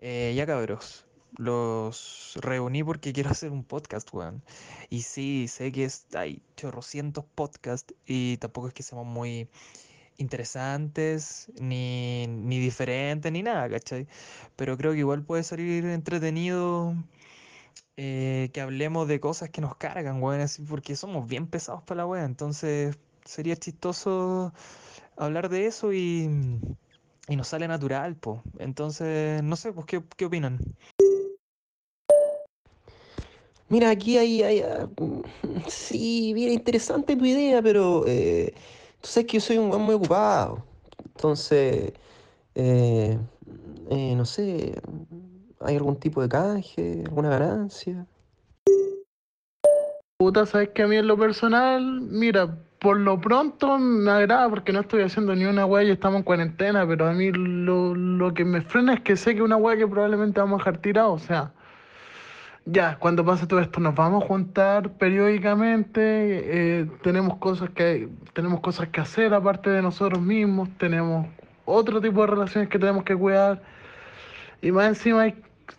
Eh, ya cabros, los reuní porque quiero hacer un podcast, weón. Y sí, sé que es- hay chorrocientos podcasts y tampoco es que seamos muy interesantes, ni, ni diferentes, ni nada, ¿cachai? Pero creo que igual puede salir entretenido eh, que hablemos de cosas que nos cargan, weón, así, porque somos bien pesados para la weá. Entonces sería chistoso hablar de eso y, y nos sale natural, po. Entonces, no sé, pues, ¿qué, qué opinan? Mira, aquí hay, hay, ah, mm, sí, bien interesante tu idea, pero eh, tú sabes que yo soy un weón muy ocupado. Entonces, eh, eh, no sé, ¿hay algún tipo de canje, alguna ganancia? Puta, sabes que a mí en lo personal, mira, por lo pronto me agrada porque no estoy haciendo ni una weá y estamos en cuarentena, pero a mí lo, lo que me frena es que sé que una weá que probablemente vamos a dejar tirado, o sea, ya, cuando pase todo esto nos vamos a juntar periódicamente, eh, tenemos cosas que, tenemos cosas que hacer aparte de nosotros mismos, tenemos otro tipo de relaciones que tenemos que cuidar, y más encima,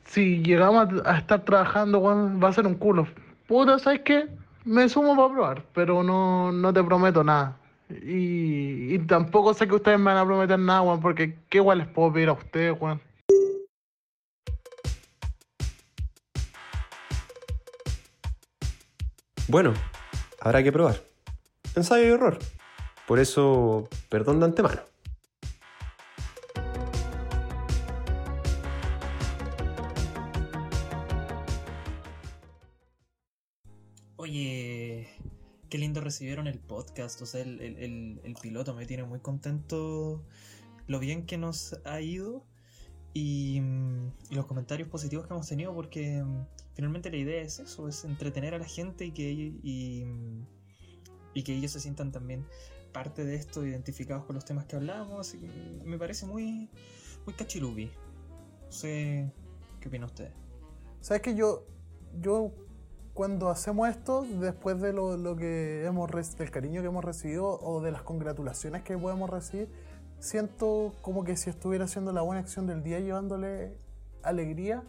si llegamos a, a estar trabajando, va a ser un culo. Puta, ¿sabes qué? Me sumo para probar, pero no, no te prometo nada. Y, y tampoco sé que ustedes me van a prometer nada, weón, porque qué igual les puedo pedir a ustedes, weón. Bueno, habrá que probar. Ensayo y error. Por eso, perdón de antemano. Qué lindo recibieron el podcast, o sea, el, el- el- piloto me tiene muy contento lo bien que nos ha ido y, y los comentarios positivos que hemos tenido porque mm, finalmente la idea es eso, es entretener a la gente y que, y, mm, y que ellos se sientan también parte de esto, identificados con los temas que hablamos, que me parece muy, muy cachilupi. No sé, ¿qué opina usted? ¿Sabes que yo, yo cuando hacemos esto, después de lo, que hemos del cariño que hemos recibido o de las congratulaciones que podemos recibir, siento como que si estuviera haciendo la buena acción del día, llevándole alegría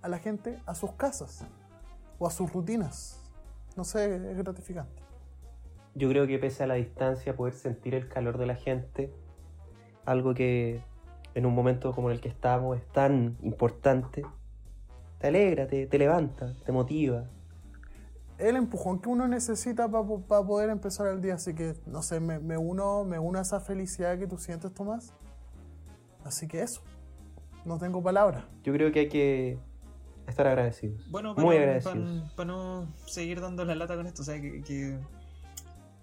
a la gente a sus casas o a sus rutinas. No sé, es gratificante. Yo creo que pese a la distancia, poder sentir el calor de la gente, algo que en un momento como el que estamos es tan importante, te alegra, te, te levanta, te motiva. El empujón que uno necesita para poder empezar el día. Así que, no sé, me, me uno, me uno a esa felicidad que tú sientes, Tomás. Así que eso. No tengo palabras. Yo creo que hay que estar agradecidos. Bueno, Muy para, agradecidos. para- para no seguir dando la lata con esto, o sea, que, que,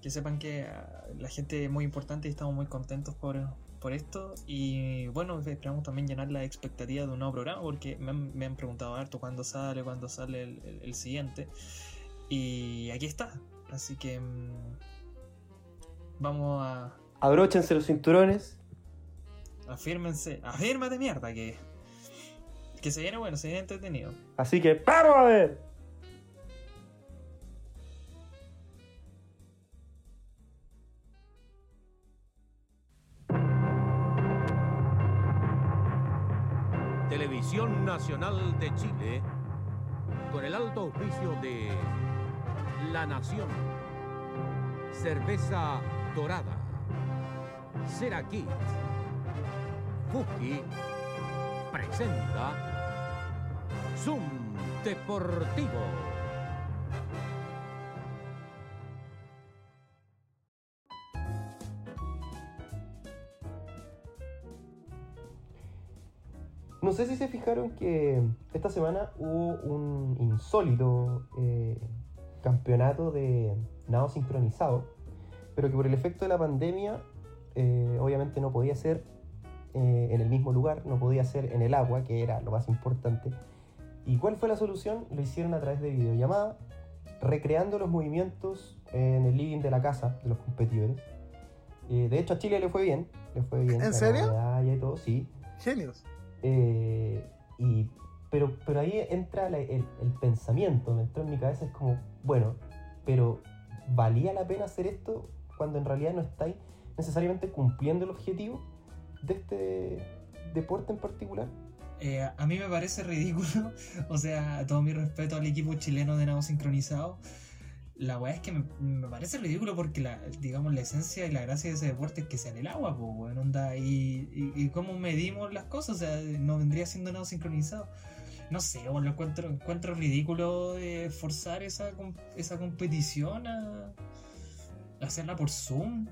que sepan que ah, la gente es muy importante y estamos muy contentos por, por esto. Y bueno, esperamos también llenar la expectativa de un nuevo programa, porque me han, me han preguntado harto cuándo sale, cuándo sale el, el- el siguiente. Y aquí está. Así que mm, vamos a. Abróchense los cinturones. Afírmense. Afírmate, mierda, que. Que se viene bueno, se viene entretenido. Así que, ¡vamos a ver! Televisión Nacional de Chile, con el alto auspicio de La Nación, Cerveza Dorada, Seraquit, Fuji, presenta Zoom Deportivo. No sé si se fijaron que esta semana hubo un insólito eh, campeonato de nado sincronizado, pero que por el efecto de la pandemia eh, obviamente no podía ser eh, en el mismo lugar, no podía ser en el agua, que era lo más importante. ¿Y cuál fue la solución? Lo hicieron a través de videollamada, recreando los movimientos en el living de la casa de los competidores. Eh, de hecho, a Chile le fue bien, le fue bien. ¿En serio? y todo, sí. Genios. Eh, y, pero, pero ahí entra la- el, el pensamiento, me entró en mi cabeza, es como, bueno, pero ¿valía la pena hacer esto cuando en realidad no estáis necesariamente cumpliendo el objetivo de este deporte en particular? eh, a mí me parece ridículo, o sea, todo mi respeto al equipo chileno de nado sincronizado. La weá es que me, me parece ridículo porque la, digamos, la esencia y la gracia de ese deporte es que sea en el agua, pues, weón, onda, y, y, y cómo medimos las cosas, o sea, no vendría siendo nado sincronizado. No sé, bueno, lo encuentro, encuentro ridículo de forzar esa, esa competición a, a hacerla por Zoom.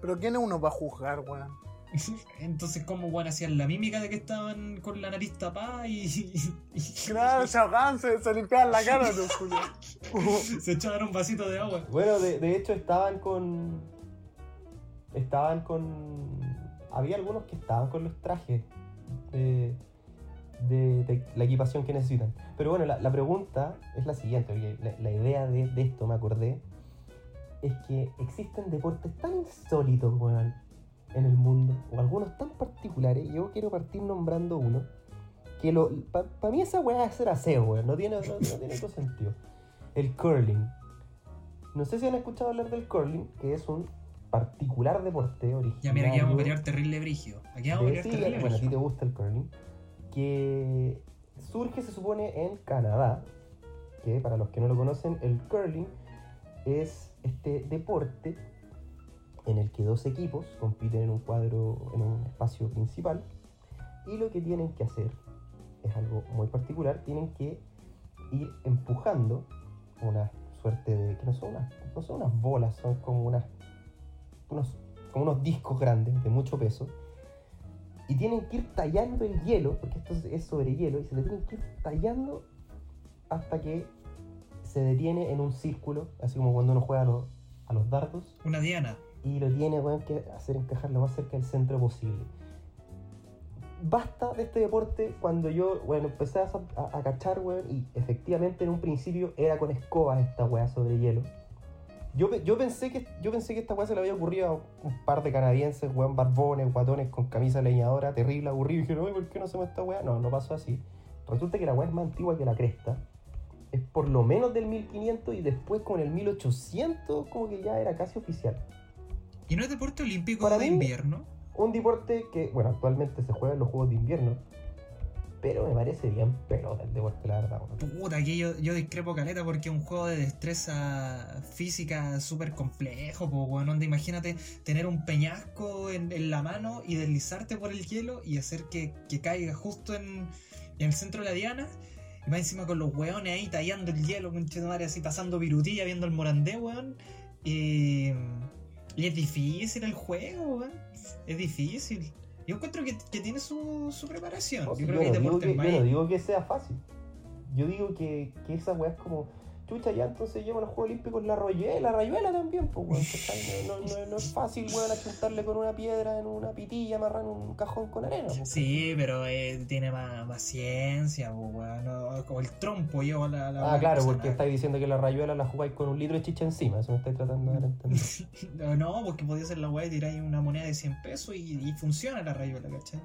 Pero ¿quién es uno para juzgar, weón? Entonces, ¿cómo bueno, hacían la mímica de que estaban con la nariz tapada y, y- Claro, se ahogaban, se, se limpiaban la cara, Julio. se echaban un vasito de agua? Bueno, de, de hecho estaban con. Estaban con. Había algunos que estaban con los trajes de, de- de la equipación que necesitan. Pero bueno, la, la pregunta es la siguiente, porque la, la idea de, de esto, me acordé, es que existen deportes tan insólitos, weón, en el mundo, o algunos tan particulares, y yo quiero partir nombrando uno, que lo para mí esa weá es hacer aseo, weón, no tiene, no, no tiene otro sentido. El curling. No sé si han escuchado hablar del curling, que es un particular deporte originario. Ya mira, aquí vamos a pelear terrible brigio. Aquí vamos a pelear sí, terrible bueno, a ti te gusta el curling. Que surge, se supone, en Canadá. Que para los que no lo conocen, el curling es este deporte en el que dos equipos compiten en un cuadro, en un espacio principal. Y lo que tienen que hacer es algo muy particular. Tienen que ir empujando una suerte de. que no son unas, no son unas bolas, son como unas. unos, como unos discos grandes de mucho peso. Y tienen que ir tallando el hielo, porque esto es- sobre hielo, y se le tienen que ir tallando hasta que se detiene en un círculo, así como cuando uno juega a los, a los dardos Una diana. y lo tiene weón, que hacer encajar lo más cerca del centro posible. Basta de este deporte cuando yo, bueno, empecé a, a- a cachar, weón, y efectivamente en un principio era con escobas esta weá sobre hielo. Yo, yo, pensé que, yo pensé que esta weá se le había ocurrido a un par de canadienses, weón, barbones, guatones con camisa leñadora, terrible, aburrido, y dije, no, ¿por qué no hacemos esta weá? No, no pasó así. Resulta que la weá es más antigua que la cresta. Es por lo menos del 1500 y después con el 1800 como que ya era casi oficial. ¿Y no es deporte olímpico Para de mí- invierno? Un deporte que, bueno, actualmente se juega en los Juegos de Invierno, pero me parece bien pelota el deporte, la verdad. Puta, aquí yo, yo discrepo caleta porque es un juego de destreza física súper complejo, po, weón. Onda, imagínate tener un peñasco en, en la mano y deslizarte por el hielo y hacer que, que caiga justo en, en el centro de la diana. Y más encima con los weones ahí tallando el hielo, madre así pasando virutilla, viendo el morandé, weón. Y, y es difícil el juego, weón. Es difícil. Yo encuentro que, que tiene su, su preparación. Yo creo yo, que hay no digo deportes que, más. yo no digo que sea fácil. Yo digo que, que esa weá es como, chucha, ya entonces lleva los Juegos Olímpicos la rayuela, la rayuela también, pues weón. ¿cachai? No, no, es fácil, weón, achuntarle con una piedra en una pitilla, amarrar en un cajón con arena. pues, Sí, pero eh, tiene más, más ciencia, po, weón. No, como el trompo lleva la, la Ah, claro, porque estáis diciendo que la rayuela la jugáis con un litro de chicha encima, eso me estáis tratando de entender. No, porque podía ser la weá y tirar una moneda de 100 pesos y, y funciona la rayuela, ¿cachai?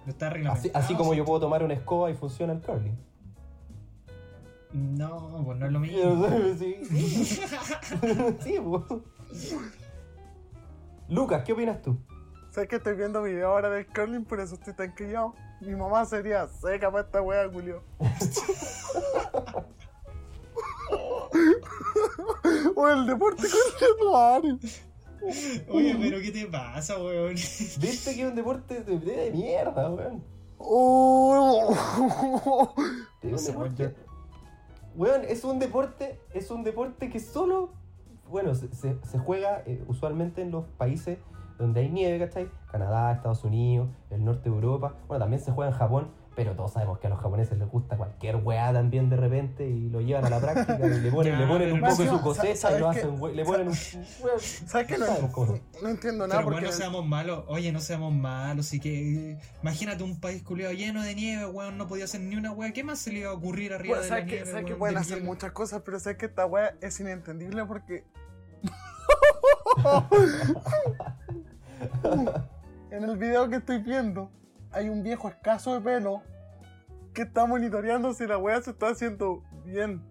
Pero está Así, reglamentado. así como sí. yo puedo tomar una escoba y funciona el curling. No, pues no es lo mismo. Sí, sí. Sí, po. Lucas, ¿qué opinas tú? ¿Sabes que estoy viendo video ahora del curling? Por eso estoy tan callado. Mi mamá sería seca para esta wea, Julio. o el deporte con. Oye, pero ¿qué te pasa, weón? Viste que es un deporte de, de mierda, weón. Oh. Es un No sé, deporte. Weón, es un deporte, es un deporte que solo, bueno, se, se- se juega eh, usualmente en los países donde hay nieve, ¿cachai? Canadá, Estados Unidos, el norte de Europa. Bueno, también se juega en Japón, pero todos sabemos que a los japoneses les gusta cualquier weá también de repente y lo llevan a la práctica y le ponen, Ya, le ponen un poco de su cosecha ¿sabes y lo qué? hacen, we- le ponen un... ¿Sabes que no, entiendo nada Pero porque bueno, no seamos malos. Oye, no seamos malos. Así que imagínate un país culiado lleno de nieve, weón. No podía hacer ni una weá. ¿Qué más se le iba a ocurrir arriba Bueno, de la que, nieve? sabes que pueden hacer muchas cosas, pero sabes que esta wea es inentendible porque. en el video que estoy viendo, hay un viejo escaso de pelo que está monitoreando si la wea se está haciendo bien.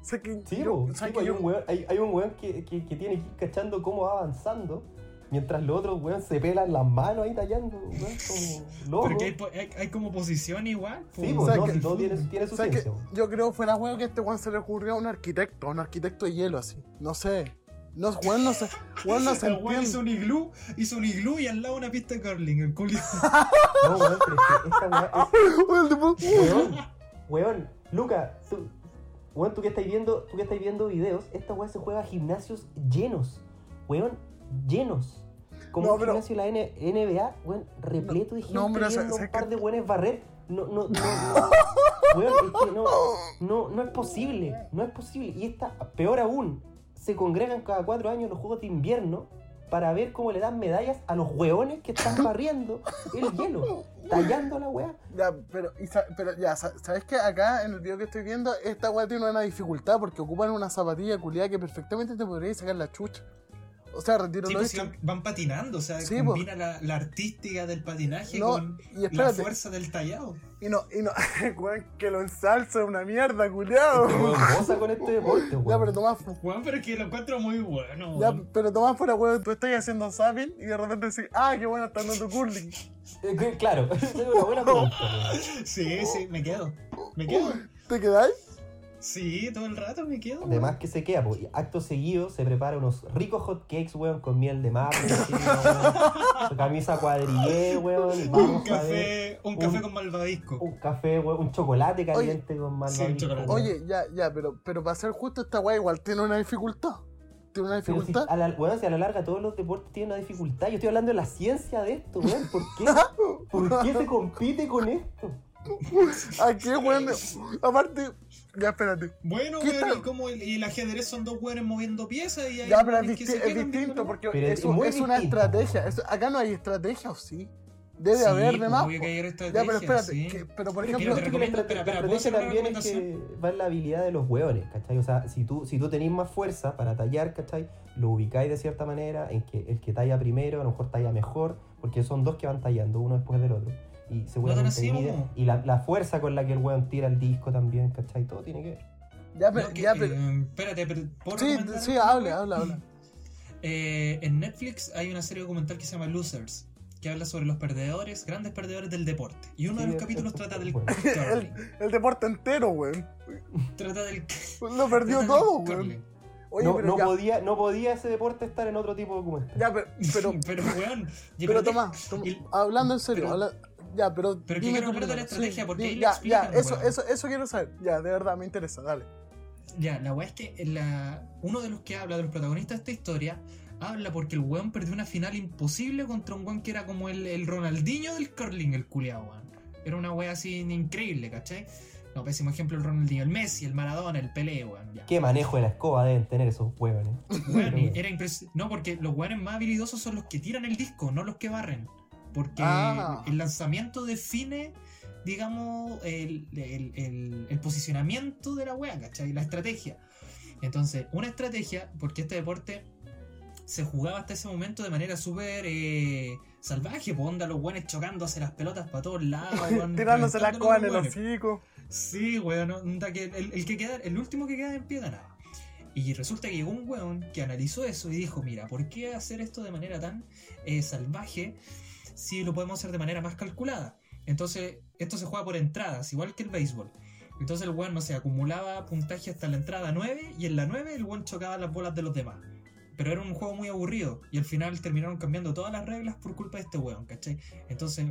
O sea que Sí, yo- po, o sea sí, que po, hay, yo- un weón, hay, hay un weón que, que- que tiene que ir cachando cómo va avanzando Mientras los otros, weón, se pelan las manos ahí tallando, weón, como. Porque hay, po- hay, hay como posición igual. Sí, O pues, sea no, que- si todo tiene, tiene su weón. Yo creo fuera juego que este weón se le ocurrió a un arquitecto, a un arquitecto de hielo así. No sé. No, weón no se, weón no se El weón hizo un iglú, hizo un iglú y al lado una pista de curling, el culo. No, weón, pero es que esta weá es Weón, Weón, Luca, tú, weón, tú que estáis viendo, tú que estáis viendo videos, esta weá se juega a gimnasios llenos, weón, llenos. Como No, un pero- gimnasio de la N- NBA, weón, repleto de gente no, hombre, viendo ¿sabes un par qué? de weones barrer. No, no, no, no. weón, es que no, no, no es posible, no es posible. Y esta, peor aún, se congregan cada cuatro años los Juegos de Invierno para ver cómo le dan medallas a los weones que están barriendo el hielo, tallando la weá. Ya, pero, y sa- pero ya, sa- ¿sabes que Acá en el video que estoy viendo, esta weá tiene una dificultad porque ocupan una zapatilla culiada que perfectamente te podría sacar la chucha. O sea, retiro Sí, lo pues, van patinando, o sea, Sí, combina la, la artística del patinaje No, con y la fuerza del tallado. Y no, y no, weón, que lo ensalza una mierda, culiado. Este weón con este deporte, weón. Ya, pero Tomás, Juan, pero es que lo encuentro muy bueno. ya, weón. pero Tomás fuera, weón, tú estás haciendo zapping y de repente decís, ah, qué bueno está dando curling. Eh, Claro, es una buena pregunta. weón. Sí, sí, me quedo. Me quedo. ¿Te quedáis? Sí, todo el rato me quedo. Además que se queda, pues, y acto seguido se prepara unos ricos hot cakes, weón, con miel de maple, su camisa cuadrillé, weón, y un vamos a ver café, un café un- con malvadisco. un café, weón, un chocolate caliente con malvavisco. Oye, ya, ya, pero, pero para ser justo, esta weá igual tiene una dificultad. Tiene una Pero si dificultad. a la, weón, si a la larga todos los deportes tienen una dificultad, yo estoy hablando de la ciencia de esto, weón, ¿por qué? ¿Por qué se compite con esto? ¿A qué, weón? Aparte, ya espérate. Bueno, ¿Qué weón, y como el, y el ajedrez son dos weones moviendo piezas y hay Ya, pero es, disti- es distinto porque Pero es, es un- muy es una estrategia. Es- acá no hay estrategia, ¿o sí? Debe Sí, haber de pues, más. obvio po. que hay Ya, pero espérate. sí. que- pero por ejemplo, que la recomiendo- estra- espera, la espera, ¿puedo hacer estrategia también es que va en la habilidad de los hueones, ¿cachai? O sea, si tú, si tú tenés más fuerza para tallar, ¿cachai? Lo ubicáis de cierta manera en que el que talla primero a lo mejor talla mejor, porque son dos que van tallando, uno después del otro. Y seguramente. Y la, la fuerza con la que el weón tira el disco también, ¿cachai? Todo tiene que ver. ya, pero, No, que, ya, pero- eh, espérate, pero ¿puedo sí, sí, algo, habla, habla, habla. Eh, en Netflix hay una serie documental que se llama Losers, que habla sobre los perdedores, grandes perdedores del deporte. Y uno Sí, de los es- capítulos es- trata del curling. El deporte entero, weón. Trata del Lo perdió todo, weón. Oye, no, pero podía, no podía ese deporte estar en otro tipo de documental. ya, pero, pero, pero weón, pero de- Tomás, Tom- y- hablando en serio, pero- habla- ya, pero. Pero que dime quiero tú hablar de la estrategia, porque di- ahí lo ya, ya, eso, weón. eso, eso quiero saber. Ya, de verdad, me interesa, dale. Ya, la weá es que la... uno de los que habla, de los protagonistas de esta historia, habla porque el weón perdió una final imposible contra un weón que era como el, el Ronaldinho del curling, el culiao, weón. Era una weá así increíble, ¿cachai? No, pésimo ejemplo el Ronaldinho, el Messi, el Maradona, el Pelé, weón. Ya. Qué manejo de la escoba deben tener esos huevones. Weón, era impres- No, porque los weones más habilidosos son los que tiran el disco, no los que barren. Porque Ah. el lanzamiento define, digamos, el, el- el- el posicionamiento de la wea, ¿cachai? La estrategia. Entonces, una estrategia, porque este deporte se jugaba hasta ese momento de manera súper eh, salvaje, pues onda los weones chocándose las pelotas para todos lados, Tirándose la reventando coa en los hocico. Sí, weón, onda que el, el que queda, el último que queda en pie ganaba. Y resulta que llegó un weón que analizó eso y dijo, mira, ¿por qué hacer esto de manera tan eh, salvaje si lo podemos hacer de manera más calculada? Entonces, esto se juega por entradas, igual que el béisbol. Entonces el weón, no sé, acumulaba puntaje hasta la entrada 9 y en la 9 el weón chocaba las bolas de los demás. Pero era un juego muy aburrido y al final terminaron cambiando todas las reglas por culpa de este weón, ¿cachai? Entonces,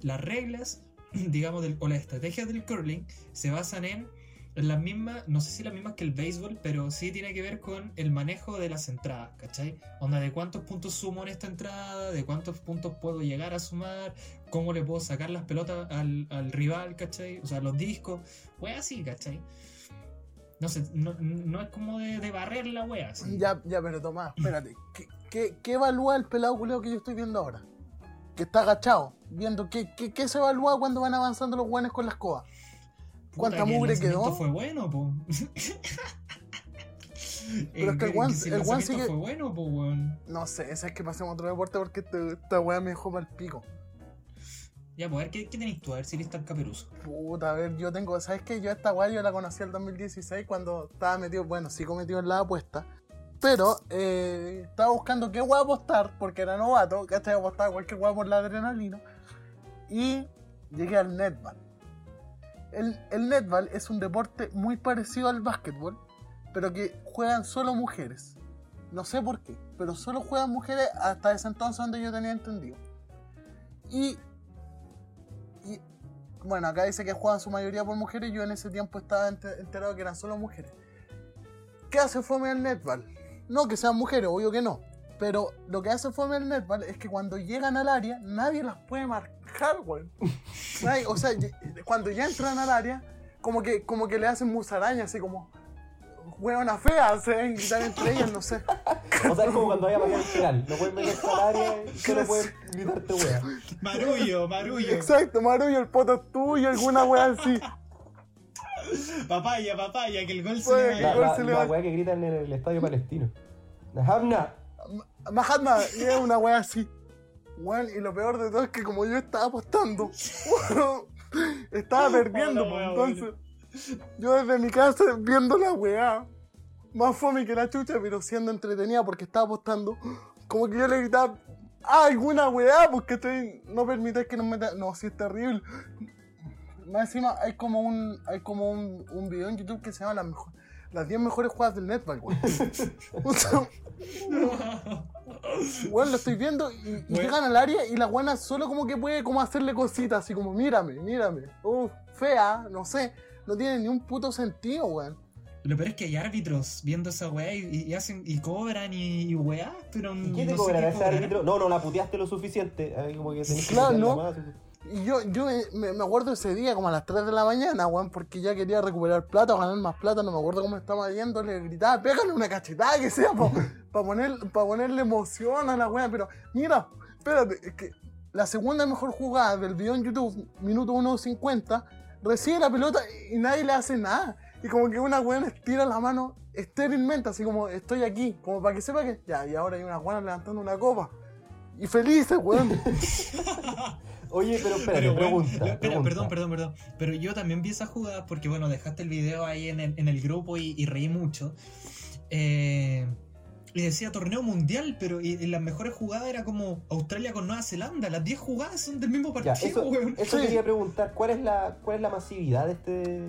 las reglas, digamos, del- o las estrategias del curling se basan en, en las mismas, no sé si las mismas que el béisbol, pero sí tiene que ver con el manejo de las entradas, ¿cachai? Onda de cuántos puntos sumo en esta entrada, de cuántos puntos puedo llegar a sumar, cómo le puedo sacar las pelotas al, al rival, ¿cachai? O sea, los discos, wea así, ¿cachai? No sé, no, no es como de, barrer la wea. así. Ya, ya, pero Tomás, espérate. ¿Qué, qué, qué evalúa el pelado culeo que yo estoy viendo ahora? Que está agachado, viendo qué, qué se evalúa cuando van avanzando los guanes con la escoba. ¿Cuánta que mugre quedó? fue bueno, po. Pero es que el Eh, guan- si el lanzamiento sigue- fue bueno, po, weón. No sé, ese es que pasemos otro deporte porque este- esta weá me dejó para el pico. Ya, pues a ver, ¿qué, qué tenés tú? A ver si lista el caperuso. Puta, a ver, yo tengo, ¿sabes qué? Yo esta weá yo la conocí el 2016 cuando estaba metido, bueno, sigo metido en la apuesta. Pero eh, estaba buscando qué hueá apostar, porque era novato, que hasta apostaba cualquier hueá por la adrenalina. Y llegué al netball. El, netball es un deporte muy parecido al básquetbol, pero que juegan solo mujeres. No sé por qué, pero solo juegan mujeres hasta ese entonces donde yo tenía entendido. Y, y bueno, acá dice que juegan su mayoría por mujeres. Yo en ese tiempo estaba ente- enterado que eran solo mujeres. ¿Qué hace fome el netball? No que sean mujeres, obvio que no. Pero lo que hace fome el netball es que cuando llegan al área, nadie las puede marcar, güey. Nadie- o sea, cuando ya entran al área, como que, como que le hacen musaraña, así como, huevona fea, se deben gritar entre ellas, no sé. O sea, es como cuando vaya a pagar el penal. No puedes meterse al área y solo puedes gritarte wea. Marullo, marullo. Exacto, Marullo, el poto es tuyo, alguna wea así. Papaya, papaya, que el gol se le La, va. gol la, la wea que gritan en el estadio palestino. Hamna. Mahatma, y es una wea así. Weón, y lo peor de todo es que como yo estaba apostando, estaba perdiendo, pues, entonces yo desde mi casa viendo la weá, más fome que la chucha, pero siendo entretenida porque estaba apostando, como que yo le gritaba, ah, alguna weá, porque estoy, no permitáis que nos meta, no, si es terrible. Más encima hay como un, hay como un, un video en YouTube que se llama las, mejo- las 10 mejores jugadas del netball, weón. O sea, Weón, lo estoy viendo y, y llegan al área y la guana solo como que puede como hacerle cositas, así como mírame, mírame. Uf, fea, no sé. No tiene ni un puto sentido, weón. Lo peor es que hay árbitros viendo esa weá y, y hacen y cobran y, y weá, pero ¿Y qué te no sé ese árbitro? No, no la puteaste lo suficiente. Ahí como que tenés que Claro, meterla ¿no? Y yo, yo eh, me, me acuerdo ese día como a las 3 de la mañana, weón, porque ya quería recuperar plata o ganar más plata, no me acuerdo cómo estaba yendo, le gritaba, pégale una cachetada que sea para poner, pa ponerle emoción a la weá, pero mira, espérate, es que la segunda mejor jugada del video en YouTube, minuto 1.50, recibe la pelota y nadie le hace nada. Y como que una weá estira la mano estérilmente, así como estoy aquí, como para que sepa que ya, y ahora hay una weá levantando una copa. Y felices, weón. Oye, pero espérate, Pero, weón, pregunta, lo- espera, pregunta. perdón, perdón, perdón. Pero yo también vi esa jugada porque, bueno, dejaste el video ahí en el, en el grupo y, y reí mucho. Eh, y decía torneo mundial, pero y, y las mejores jugadas era como Australia con Nueva Zelanda. Las 10 jugadas son del mismo Ya, partido, eso, weón. eso Sí. quería preguntar, ¿cuál es la cuál es la masividad de este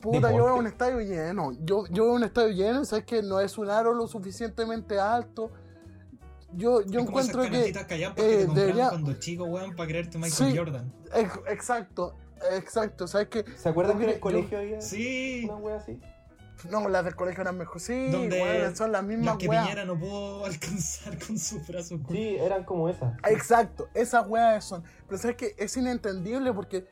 Puta, yo Deporte. veo un estadio lleno. Yo, yo veo un estadio lleno, sabes que no es un aro lo suficientemente alto. Yo, yo Es como esas encuentro que. canastillas callampas eh, que te debería- cuando chico, weón, para creerte Michael Sí. Jordan. ex- Exacto, exacto. ¿Sabes que ¿Se acuerdan que en el colegio había Sí. una wea así? No, las del colegio eran mejor. Sí, Donde weón, son las Las mismas que weas. Piñera no pudo alcanzar con sus brazos. Sí, eran como esas. Exacto, esas weas son. Pero sabes que es inentendible porque.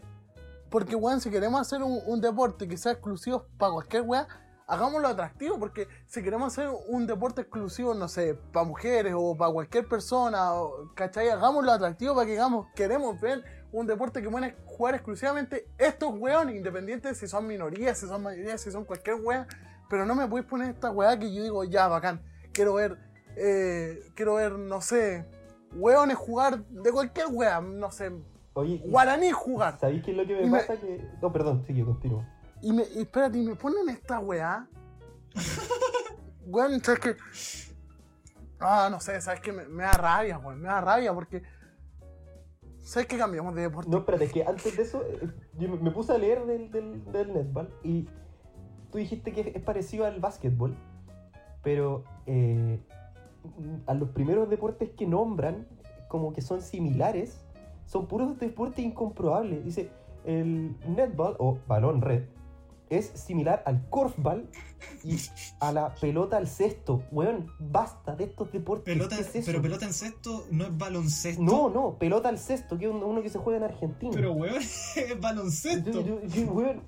Porque, weón, si queremos hacer un, un deporte que sea exclusivo para cualquier wea, hagámoslo atractivo. Porque si queremos hacer un deporte exclusivo, no sé, para mujeres o para cualquier persona, ¿cachai? Hagámoslo atractivo para que digamos, queremos ver un deporte que pueden jugar exclusivamente estos weones, independientes si son minorías, si son mayorías, si son cualquier wea. Pero no me podéis poner esta wea que yo digo, ya, bacán, quiero ver, eh, quiero ver, no sé, weones jugar de cualquier wea, no sé, Oye, guaraní jugar. ¿sabéis qué es lo que me pasa? Que... No, perdón, sigue, continúo. Y me, espérate, y me ponen esta weá. Weón, ¿sabes qué? Ah, no sé, ¿sabes qué? Me, da rabia, weón, me da rabia porque. ¿Sabes qué cambiamos de deporte? No, espérate, es que antes de eso, eh, yo me- puse a leer del, del, del netball y tú dijiste que es parecido al básquetbol, pero eh, a los primeros deportes que nombran, como que son similares, son puros deportes incomprobables. Dice, el netball o balón red es similar al korfball y a la pelota al cesto. Weón, basta de estos deportes. Pelota, ¿qué es eso? pero pelota en cesto no es baloncesto. No, no, pelota al cesto, que es uno que se juega en Argentina. Pero weón, es baloncesto. Yo, yo, yo, weón,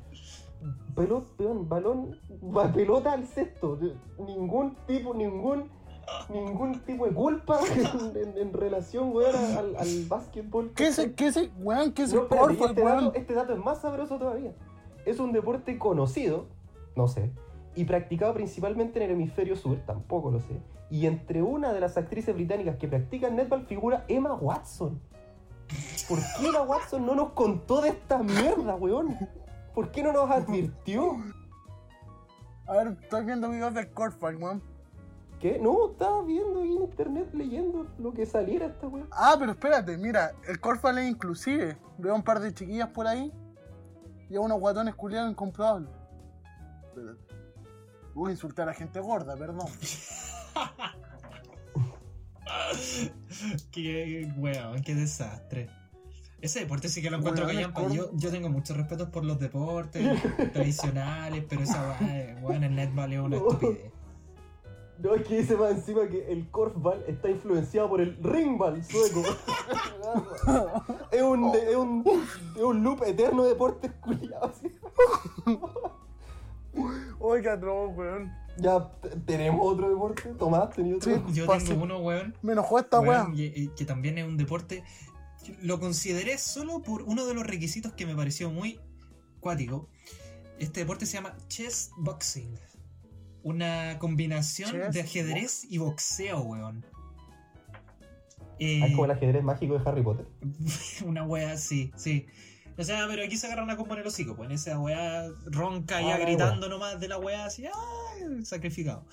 pelot, peón, balón, ba- pelota al cesto. Ningún tipo, ningún, ningún tipo de culpa en, en- en relación, weón, al, al básquetbol. ¿Qué es el, qué es el, weón, qué es No, el espérate, corfball, este, weón? dato, este dato es más sabroso todavía. Es un deporte conocido, no sé, y practicado principalmente en el hemisferio sur, tampoco lo sé. Y entre una de las actrices británicas que practican netball figura Emma Watson. ¿Por qué Emma Watson no nos contó de esta mierda, weón? ¿Por qué no nos advirtió? A ver, estoy viendo videos del corfball, weón. ¿Qué? No, estaba viendo ahí en internet leyendo lo que saliera esta weá. Ah, pero espérate, mira, el Corfball es inclusive. Veo un par de chiquillas por ahí y a unos guatones culiados incomprobables. Voy a insultar a gente gorda, perdón. qué weón, qué desastre. Ese deporte sí que lo encuentro callampa. corto. Yo, yo tengo muchos respetos por los deportes tradicionales, pero esa weá, weón, el netball es una estupidez. No, es que dice más encima que el korfball está influenciado por el ringball sueco. es, un, es, un, es un loop eterno de deportes culiados. qué atroz, weón. Ya, ¿tenemos otro deporte? Tomás, ¿tenías otro? Sí. Yo tengo uno, weón, Me enojó esta weón, y- y que también es un deporte. Lo consideré solo por uno de los requisitos que me pareció muy cuático. Este deporte se llama chess boxing. Una combinación Chess de ajedrez y boxeo, weón. Eh, Es como el ajedrez mágico de Harry Potter. una wea así, sí. O sea, pero aquí se agarra una combo en el hocico, pues en esa wea ronca ya Ah, gritando nomás de la wea así, ¡ay! Sacrificado.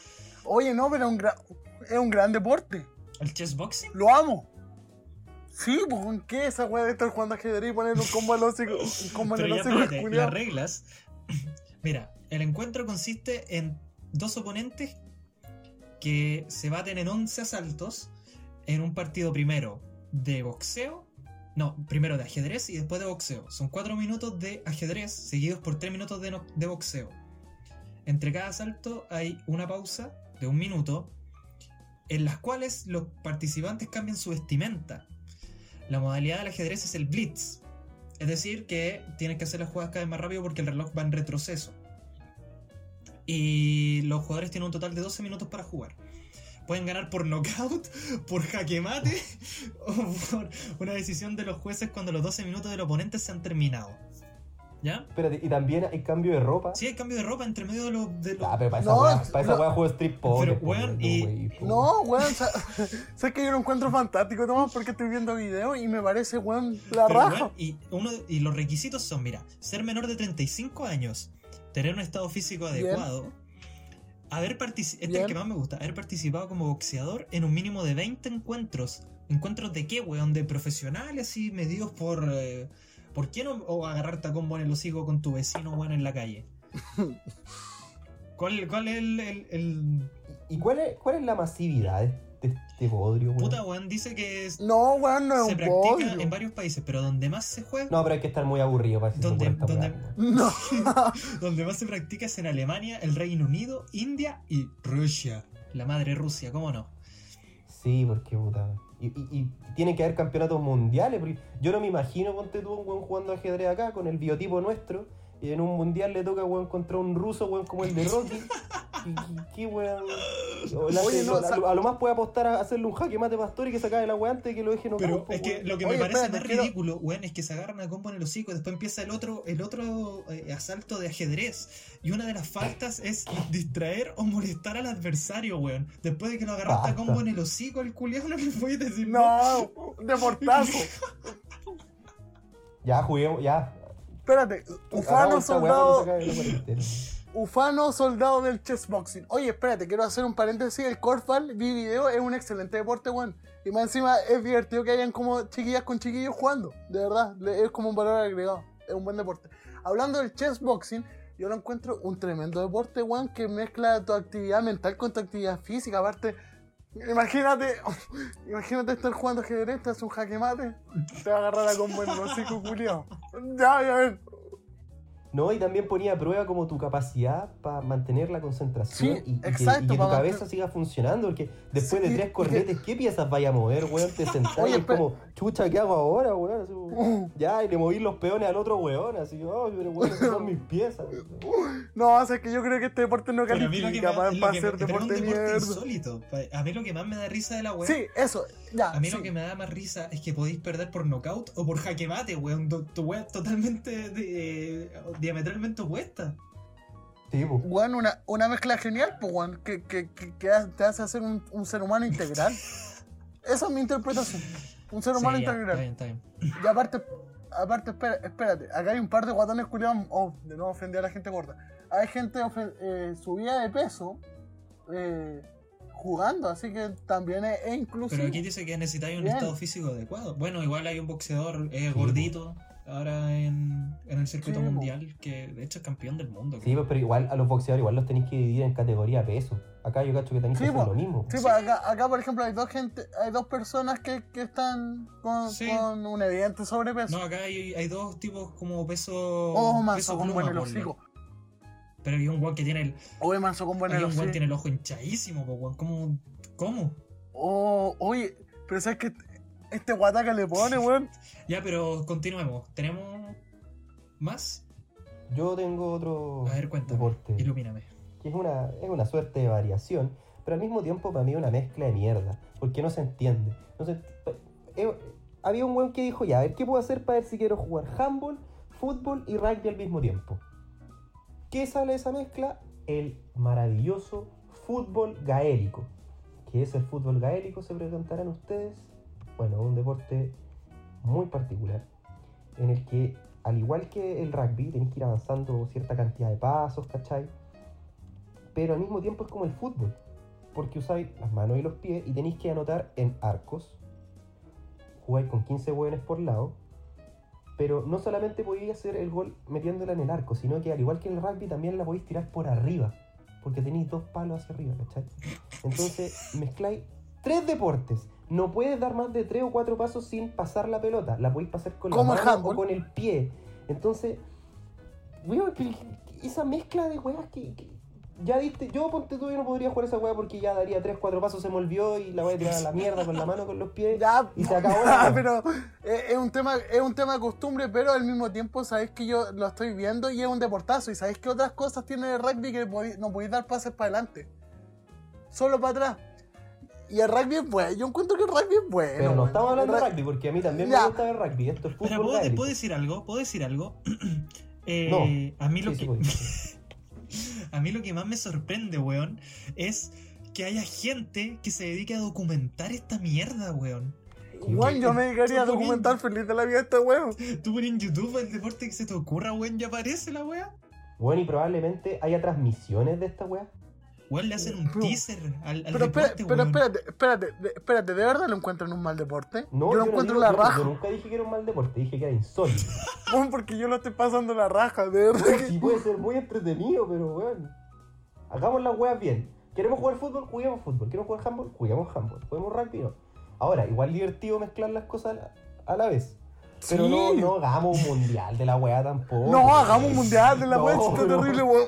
Oye, no, pero es un, es un gran deporte. ¿El chess boxing? Lo amo. Sí, pues, ¿en ¿qué esa weá de estar jugando ajedrez y poner un combo al hocico? Un combo en el ya hocico, las reglas. Mira, el encuentro consiste en dos oponentes que se baten en 11 asaltos en un partido primero de boxeo. No, primero de ajedrez y después de boxeo. Son 4 minutos de ajedrez seguidos por 3 minutos de, boxeo. Entre cada asalto hay una pausa de un minuto en las cuales los participantes cambian su vestimenta. La modalidad del ajedrez es el blitz, es decir, que tienes que hacer las jugadas cada vez más rápido porque el reloj va en retroceso. Y los jugadores tienen un total de 12 minutos para jugar. Pueden ganar por knockout, por jaque mate o por una decisión de los jueces cuando los 12 minutos del oponente se han terminado. ¿Ya? Espérate, y también hay cambio de ropa. Sí, hay cambio de ropa entre medio de los. De los- Ah, pero para esa No, es- para esa no. juego strip poker. Pero, po, weón, no, y- wey, po. No, weón, sa- sabes que yo lo encuentro fantástico, Tomás, porque estoy viendo videos y me parece, weón, la Pero, raja. weón, y, uno, y los requisitos son, mira, ser menor de 35 años, tener un estado físico adecuado, haber participado, este es el que más me gusta, haber participado como boxeador en un mínimo de 20 encuentros. ¿Encuentros de qué, weón? ¿De profesionales y medidos por... eh, ¿Por qué no o agarrarte a combo en el hocico con tu vecino, weón, en la calle? ¿Cuál, cuál es el, el- el- ¿Y cuál es, cuál es la masividad este, este bodrio, weón? Puta, weón, dice que es- No, weón, no es se un practica en varios países, pero donde más se juega... No, pero hay que estar muy aburrido para ¿Dónde- esta dónde- weá, weón. No, Donde más se practica es en Alemania, el Reino Unido, India y Rusia. La madre Rusia, ¿cómo no? Sí, porque puta. Y, y, y tiene que haber campeonatos mundiales. Porque yo no me imagino, ponte tú, un weón jugando ajedrez acá con el biotipo nuestro. Y en un mundial le toca, weón, contra un ruso, weón, como el de Rocky. ¿Qué, weón? Oye, no, a, lo- a lo más puede apostar a hacerle un jaque mate pastor y que se acabe la weá antes de que lo deje no Pero es que lo que me Oye, parece espérate, más quiero- ridículo, weón, es que se agarran a combo en el hocico y después empieza el otro, el otro eh, asalto de ajedrez. Y una de las faltas es distraer o molestar al adversario, weón. Después de que lo agarraste a combo en el hocico, el culiado no le puedes decir no, de portazo. Ya, juguemos, ya. Espérate, Ufano, soldado, Ufano, soldado del chessboxing. Oye, espérate, quiero hacer un paréntesis. El Corfball, vi video, es un excelente deporte, weón. Y más encima es divertido que hayan como chiquillas con chiquillos jugando. De verdad, es como un valor agregado. Es un buen deporte. Hablando del chessboxing, yo lo encuentro un tremendo deporte, weón, que mezcla tu actividad mental con tu actividad física. Aparte, imagínate, imagínate estar jugando ajedrez, te hace un jaque mate, te va a agarrar a combo en el hocico, culiao. Ya, ya ven. No, y también ponía a prueba como tu capacidad para mantener la concentración Sí, y, y que- y tu cabeza siga funcionando, porque después Sí, de tres cornetes, ¿qué piezas vaya a mover, weón? Te sentás Oye, y es como, chucha, ¿qué hago ahora, weón? Así como, ya, y le moví los peones al otro weón, así, oh, pero weón, esas son mis piezas. No, o sea, es que yo creo que este deporte no califica para, ser es un deporte de deporte mierda. insólito. A mí lo que más me da risa de la weá Sí, eso, ya. A mí sí. lo que me da más risa es que podéis perder por knockout o por jaque mate, weón. Tu, es totalmente de- diametralmente opuesta. Sí, pues. Weón, una, una mezcla genial, pues, weón, que, que, que, que te hace ser un, un ser humano integral. Esa es mi interpretación. Un ser humano Sí, ya, integral. está bien, está bien. Y aparte, aparte espera- espérate, acá hay un par de guatones culiados. Oh, de nuevo ofendí a la gente gorda. Hay gente eh, subida de peso, eh, jugando, así que también es, es inclusivo. Pero aquí dice que necesitáis un Bien. estado físico adecuado. Bueno, igual hay un boxeador eh, Sí, gordito ahora en, en el circuito Sí, mundial que de hecho es campeón del mundo. Sí, creo. pues, pero igual a los boxeadores igual los tenéis que dividir en categoría peso. Acá yo cacho que tenéis Sí, que hacer lo mismo. Sí, pues acá, acá, por ejemplo hay dos gente, hay dos personas que, que están con, Sí. con un evidente sobrepeso. No, acá hay, hay dos tipos como peso. oh, peso manso con pluma, buen el ponle. hocico. Pero hay un guan que tiene el. Oye, manso con buen hay el un guan tiene el ojo hinchadísimo, po. ¿Cómo? ¿Cómo? Oh, oye, pero sabes que este guataca le pone, weón. Ya, pero continuemos. ¿Tenemos más? Yo tengo otro A ver, cuéntame. deporte. Ilumíname. que es una, es una suerte de variación, pero al mismo tiempo para mí es una mezcla de mierda, porque no se entiende. No se- eh, había un weón que dijo, ya, a ver, ¿qué puedo hacer para ver si quiero jugar handball, fútbol y rugby al mismo tiempo? ¿Qué sale de esa mezcla? El maravilloso fútbol gaélico. ¿Qué es el fútbol gaélico? Se preguntarán ustedes. Bueno, un deporte muy particular, en el que, al igual que el rugby, tenéis que ir avanzando cierta cantidad de pasos, ¿cachai? pero al mismo tiempo es como el fútbol, porque usáis las manos y los pies y tenéis que anotar en arcos. Jugáis con 15 hueones por lado, pero no solamente podéis hacer el gol metiéndola en el arco, sino que al igual que en el rugby también la podéis tirar por arriba, porque tenéis dos palos hacia arriba, ¿cachai? Entonces mezcláis tres deportes. No puedes dar más de tres o cuatro pasos sin pasar la pelota. La podéis pasar con la mano o con el pie. Entonces, weón, esa mezcla de weas que, que- ya diste, yo ponte tú, yo no podría jugar esa wea porque ya daría 3, 4 pasos, se me olvidó y la voy a tirar a la mierda con la mano, con los pies. Ya, Y se acabó ya, wea. pero es, es un tema, es un tema de costumbre, pero al mismo tiempo sabéis que yo lo estoy viendo y es un deportazo. Y sabéis que otras cosas tiene el rugby que no podéis dar pases para adelante. Solo para atrás. Y el rugby es bueno. Yo encuentro que el rugby es bueno. Pero no estamos hablando de ru- rugby porque a mí también Ya. me gusta el rugby. Esto es fútbol. Pero ¿puedo, gaélico. ¿puedo decir algo? ¿Puedo decir algo? Eh, No. A mí lo Sí, sí, que. A mí lo que más me sorprende, weón, es que haya gente que se dedique a documentar esta mierda, weón. Weón, yo me dedicaría a documentar feliz de la vida de este weón. Tú pones en YouTube el deporte que se te ocurra, weón, ya aparece la weá. Bueno, y probablemente haya transmisiones de esta wea. Weón, le hacen un Pero- teaser al, al Pero, espera- deporte, pero weón. espérate, espérate, espérate, ¿de verdad lo encuentran un mal deporte? No, yo lo no encuentro digo- la yo- raja. Yo nunca dije que era un mal deporte, dije que era insólito. Weón, porque yo lo estoy pasando la raja, de verdad. que- sí puede ser muy entretenido, pero weón. Hagamos las weas bien. ¿Queremos jugar fútbol? Juguemos fútbol. ¿Queremos jugar handball? Juguemos handball. ¿Juguemos rugby? No. Ahora, igual divertido mezclar las cosas a la, a la vez. Pero Sí. no, no hagamos un mundial de la wea tampoco. No, hagamos un mundial de la No, weá, está no. terrible, weón.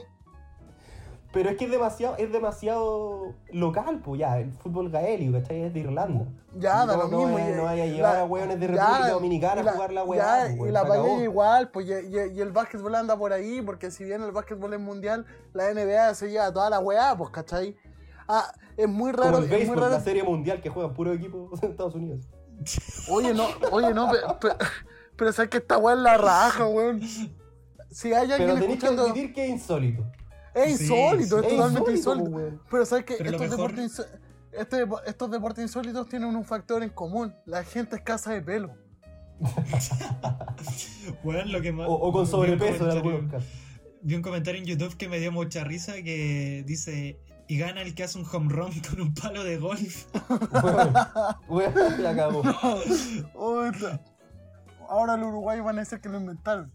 Pero es que es demasiado, es demasiado local, pues ya, el fútbol gaélico, ¿cachai? Es de Irlanda. Ya, da no, lo no mismo. vaya- y- no vaya a llevar la- a hueones de ya, República Dominicana la- a jugar la ya, pues, y weón, la acabó. igual, pues y, y- y el básquetbol anda por ahí, porque si bien el básquetbol es mundial, la NBA se lleva toda la weá, pues, ¿cachai? Ah, es muy raro, Como el es muy béisbol, raro. la serie mundial que juegan puro equipo de Estados Unidos. Oye, no, oye, no, pero, pero, pero sabes que esta weá es la raja, weón. Si hay Pero alguien tenéis que escuchando, admitir que es insólito. Es Sí, insólito, sí. es Es totalmente insólito, insólito. pues. Pero sabes que lo estos, mejor- deportes, este depo- estos deportes insólitos tienen un factor en común. La gente escasa de pelo. Weón, lo que más. O, o con vi un sobrepeso algunos casos. Vi un comentario en YouTube que me dio mucha risa que dice. Y gana el que hace un home run con un palo de golf. La. Ahora los uruguayos van a decir que lo inventaron.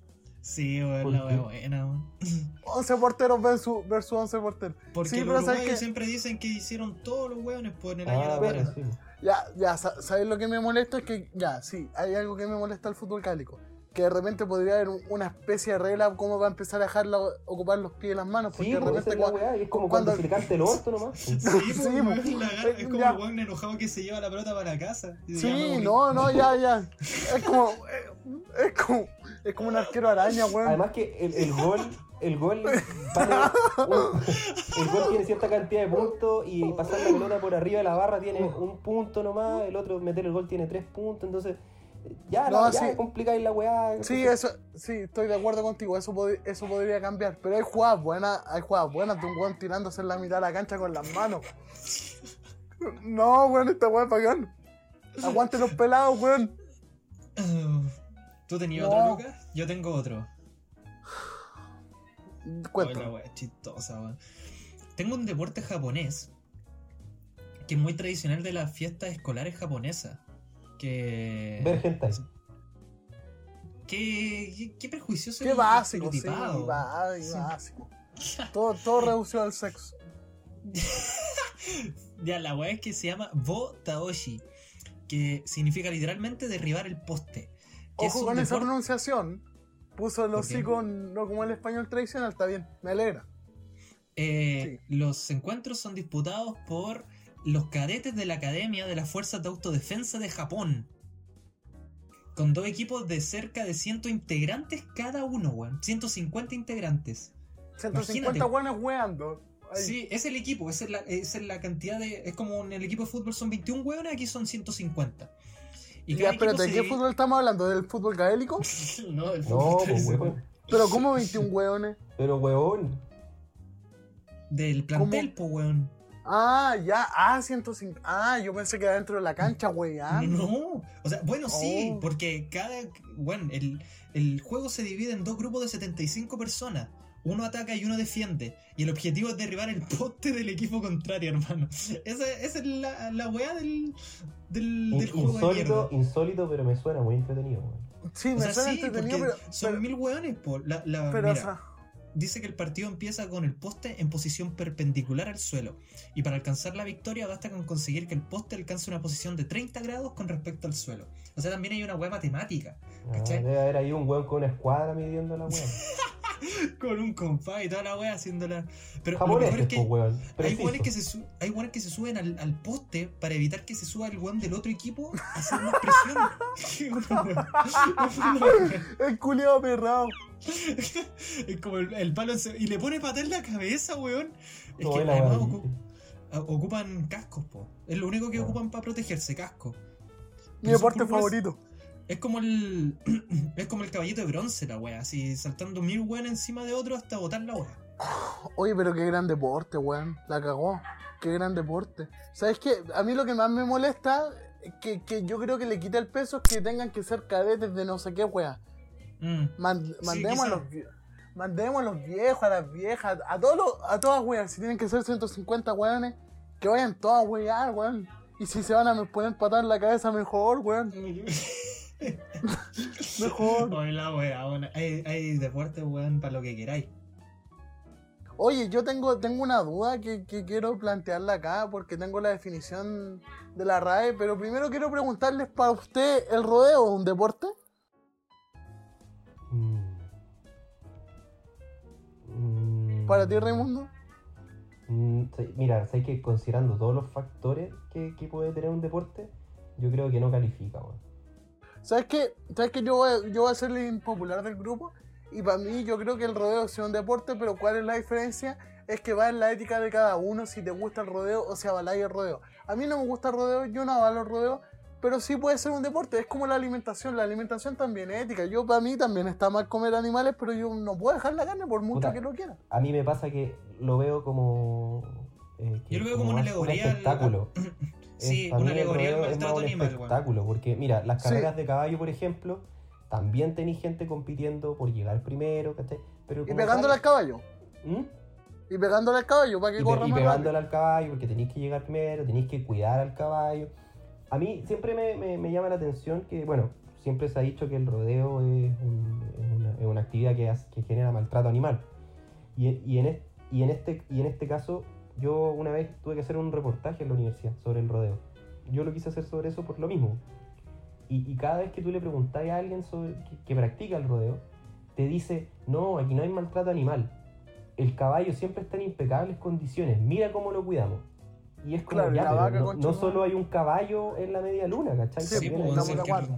Sí, weón, ¿Por la wea buena, weón. 11 porteros versus, versus 11 porteros. Porque Sí, los pero ¿sabes uruguayos qué? siempre dicen que hicieron todos los weones pues, en el año de Ah, la bueno, sí. Ya, ya, sa- ¿sabes lo que me molesta? Es que, ya, sí, hay algo que me molesta al fútbol cálico. Que de repente podría haber un- una especie de regla como va a empezar a dejarla ocupar los pies y las manos. Porque Sí, de pues, repente es la cua- weá, es como cuando, cuando- se le canta el orto nomás. Sí, Sí, pues, pues, weón, la agarra- es como ya. el weón enojado que se lleva la pelota para la casa. Sí, no, no, ya, ya. Es como, es como, es como un arquero araña, weón. Además que el, el gol, el gol vale un- el gol tiene cierta cantidad de puntos y pasar la pelota por arriba de la barra tiene un punto nomás, el otro meter el gol tiene tres puntos, entonces ya, No, la, ya sí. complicáis la weá. Sí, eso, sí, estoy de acuerdo contigo, eso, pod- eso podría cambiar. Pero hay jugadas buenas, hay jugadas buenas de un weón tirándose en la mitad de la cancha con las manos. No, weón, esta weón es bacán. Aguante los pelados, weón. ¿Tú tenías No. otro, Lucas? Yo tengo otro. La Cuéntame. wea chistosa, weón. Tengo un deporte japonés que es muy tradicional de las fiestas escolares japonesas. Que. Ver hentai. Qué, qué, qué prejuicioso Qué básico, sí, básico. Todo, todo reducido al sexo. Ya, la weá es que se llama Bo Taoshi, que significa literalmente derribar el poste. Ojo con esa pronunciación. Puso el hocico no como el español tradicional, está bien, me alegra. Eh, Los encuentros son disputados por los cadetes de la Academia de las Fuerzas de Autodefensa de Japón. Con dos equipos de cerca de 100 integrantes cada uno, weón. 150 integrantes. 150 Imagínate. buenas weando. Sí, es el equipo, esa es la, es la cantidad de. Es como en el equipo de fútbol son 21 hueones, aquí son 150. Y ya, espérate, ¿de se qué fútbol estamos hablando? ¿Del fútbol gaélico? no, del No, fútbol pues tradicional. weón. Pero ¿cómo 21 hueones? Pero weón. Del plantel, po, weón. Ah, ya, ah, 105. Ah, yo pensé que era dentro de la cancha, weón. No, o sea, bueno, sí, Oh. porque cada. Bueno, el, el juego se divide en dos grupos de 75 personas. Uno ataca y uno defiende. Y el objetivo es derribar el poste del equipo contrario, hermano. Esa, esa es la, la weá del, del, del juego de insólito, pero me suena muy entretenido, weón. Sí, O me sea, suena sí, entretenido, porque pero. son pero- mil hueones, po. La, la- pero, o mira, sea, dice que el partido empieza con el poste en posición perpendicular al suelo. Y para alcanzar la victoria basta con conseguir que el poste alcance una posición de 30 grados con respecto al suelo. O sea, también hay una hueá matemática. Ah, ¿Cachai? debe haber ahí un weón con una escuadra midiendo la weón. Con un compás y toda la wea haciéndola. Pero lo mejor es que pues weón. hay weones que, se hay weones que se suben al, al poste para evitar que se suba el weón del otro equipo a hacer más presión. El culiado perrado. es como el, el palo se- y le pone pata en la cabeza, weón. Es No, que además weá, ocu- ocupan cascos, po. Es lo único que Ah. ocupan para protegerse, casco. Mi deporte favorito. Es como el. es como el caballito de bronce, la wea. Así saltando mil weón encima de otro hasta botar la wea. Oye, pero qué gran deporte, weón. La cagó. Qué gran deporte. ¿Sabes qué? A mí lo que más me molesta, que, que yo creo que le quita el peso, es que tengan que ser cadetes de no sé qué, weón. Mm. Man- mandemos, a los, mandemos a los viejos, a las viejas, a todos los- a todas, weón. Si tienen que ser 150 weones, que vayan todas, weón, weón. Y si se van a poner patar en la cabeza, mejor, weón. Mejor. Oye, la wea, bueno, hay, hay deporte, weón, para lo que queráis. Oye, yo tengo, tengo una duda que, que quiero plantearla acá porque tengo la definición de la RAE, pero primero quiero preguntarles para usted, ¿el rodeo es un deporte? Mm. Mm. ¿Para ti, Raimundo? Mm, Mira, sabes que considerando todos los factores que, puede tener un deporte, yo creo que no califica. ¿Sabes qué? ¿Sabes que yo, voy yo voy a ser el impopular del grupo? Y para mí yo creo que el rodeo es un deporte, pero ¿cuál es la diferencia? Es que va en la ética de cada uno, si te gusta el rodeo o si avaláis el rodeo. A mí no me gusta el rodeo, yo no avalo el rodeo, pero sí puede ser un deporte. Es como la alimentación, la alimentación también es ética. Yo para mí también está mal comer animales, pero yo no puedo dejar la carne por mucho Puta. que lo quiera. A mí me pasa que lo veo como. eh, Yo lo veo como una un alegoría al- espectáculo. Sí, Es- una alegoría al rodeo es más maltrato un animal, weón. espectáculo, porque mira, las Sí. carreras de caballo, por ejemplo, también tenéis gente compitiendo por llegar primero, ¿cachai? Pero Y pegándole al caballo. ¿Mm? Y pegándole al caballo para que y, pe- corra y más pegándole rápido. al caballo, porque tenéis que llegar primero, tenéis que cuidar al caballo. A mí siempre me, llama la atención que, bueno, siempre se ha dicho que el rodeo es, un- es una, actividad que, genera maltrato animal. Y, en, este, y en este caso, yo una vez tuve que hacer un reportaje en la universidad sobre el rodeo. Yo lo quise hacer sobre eso por lo mismo. Y, cada vez que tú le preguntas a alguien sobre, que practica el rodeo, te dice, no, aquí no hay maltrato animal. El caballo siempre está en impecables condiciones. Mira cómo lo cuidamos. Y es como, Claro, ya, la pero vaca, no, solo hay un caballo en la media luna, ¿cachai? Sí, También pues, hay-.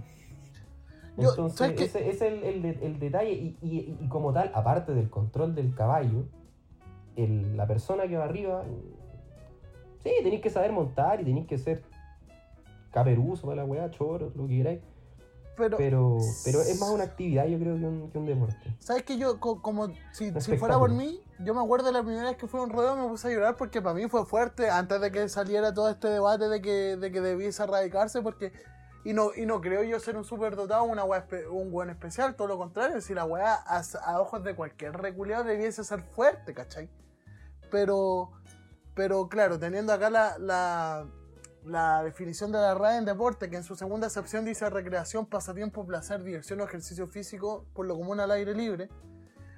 Yo, Entonces, ese, es el, el de- el detalle. Y, y- y como tal, aparte del control del caballo, el- la persona que va arriba, sí, tenéis que saber montar y tenéis que ser caperuso para la weá, choro, lo que queráis. Pero, Pero, pero es más una actividad, yo creo, que un, que un deporte. ¿sabes qué? Yo, co- como, si, si fuera por mí, yo me acuerdo de la primera vez que fui a un rodeo, me puse a llorar porque para mí fue fuerte antes de que saliera todo este debate de que, de que debiese erradicarse, porque. Y no, y no creo yo ser un superdotado, una un buen especial, todo lo contrario, si la weá a, a ojos de cualquier reculeado debiese ser fuerte, ¿cachai? Pero, pero claro, teniendo acá la, la, la definición de la RAE en deporte, que en su segunda acepción dice recreación, pasatiempo, placer, diversión o ejercicio físico, por lo común al aire libre.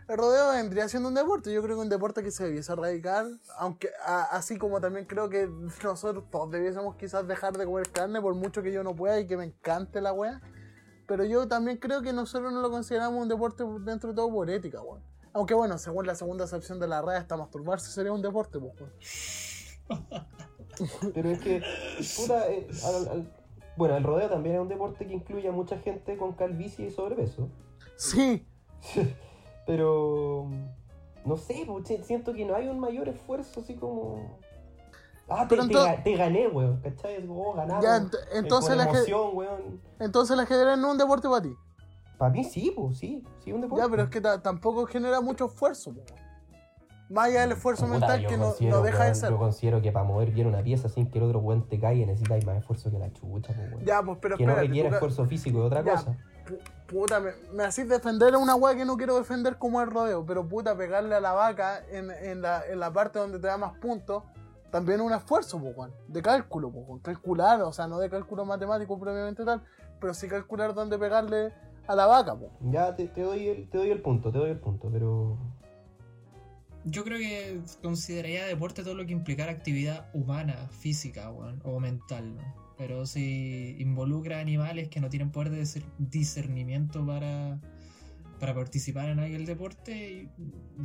El rodeo vendría siendo un deporte, yo creo que un deporte que se debiese erradicar, aunque así como también creo que nosotros todos debiésemos quizás dejar de comer carne por mucho que yo no pueda y que me encante la wea. Pero yo también creo que nosotros no lo consideramos un deporte dentro de todo por ética, weón. Aunque bueno, según la segunda acepción de la RAE, hasta masturbarse sería un deporte, pues, weón. Pero es que, puta, eh, al- al- bueno, el rodeo también es un deporte que incluye a mucha gente con calvicie y sobrepeso. Sí, Pero, no sé, pues, si- siento que no hay un mayor esfuerzo así como... Ah, te, Pero te ento- ga- te gané, weón, ¿cachai? Oh, ganamos. Ya, ent- eh, entonces la emoción, weón. entonces el ajedrez no es un deporte para ti. Para mí sí, pues, sí, sí, un deporte. Ya, pero es que ta- tampoco genera mucho esfuerzo, weón. Más allá del esfuerzo Puta, mental que no, no deja de ser. Yo considero que para mover bien una pieza sin que el otro weón te caiga necesitáis más esfuerzo que la chucha, pues, weón. Ya, pues, pero que no espérate, requiere tú ca- esfuerzo físico, es otra Ya, cosa. pu- Puta, me, me hacís defender a una weá que no quiero defender como el rodeo, pero puta, pegarle a la vaca en, en la, en la parte donde te da más puntos, también es un esfuerzo, po, weón, de cálculo, po, weón. calcular, o sea, no de cálculo matemático propiamente tal, pero sí calcular dónde pegarle a la vaca, po. Ya te, te doy el, te doy el punto, te doy el punto, pero... Yo creo que consideraría deporte todo lo que implicara actividad humana, física, o mental, ¿no? Pero si involucra animales que no tienen poder de discer- discernimiento para, para participar en aquel deporte,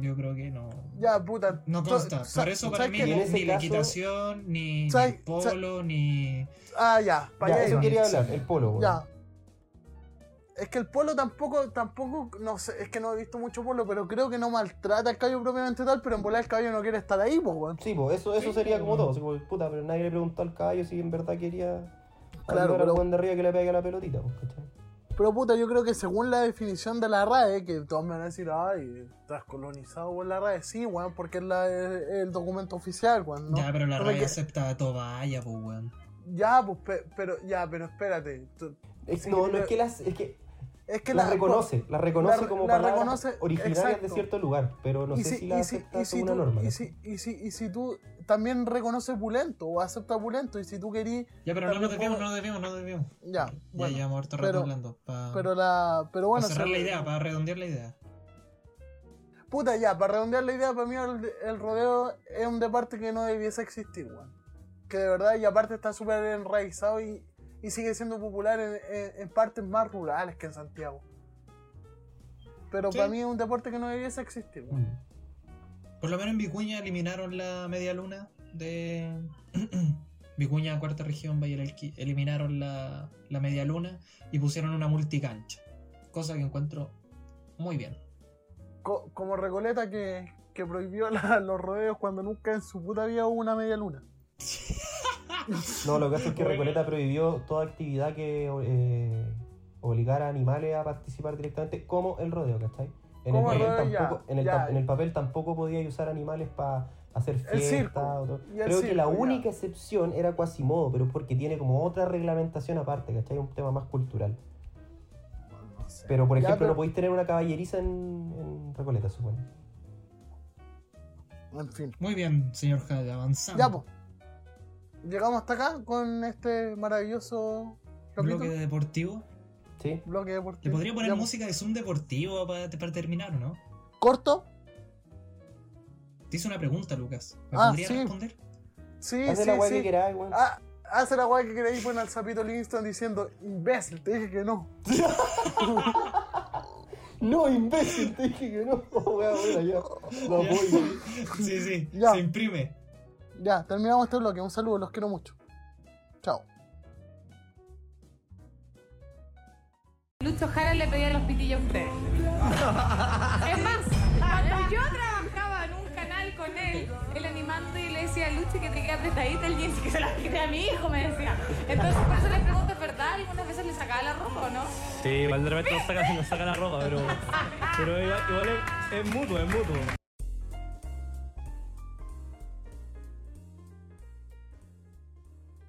yo creo que no. Ya, puta. No consta. Por eso para ¿sabes mí ni, la equitación, ni, ni ¿sabes- el polo, ni... Ah, ya, para Ya, allá eso iba. quería hablar, el polo, weón. Ya. Es que el polo tampoco, tampoco, no sé, es que no he visto mucho polo, pero creo que no maltrata al caballo propiamente tal, pero en volar el caballo no quiere estar ahí, pues, weón. Sí, pues eso, eso sería como todo. así como, puta, pero nadie le preguntó al caballo si en verdad quería Claro, al pero- weón de arriba que le pegue a la pelotita, pues, ¿cachai? Pero puta, yo creo que según la definición de la RAE, que todos me van a decir, ay, estás colonizado por la RAE, sí, weón, porque es la- es el documento oficial, weón, ¿no? Ya, pero la RAE que- acepta toalla, pues, weón. Ya, pues, pe- pero, ya, pero espérate. tú- Es- Sí, no, no es que las, es que Es que las la reconoce, las reconoce la- como la palabras reconoce- originarias de cierto lugar, pero no y sé si, si y las si- acepta y si como una tú, norma. y si, y, si, y si tú también reconoces pulento o aceptas pulento, y si tú querías, Ya, pero no nos puedo- no nos desviamos, no nos desviamos. ya, Ya bueno, llevamos harto rato pero- hablando. Para pero la, pero bueno, cerrar se- la idea, para redondear la idea. Puta, ya, para redondear la idea, para mí el, el rodeo es un deporte que no debiese existir, weón. Que de verdad, y aparte está súper enraizado y, y sigue siendo popular en, en- en partes más rurales que en Santiago. Pero Sí. para mí es un deporte que no debiese existir. Mm. Por lo menos en Vicuña eliminaron la media luna de. Vicuña, cuarta región, Valle del eliminaron la, la media luna y pusieron una multicancha. Cosa que encuentro muy bien. Co- como Recoleta que, que prohibió la- los rodeos cuando nunca en su puta vida hubo una media luna. No, lo que pasa es que. Recoleta prohibió toda actividad que eh, obligara a animales a participar directamente, como el rodeo, ¿cachai? En el, papel rodeo, ya, tampoco, en, el, ya. pa- en el papel tampoco podía usar animales para hacer El fiestas. circo, o todo. y el Creo que la ya. única excepción era Quasimodo, pero porque tiene como otra reglamentación aparte, ¿cachai? Un tema más cultural. No sé. Pero, por Ya, ejemplo, pero- no podéis tener una caballeriza en, en Recoleta, supongo. En fin. Muy bien, señor Jade, avanzamos. Ya, pues. Llegamos hasta acá con este maravilloso Bloque deportivo. ¿Sí? bloque ¿Le deportivo. podría poner Ya, música de Zoom deportivo para, para terminar o no? ¿Corto? Te hice una pregunta, Lucas. ¿Me Ah, podría sí. responder? Sí, Haz sí, la sí. que queráis, weón. Ah, hace la weá que queréis poner al sapito Livingston diciendo, imbécil, te dije que no. No, imbécil, te dije que no. Oh, ya. Ya. apoyo. Sí, sí, Ya. se imprime. Ya, terminamos este bloque. Un saludo, los quiero mucho. Chao. Lucho Jara le pedía los pitillos a ustedes. Es más, cuando yo trabajaba en un canal con él, él animando y le decía a Lucho que te queda apretadita el jeans, que se la quité a mi hijo, me decía. Entonces, por eso les pregunto, ¿es verdad? Algunas veces le sacaba la ropa no. Sí, igual de repente nos sacan, nos sacan la ropa, pero, pero igual, igual es, es mutuo, es mutuo.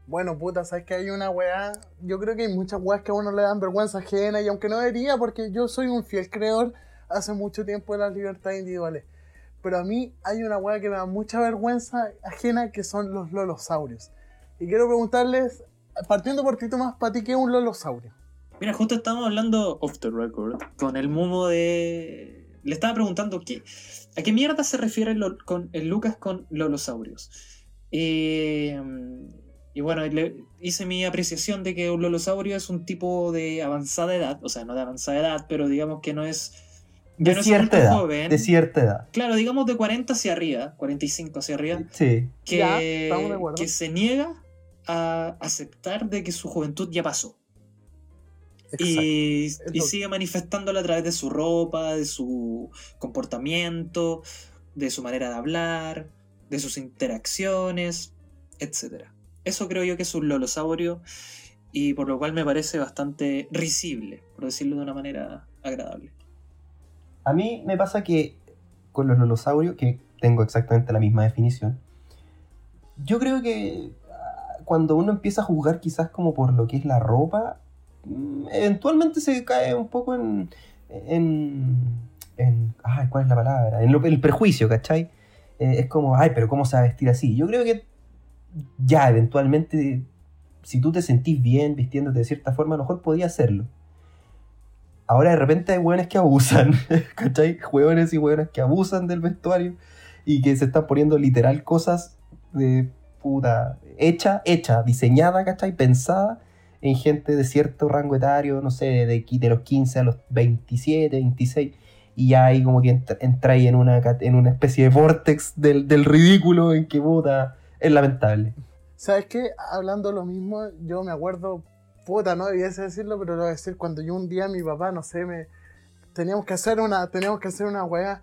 Bueno, puta, sabes que hay una weá. Yo creo que hay muchas weas que a uno le dan vergüenza ajena y aunque no debería, porque yo soy un fiel creador hace mucho tiempo de las libertades individuales. pero a mí hay una weá que me da mucha vergüenza ajena que son los lolosaurios. Y quiero preguntarles, partiendo por ti Tomás, para ti, ¿qué es un lolosaurio? Mira, justo estábamos hablando off the record con el Mumo de. Le estaba preguntando qué, a qué mierda se refiere lo- con, el Lucas con lolosaurios. Eh, y bueno, le hice mi apreciación de que un lolosaurio es un tipo de avanzada edad, o sea, no de avanzada edad, pero digamos que no es. De no cierta edad. joven. De cierta edad. Claro, digamos de 40 hacia arriba, 45 hacia arriba, Sí. que, Ya, estamos de acuerdo. que se niega a aceptar de que su juventud ya pasó. Y, y sigue manifestándolo a través de su ropa, de su comportamiento, de su manera de hablar, de sus interacciones, etc. Eso creo yo que es un lolosaurio y por lo cual me parece bastante risible, por decirlo de una manera agradable. A mí me pasa que con los lolosaurios, que tengo exactamente la misma definición, yo creo que ah, cuando uno empieza a juzgar quizás como por lo que es la ropa, mm, eventualmente se cae un poco en... en, en ¿cuál es la palabra? En lo- el prejuicio, ¿cachai? Eh, es como, ay, pero ¿cómo se va a vestir así? Yo creo que ya, eventualmente, si tú te sentís bien vistiéndote de cierta forma, a lo mejor podía hacerlo. Ahora de repente hay hueones que abusan, ¿cachai? Hueones y hueones que abusan del vestuario y que se están poniendo literal cosas de puta, hecha, hecha, diseñada, ¿cachai? Pensada en gente de cierto rango etario, no sé, de, de los 15 a los 27, 26, y ya ahí como que ahí en una, en una especie de vortex del, del ridículo en que puta, es lamentable. ¿Sabes qué? Hablando lo mismo, yo me acuerdo, puta, no debiese decirlo, pero lo voy a decir cuando yo un día mi papá, no sé, me teníamos que hacer una, teníamos que hacer una weá.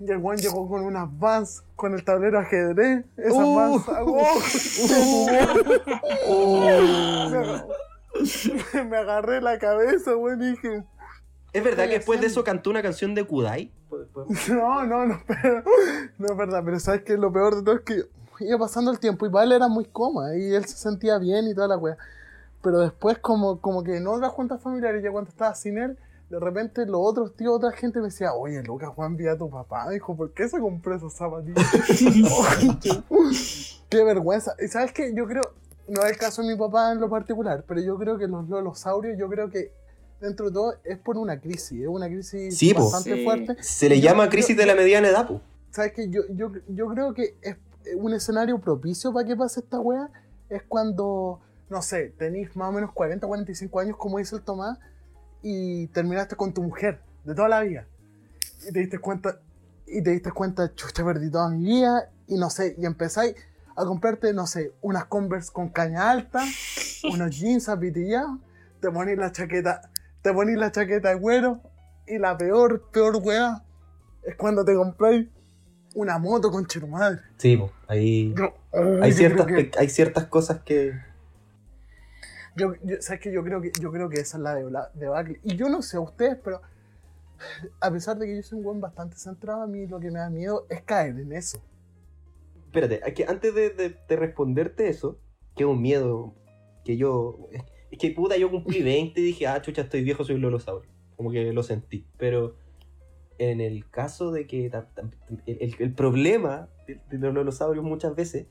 Y el weón llegó con unas vans, con el tablero ajedrez, esas Uh. vans. ¡oh! me, me agarré la cabeza, weón, y dije, ¿Es verdad que después de eso cantó una canción de Kudai? No, no, no, pero, no es verdad, pero sabes que lo peor de todo es que iba pasando el tiempo y para él era muy cómoda y él se sentía bien y toda la wea. Pero después como, como que en otras cuentas familiares, ya cuando estaba sin él, de repente los otros tíos, otra gente me decía, oye Lucas, Juan, vi a tu papá, dijo, ¿por qué se compró esos zapatillas? Qué, vergüenza. Y sabes que yo creo, no es el caso de mi papá en lo particular, pero yo creo que los lolosaurios, yo creo que dentro de todo es por una crisis, es una crisis Sí, po. bastante Sí. fuerte. Se le Yo- llama yo- crisis de la mediana edad, po. ¿Sabes qué? Yo, yo, yo creo que es un escenario propicio para que pase esta wea. Es cuando, no sé, tenéis más o menos 40, 45 años, como dice el Tomás, y terminaste con tu mujer de toda la vida. Y te diste cuenta, y te diste cuenta, chucha, perdí toda mi vida, y no sé, y empezáis a comprarte, no sé, unas Converse con caña alta, unos jeans apitillados, te ponéis la chaqueta, te ponéis la chaqueta de güero, y la peor, peor wea es cuando te compráis una moto con madre. Sí, po. Ahí hay ciertas, que- hay ciertas cosas que... yo, yo- ¿sabes qué? Yo creo que yo creo que esa es la de Bla- debacle. Y yo no sé a ustedes, pero a pesar de que yo soy un buen bastante centrado, a mí lo que me da miedo es caer en eso. Espérate, que, antes de, de- de responderte eso, que es un miedo que yo... Es, es que puta, yo cumplí 20 y dije, ah, chucha, estoy viejo, soy un lolosaurio. Como que lo sentí. Pero en el caso de que... El, problema de, de los lolosaurios muchas veces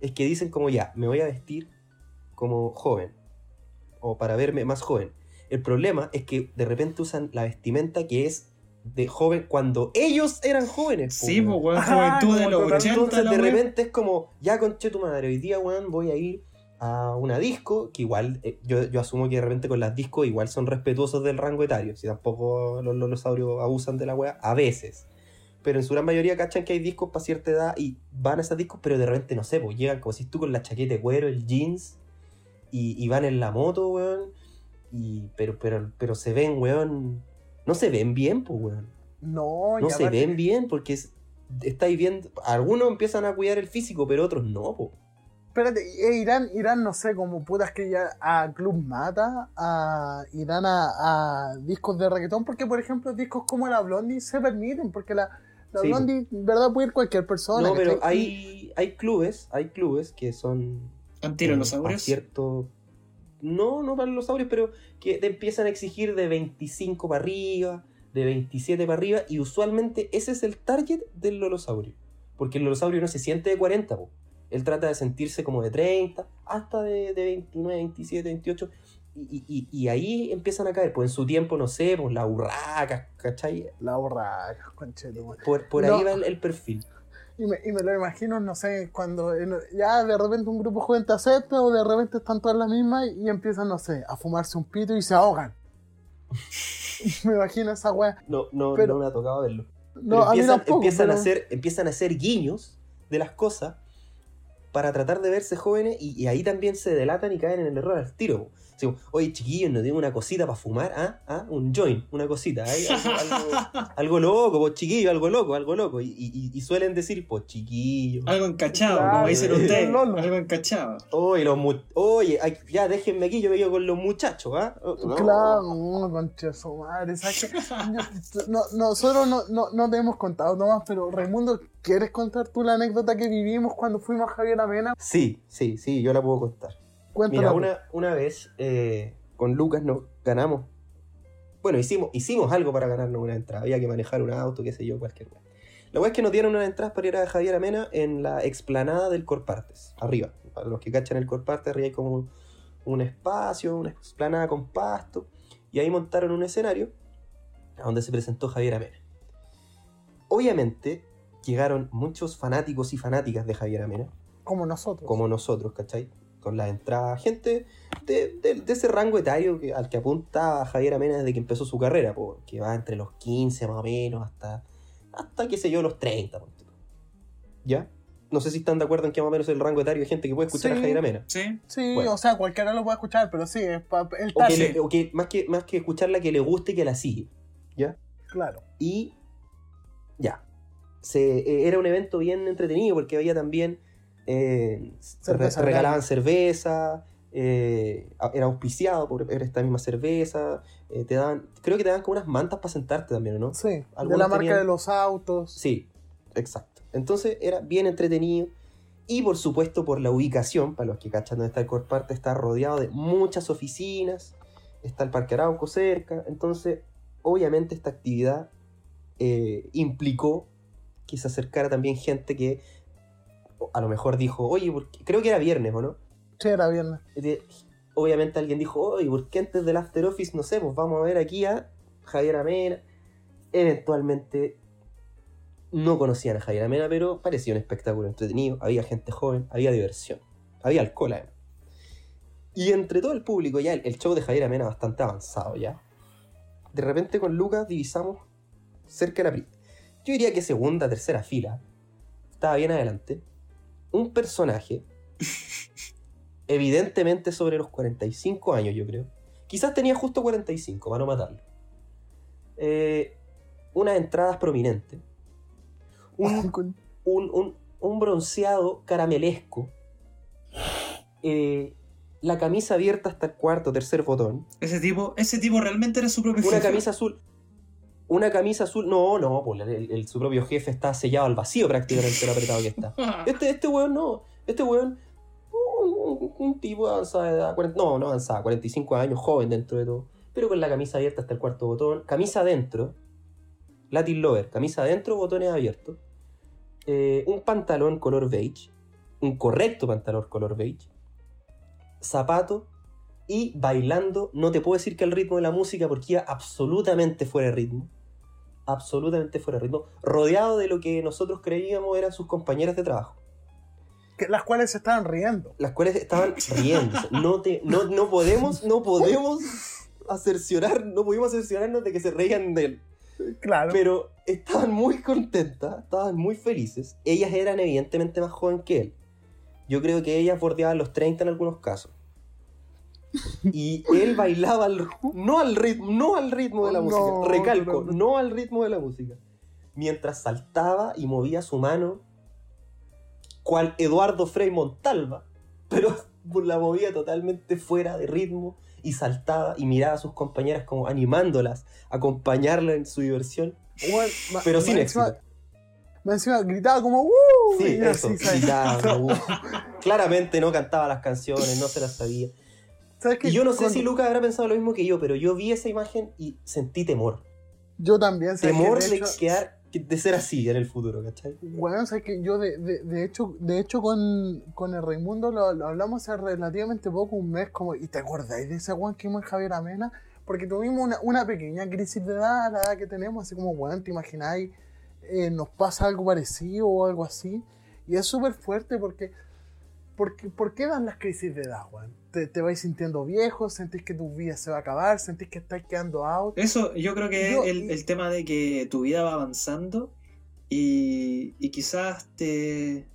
es que dicen como ya, me voy a vestir como joven. O para verme más joven. El problema es que de repente usan la vestimenta que es de joven cuando ellos eran jóvenes. po, Sí, pues, weón, juventud de los total- 80. Entonces la de repente es como, ya conche tu madre, hoy día, weón, voy a ir a una disco, que igual, eh, yo, yo asumo que de repente con las discos igual son respetuosos del rango etario, si tampoco los lolosaurios abusan de la weá, a veces. Pero en su gran mayoría cachan que hay discos para cierta edad y van a esas discos, pero de repente, no sé, pues llegan como si tú con la chaqueta de cuero, el jeans, y, y van en la moto, weón, y, pero, pero, pero se ven, weón, no se ven bien, pues, weón No, no se ven bien porque es- estáis viendo. Algunos empiezan a cuidar el físico, pero otros no, po. Espérate, e irán, irán, no sé, como putas que ya a Club Mata, a, irán a, a discos de reggaetón, porque por ejemplo discos como la Blondie se permiten, porque la, la Sí, Blondie, en verdad, puede ir cualquier persona. No, pero hay, hay clubes, hay clubes que son. eh, Antirolosaurios. a cierto. No, no para los saurios, pero que te empiezan a exigir de 25 para arriba, de 27 para arriba, y usualmente ese es el target del lolosaurio. Porque el lolosaurio no se siente de 40, po. Él trata de sentirse como de 30, hasta de, de 29, 27, 28. Y, y- y ahí empiezan a caer. Pues en su tiempo, no sé, pues la urraca, ¿cachai? La borracha, conchetumare. Por, por No. ahí va el, el perfil. Y me, y me lo imagino, no sé, cuando ya de repente un grupo joven te acepta o de repente están todas las mismas y empiezan, no sé, a fumarse un pito y se ahogan. me imagino esa weá. No, no, Pero- no me ha tocado verlo. No, Pero a mí empiezan, tampoco. empiezan, a hacer, empiezan a hacer guiños de las cosas para tratar de verse jóvenes y, ahí también se delatan y caen en el error al tiro. Po. Así como, Oye, chiquillos, ¿no tengo una cosita para fumar? ¿Ah? ¿Ah? Un joint, una cosita. ¿eh? Algo, algo- algo loco, pues chiquillo, algo loco, algo loco. Y, y- y suelen decir, pues chiquillo. Algo encachado, Claro, como dicen eh, ustedes. Algo encachado. Oye, los mu- Oye, ay, ya déjenme aquí, yo me quedo con los muchachos, ¿ah? No. Claro, no, concha de su madre, ¿sabes qué? Yo- no, nosotros no, no, no te hemos contado nomás, pero Raimundo, ¿quieres contar tú la anécdota que vivimos cuando fuimos a Javier Amena? Sí, sí, sí, yo la puedo contar. Mira, una, una vez eh, con Lucas nos ganamos. Bueno, hicimos, hicimos algo para ganarnos una entrada. Había que manejar un auto, qué sé yo, cualquier cosa. La weá es que nos dieron una entrada para ir a Javier Amena en la explanada del Corpartes, arriba. Para los que cachan el Corpartes, arriba hay como un, un espacio, una explanada con pasto. Y ahí montaron un escenario a donde se presentó Javier Amena. Obviamente, llegaron muchos fanáticos y fanáticas de Javier Amena Como nosotros. como nosotros, ¿cachai? Con la entrada, gente de, de- de ese rango etario que, al que apunta Javier Amena desde que empezó su carrera, po, que va entre los 15 más o menos hasta, hasta qué sé yo, los 30. ponte tú. ¿Ya? No sé si están de acuerdo en que más o menos es el rango etario de gente que puede escuchar Sí. a Javier Amena. Sí. Sí, Bueno. o sea, cualquiera lo puede escuchar, pero sí, es pa- el O que, target, le- o que más, que más que escucharla, que le guste y que la sigue. ¿Ya? claro. Y ya. Se, eh, era un evento bien entretenido porque había también. Eh, Cerveza re- regalaban cerveza. eh, era auspiciado por esta misma cerveza. eh, te daban. Creo que te daban como unas mantas para sentarte también, ¿no? Sí, de Algunos la marca tenían- de los autos. Sí, exacto. Entonces era bien entretenido. Y por supuesto, por la ubicación, para los que cachan donde está el Corparte, está rodeado de muchas oficinas. Está el Parque Arauco cerca. Entonces, obviamente, esta actividad eh, implicó que se acercara también gente que a lo mejor dijo, oye, ¿por qué?". creo que era viernes, ¿o no? Sí, era viernes. Obviamente alguien dijo, oye, ¿por qué antes del After Office, no sé, pues vamos a ver aquí a Javier Amena? Eventualmente no conocían a Javier Amena, pero parecía un espectáculo entretenido, había gente joven, había diversión, había alcohol además. Y entre todo el público, ya el, el show de Javier Amena bastante avanzado ya. De repente con Lucas divisamos cerca de la Yo diría que segunda, tercera fila, estaba bien adelante, un personaje evidentemente sobre los 45 años, yo creo. Quizás tenía justo 45, para no matarlo. Eh, unas entradas prominentes. Un, un, un- un bronceado caramelesco. Eh, la camisa abierta hasta el cuarto, tercer botón. Ese tipo, ese tipo realmente era su propio Una jefe. camisa azul. Una camisa azul. No, no, pues el, el- su propio jefe está sellado al vacío prácticamente lo apretado que está. Este, este weón no. Este weón. Un, un- tipo de avanzada edad. 40 no, no avanzada. 45 años, joven dentro de todo. Pero con la camisa abierta hasta el cuarto botón. Camisa adentro. Latin Lover. Camisa adentro, botones abiertos. eh, un pantalón color beige. Un correcto pantalón color beige. Zapato. Y bailando. No te puedo decir que al ritmo de la música porque iba absolutamente fuera de ritmo. Absolutamente fuera de ritmo. Rodeado de lo que nosotros creíamos eran sus compañeras de trabajo que- las cuales se estaban riendo. las cuales estaban riéndose. No, te, no, no podemos, no podemos acerciorar, no pudimos acerciorarnos de que se reían de él. Claro. Pero estaban muy contentas, estaban muy felices. Ellas eran evidentemente más jóvenes que él. Yo creo que ellas bordeaban los 30 en algunos casos. Y él bailaba al- no al ritmo, no al ritmo de la No, música. Recalco, no, no. no al ritmo de la música. Mientras saltaba y movía su mano, cual Eduardo Frei Montalva, pero la movía totalmente fuera de ritmo y saltaba y miraba a sus compañeras como animándolas, a acompañarla en su diversión, Bueno, pero sin éxito. ma- encima gritaba como ¡Uh! Sí, eso, gritaba, uh. Claramente no cantaba las canciones, no se las sabía. Y yo no sé Cuando- si Lucas habrá pensado lo mismo que yo, pero yo vi esa imagen y sentí temor. Yo también, ¿sabes temor que de, hecho- quedar, de ser así en el futuro, ¿cachai? Bueno, sabes que yo de, de, de hecho, de hecho con, con el Raimundo lo, lo hablamos hace relativamente poco, un mes, como, ¿y te acordáis de ese weón que en Javier Amena? Porque tuvimos una, una pequeña crisis de edad, la edad que tenemos, así como, weón, ¿te imagináis? eh, nos pasa algo parecido o algo así. Y es súper fuerte porque, porque, ¿por qué dan las crisis de edad, weón? Te, te vais sintiendo viejo, sentís que tu vida se va a acabar, sentís que estáis quedando out. Eso, yo creo que Yo- es el, el tema de que tu vida va avanzando y, y quizás te,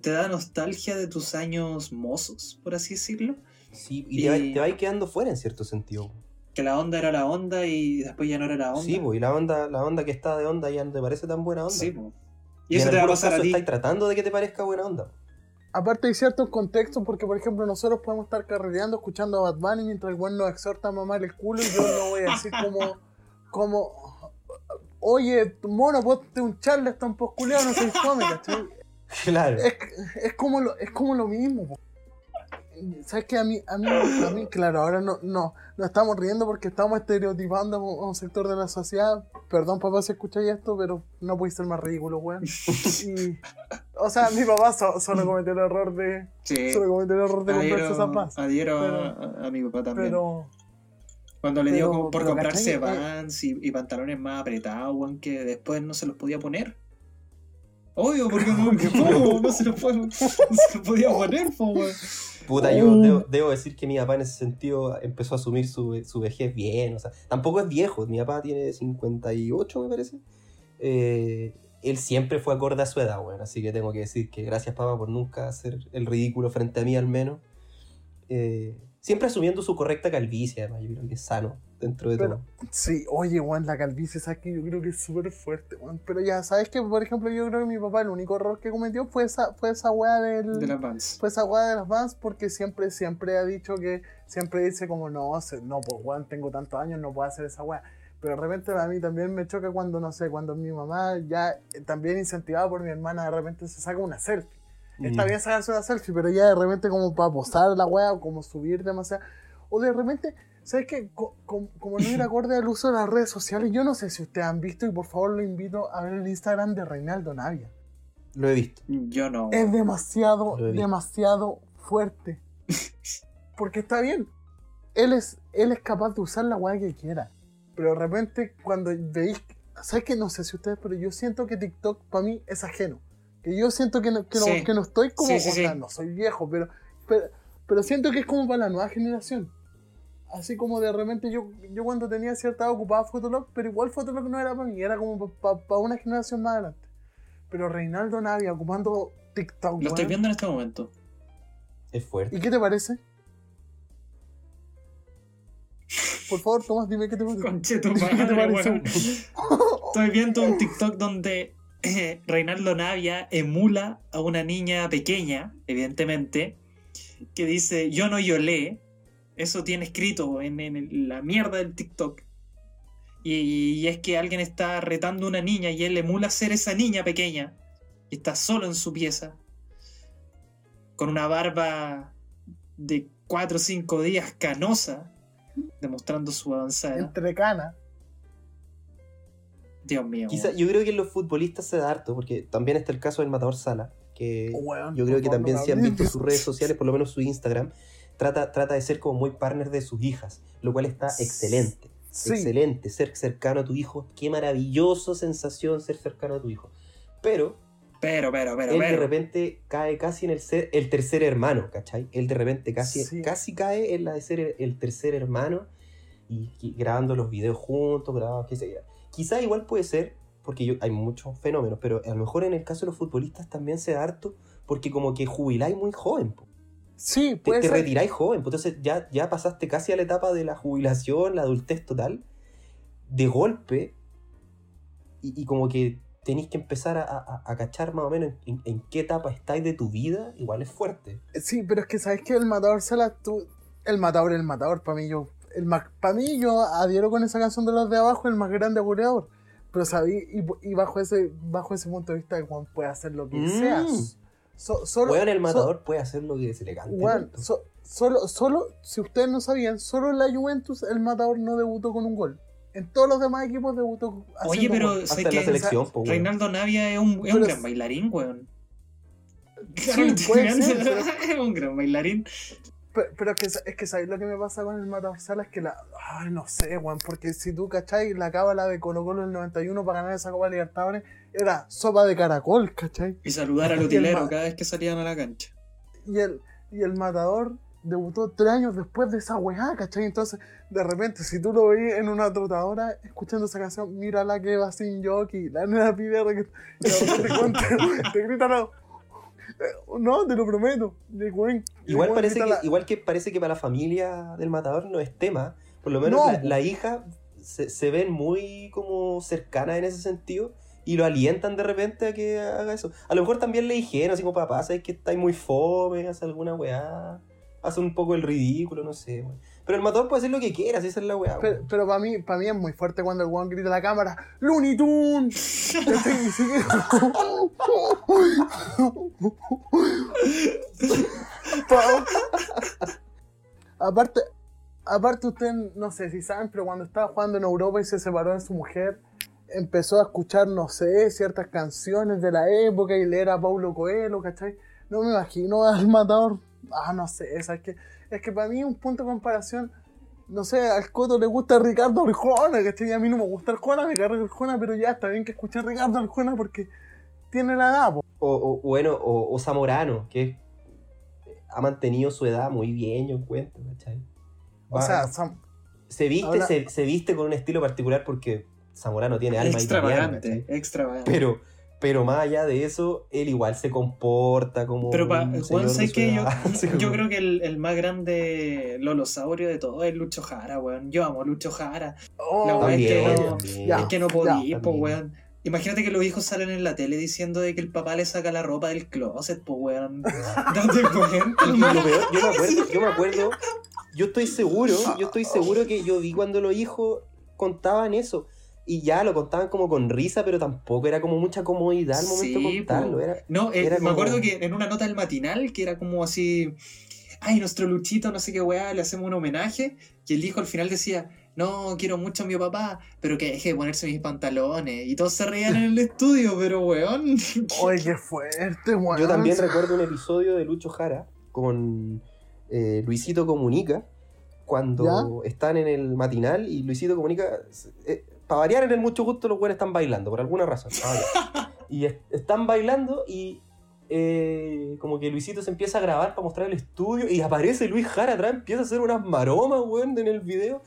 te da nostalgia de tus años mozos, por así decirlo. Sí, y, te, va, Y- te va a ir quedando fuera en cierto sentido. Que la onda era la onda y después ya no era la onda. Sí, pues, y la onda, la onda que está de onda ya no te parece tan buena onda. Sí, po. y Y eso en te va a pasar a ti. estáis tratando de que te parezca buena onda. Aparte hay ciertos contextos porque, por ejemplo, nosotros podemos estar carrereando escuchando a Bad Bunny mientras el weón nos exhorta a mamar el culo y yo no voy a decir como, como, oye, mono, ponte un charleston posculeado, no se fome, ¿cachai? Claro. Es, es como lo, es como lo mismo. po. ¿Sabes qué? A mí, a mí, a mí, claro, ahora no, no, no estamos riendo porque estamos estereotipando a un, sector de la sociedad. Perdón, papá, si escucháis esto, pero no podéis ser más ridículo, weón. O sea, mi papá so- solo cometió el error de, Sí. solo cometió el error de comprarse zapas. adhiero a- Pero- a, a mi papá también. Pero, Cuando le dio pero- por pero, comprarse. Eh, Vans y, y pantalones más apretados, weón, que después no se los podía poner. Obvio, porque no, no, se los, puede- no se los podía poner, po, weón. Puta, yo debo, debo decir que mi papá en ese sentido empezó a asumir su, su vejez bien. O sea, tampoco es viejo. Mi papá tiene 58, me parece. Eh, él siempre fue acorde a su edad, weón. Así que tengo que decir que gracias, papá, por nunca hacer el ridículo frente a mí, al menos. Eh, siempre asumiendo su correcta calvicie, además. Yo creo que es sano dentro de Pero- todo. sí, oye, Juan, la calvicie, ¿sabes que Yo creo que es súper fuerte, Juan. Pero ya, ¿sabes que Por ejemplo, yo creo que mi papá el único error que cometió fue esa, fue esa weá del... De las Vans. Fue esa weá de las Vans porque siempre, siempre ha dicho que, siempre dice como, no, no, pues weón, tengo tantos años, no puedo hacer esa weá. Pero de repente a mí también me choca cuando, no sé, cuando mi mamá ya, eh, también incentivada por mi hermana, de repente se saca una selfie. Está Mm. bien sacarse una selfie, pero ya de repente como para posar la weá o como subir demasiado. O de repente, ¿sabes qué? Co- com- como no ir acorde al uso de las redes sociales, yo no sé si ustedes han visto y por favor lo invito a ver el Instagram de Reinaldo Navia. Lo he visto. Yo no. Es demasiado, demasiado fuerte. Porque está bien. Él es, él es capaz de usar la weá que quiera. Pero de repente cuando veis... ¿Sabes qué? No sé si ustedes, pero yo siento que TikTok para mí es ajeno. Que yo siento que no, que no, Sí. que no estoy como... Sí, sí, o sea, sí. no soy viejo, pero, pero, pero siento que es como para la nueva generación. Así como de repente yo, yo cuando tenía cierta edad ocupaba Fotolog, pero igual Fotolog no era para mí, era como para una generación más adelante. Pero Reinaldo Navia ocupando TikTok, Lo estoy viendo en este momento. Es fuerte. ¿Y qué te parece? Por favor, Tomás, dime qué te parece. Conche tu ¿Qué te parece? weón. Estoy viendo un TikTok donde eh, Reinaldo Navia emula a una niña pequeña, evidentemente, que dice yo no yolé. Eso tiene escrito en, en la mierda del TikTok. Y, y es que alguien está retando a una niña y él emula ser esa niña pequeña. Y está solo en su pieza. Con una barba de 4 o 5 días canosa. Demostrando su avanzada. Entre canas. Dios mío. Quizá, yo creo que en los futbolistas se da harto, porque también está el caso del matador Sala, que yo creo que también no si han visto sus redes sociales, por lo menos su Instagram, trata, trata de ser como muy partner de sus hijas, lo cual está excelente. Sí. Excelente, ser cercano a tu hijo. Qué maravilloso sensación ser cercano a tu hijo. Pero Pero, pero, pero, él de repente cae casi en el ser el tercer hermano, ¿cachai? Él de repente casi, Sí. casi cae en la de ser el, el tercer hermano y, y grabando los videos juntos, grabando, qué sé yo. Quizá igual puede ser, porque yo, hay muchos fenómenos, pero a lo mejor en el caso de los futbolistas también se da harto, porque como que jubiláis muy joven, po. Sí, te, puede te ser. retiráis joven, pues entonces ya, ya pasaste casi a la etapa de la jubilación, la adultez total, de golpe, y, y como que tenéis que empezar a, a- a cachar más o menos en, en qué etapa estáis de tu vida, igual es fuerte. Sí, pero es que sabes que el matador Salas, tú. El matador, el matador, para mí yo. El para mí yo adhiero con esa canción de los de abajo, el más grande goleador. Pero sabí, y, y bajo ese, bajo ese punto de vista, Juan puede hacer lo que Mm. sea. So- solo, Weón, el so- matador puede hacer lo que se le cante. Juan, tanto. so- solo, solo, si ustedes no sabían, solo en la Juventus el matador no debutó con un gol. En todos los demás equipos debutó Oye, pero sé en la que selección, po, weón. Reinaldo Navia es un, es un gran es- bailarín, weón. Sí, puede ser, es un gran bailarín. Pero, pero es que, es que ¿sabes lo que me pasa con el Mataorzala? Es que la. Ay, no sé, weón. Porque si tú, ¿cachai? La cábala de Colo Colo del 91 para ganar esa Copa Libertadores era sopa de caracol, ¿cachai? Y saludar al utilero cada vez que salían a la cancha. Y el, y el matador debutó tres años después de esa weá, ¿cachai? Entonces, de repente, si tú lo veis en una trotadora escuchando esa canción, mira la que va sin jockey, la nena pide de repente cuenta, te gritan, no, no, te lo prometo, de weón. Igual parece, que, la- igual que parece que para la familia del matador no es tema. Por lo menos No. la, la hija se, se ven muy como cercanas en ese sentido y lo alientan de repente a que haga eso. A lo mejor también le dijeron así como papá, sabes que estáis muy fome, hace alguna weá, hace un poco el ridículo, no sé. Pero el matador puede hacer lo que quiera, si esa es la weá. Pero, pero para mí, para mí es muy fuerte cuando el weón grita a la cámara, ¡Looney Tunes! Aparte, aparte usted, no sé si saben, pero cuando estaba jugando en Europa y se separó de su mujer, empezó a escuchar, no sé, ciertas canciones de la época y leer a Paulo Coelho, ¿cachai? No me imagino al matador. Ah, no sé, es que, es que para mí un punto de comparación, no sé, al Coto le gusta Ricardo Arjona, ¿cachai? A mí no me gusta Arjona, me carga Arjona, pero ya está bien que escuche a Ricardo Arjona porque tiene la edad, po. O, o- bueno, o, o Zamorano, que ha mantenido su edad muy bien, yo encuentro, ¿cachai? O sea, Sam- se viste, ahora- se, se viste con un estilo particular porque Zamorano tiene alma Extravagante, extravagante. Pero, pero más allá de eso, él igual se comporta como. Pero pa, un Juan, señor de ¿sabes su qué? Yo, yo creo que el, el más grande lolosaurio de todo es Lucho Jara, weón. Yo amo a Lucho Jara. Oh, La es que no- también. Es que no podí, ya. po, weón. Imagínate que los hijos salen en la tele diciendo de que el papá le saca la ropa del closet, po, weón. Date cuenta. Y lo peor, yo me acuerdo, yo me acuerdo, yo estoy seguro, yo estoy seguro que yo vi cuando los hijos contaban eso. Y ya lo contaban como con risa, pero tampoco era como mucha comodidad al momento Sí, de contarlo. Era, No, eh, Era me como- acuerdo que en una nota del matinal que era como así, ay, nuestro Luchito, no sé qué weá, le hacemos un homenaje, y el hijo al final decía, no, quiero mucho a mi papá, pero que deje de ponerse mis pantalones. Y todos se reían en el estudio, pero weón. Oye, qué fuerte, weón. Yo también recuerdo un episodio de Lucho Jara con eh, Luisito Comunica, cuando están en el matinal y Luisito Comunica, para variar en el mucho gusto, los buenos están bailando, por alguna razón. y es- están bailando y eh, como que Luisito se empieza a grabar para mostrar el estudio y aparece Luis Jara atrás, empieza a hacer unas maromas, weón, en el video.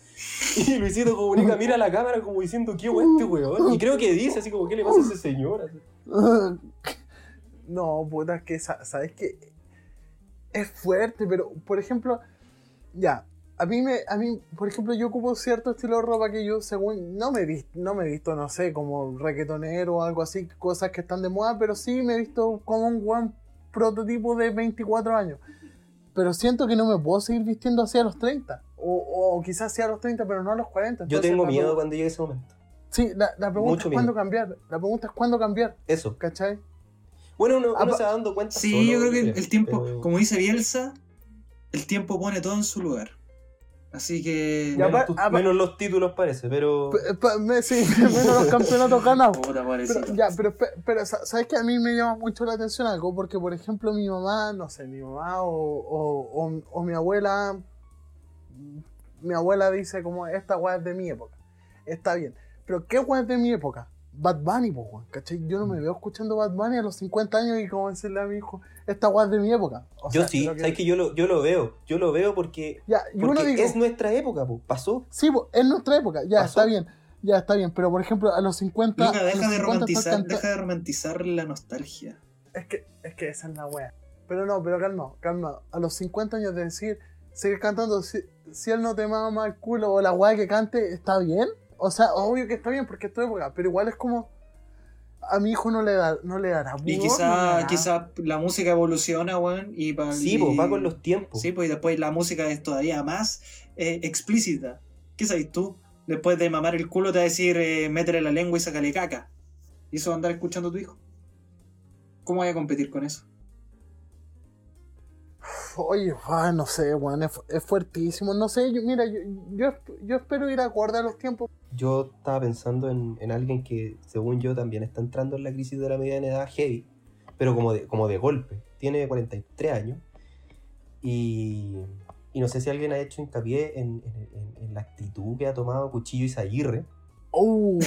Y Luisito Comunica mira a la cámara como diciendo, ¿qué weón este weón? Y creo que dice así como, ¿qué le pasa a ese señor? No, puta, es que, sa- ¿sabes qué? Es fuerte, pero, por ejemplo, ya, a mí, me, a mí, por ejemplo, yo ocupo cierto estilo de ropa que yo, según, no me he visto, no me he visto, no sé, como reggaetonero o algo así, cosas que están de moda, pero sí me he visto como un buen prototipo de 24 años. Pero siento que no me puedo seguir vistiendo así a los 30. O, o quizás sí a los 30, pero no a los 40. Yo Entonces, tengo la miedo pregu- cuando llegue ese momento. Sí, la, la pregunta Mucho es cuándo miedo. cambiar. La pregunta es cuándo cambiar, Eso. ¿cachai? Bueno, uno, uno se va dando cuenta. Sí, solo, yo creo que el, el tiempo, pero- como dice Bielsa, el tiempo pone todo en su lugar. Así que... Ya, menos, menos los títulos parece, pero. Pa- sí, menos los campeonatos ganados. Pero, ya, pero, pe- pero, sa- ¿sabes que A mí me llama mucho la atención algo, porque por ejemplo mi mamá, no sé, mi mamá o, o, o- o mi abuela, mi abuela dice como, esta weá es de mi época. Está bien, pero ¿qué weá es de mi época? Bad Bunny, pues, ¿cachai? Yo no me veo escuchando Bad Bunny a los 50 años y como decirle a mi hijo, esta es de mi época. O yo sea, sí, que- sabes que yo lo, yo lo veo. Yo lo veo porque, Ya, y uno porque digo, es nuestra época, po, pasó. sí, pues, es nuestra época, ya, Pasó. está bien. Ya está bien, pero por ejemplo, a los 50. Luca, a los deja de 50 estás romantizar, canta- deja de romantizar la nostalgia. Es que, es que esa es la wea. Pero no, pero calma, calma. A los 50 años de decir, seguir cantando, si, si él no te mama el culo o la wea que cante, ¿está bien? O sea, obvio que está bien porque es tu época, pero igual es como. A mi hijo no le, da, no le dará Y pudor, no quizá, quizá la música evoluciona, weón, y pa- Sí, y- pues va con los tiempos. Sí, pues y después la música es todavía más eh, explícita. ¿Qué sabes tú? Después de mamar el culo te va a decir eh, métele la lengua y sácale caca. ¿Y eso va a andar escuchando tu hijo? ¿Cómo voy a competir con eso? Oye, ah, no sé, weón, es, es fuertísimo. No sé, yo, mira, yo, yo, yo espero ir acorde a los tiempos. yo estaba pensando en, en alguien que, según yo, también está entrando en la crisis de la mediana edad heavy, pero como de, como de golpe. Tiene 43 años y, y no sé si alguien ha hecho hincapié en, en- en- en la actitud que ha tomado Cuchillo Izaguirre Uh,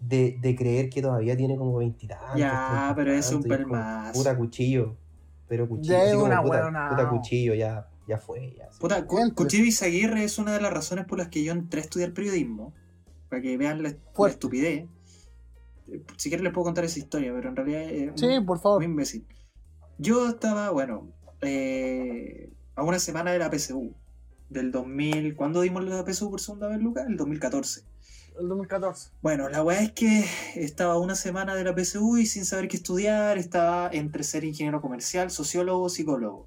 de, de creer que todavía tiene como 20 y tantos, Ya, 30 y pero es un pelmazo. Puta Cuchillo. Pero Cuchillo. Ya es una puta, Cuchillo, ya, ya fue. Ya, sí. Puta, Cuchillo Izaguirre es una de las razones por las que yo entré a estudiar periodismo. Para que vean la, estupidez. Si quieren les puedo contar esa historia, pero en realidad es sí, muy, por favor. muy imbécil. Yo estaba, bueno, eh, a una semana de la PSU. Del 2000. ¿Cuándo dimos la PSU por segunda vez, Lucas? El 2014. El 2014. Bueno, la weá es que estaba una semana de la PSU y sin saber qué estudiar, estaba entre ser ingeniero comercial, sociólogo, psicólogo.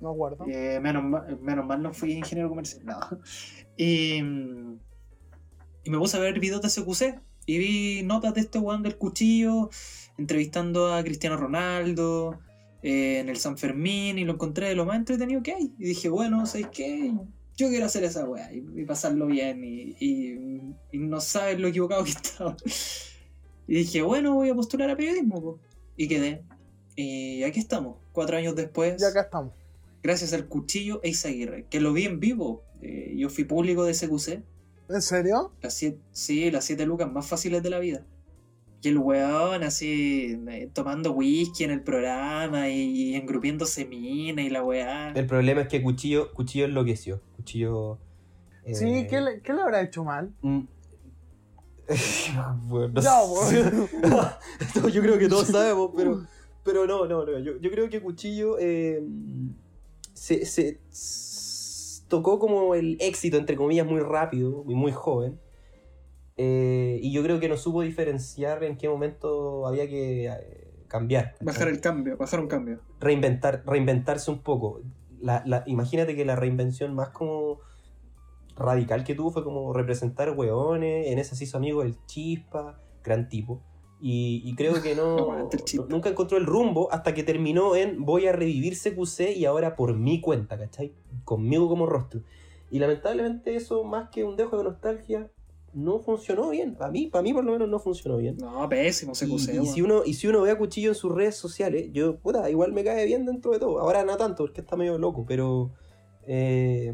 No acuerdo. Eh, menos, ma- menos mal no fui ingeniero comercial. No. Y, y me puse a ver videos de CQC. Y vi notas de este weón del cuchillo, entrevistando a Cristiano Ronaldo, eh, en el San Fermín, y lo encontré de lo más entretenido que hay. Y dije, bueno, ¿sabes qué? Yo quiero hacer esa weá y, y pasarlo bien. Y, y- y no sabes lo equivocado que estaba. Y dije, bueno, voy a postular a periodismo. po. Y quedé. Y aquí estamos, cuatro años después Y acá estamos. gracias al cuchillo e Izaguirre, que lo vi en vivo. Eh, yo fui público de SQC, ¿En serio? las siete, sí, las siete lucas más fáciles de la vida. Y el weón así, eh, tomando whisky en el programa y, engrupiéndose mina y la weá. El problema es que Cuchillo, Cuchillo enloqueció. Cuchillo. eh, Sí, ¿qué le, ¿qué le habrá hecho mal? mm. bueno, no Ya, yo creo que todos sabemos, pero, pero no, no, no. Yo, yo creo que Cuchillo eh, se, se- tocó como el éxito, entre comillas, muy rápido y muy joven. Eh, y yo creo que no supo diferenciar en qué momento había que eh, cambiar. Bajar el cambio, bajar un cambio. reinventar, reinventarse un poco. La, la- imagínate que la reinvención más como radical que tuvo fue como representar hueones, en esa se hizo amigo del Chispa, gran tipo. Y, y creo que el no- nunca encontró el rumbo hasta que terminó en voy a revivir CQC y ahora por mi cuenta, ¿cachai? Conmigo como rostro. Y lamentablemente eso, más que un dejo de nostalgia, no funcionó bien. Para mí, para mí por lo menos no funcionó bien. No, pésimo Y, CQC, y si uno, y si uno ve a Cuchillo en sus redes sociales, yo, puta, igual me cae bien dentro de todo. Ahora no tanto, porque está medio loco, pero eh,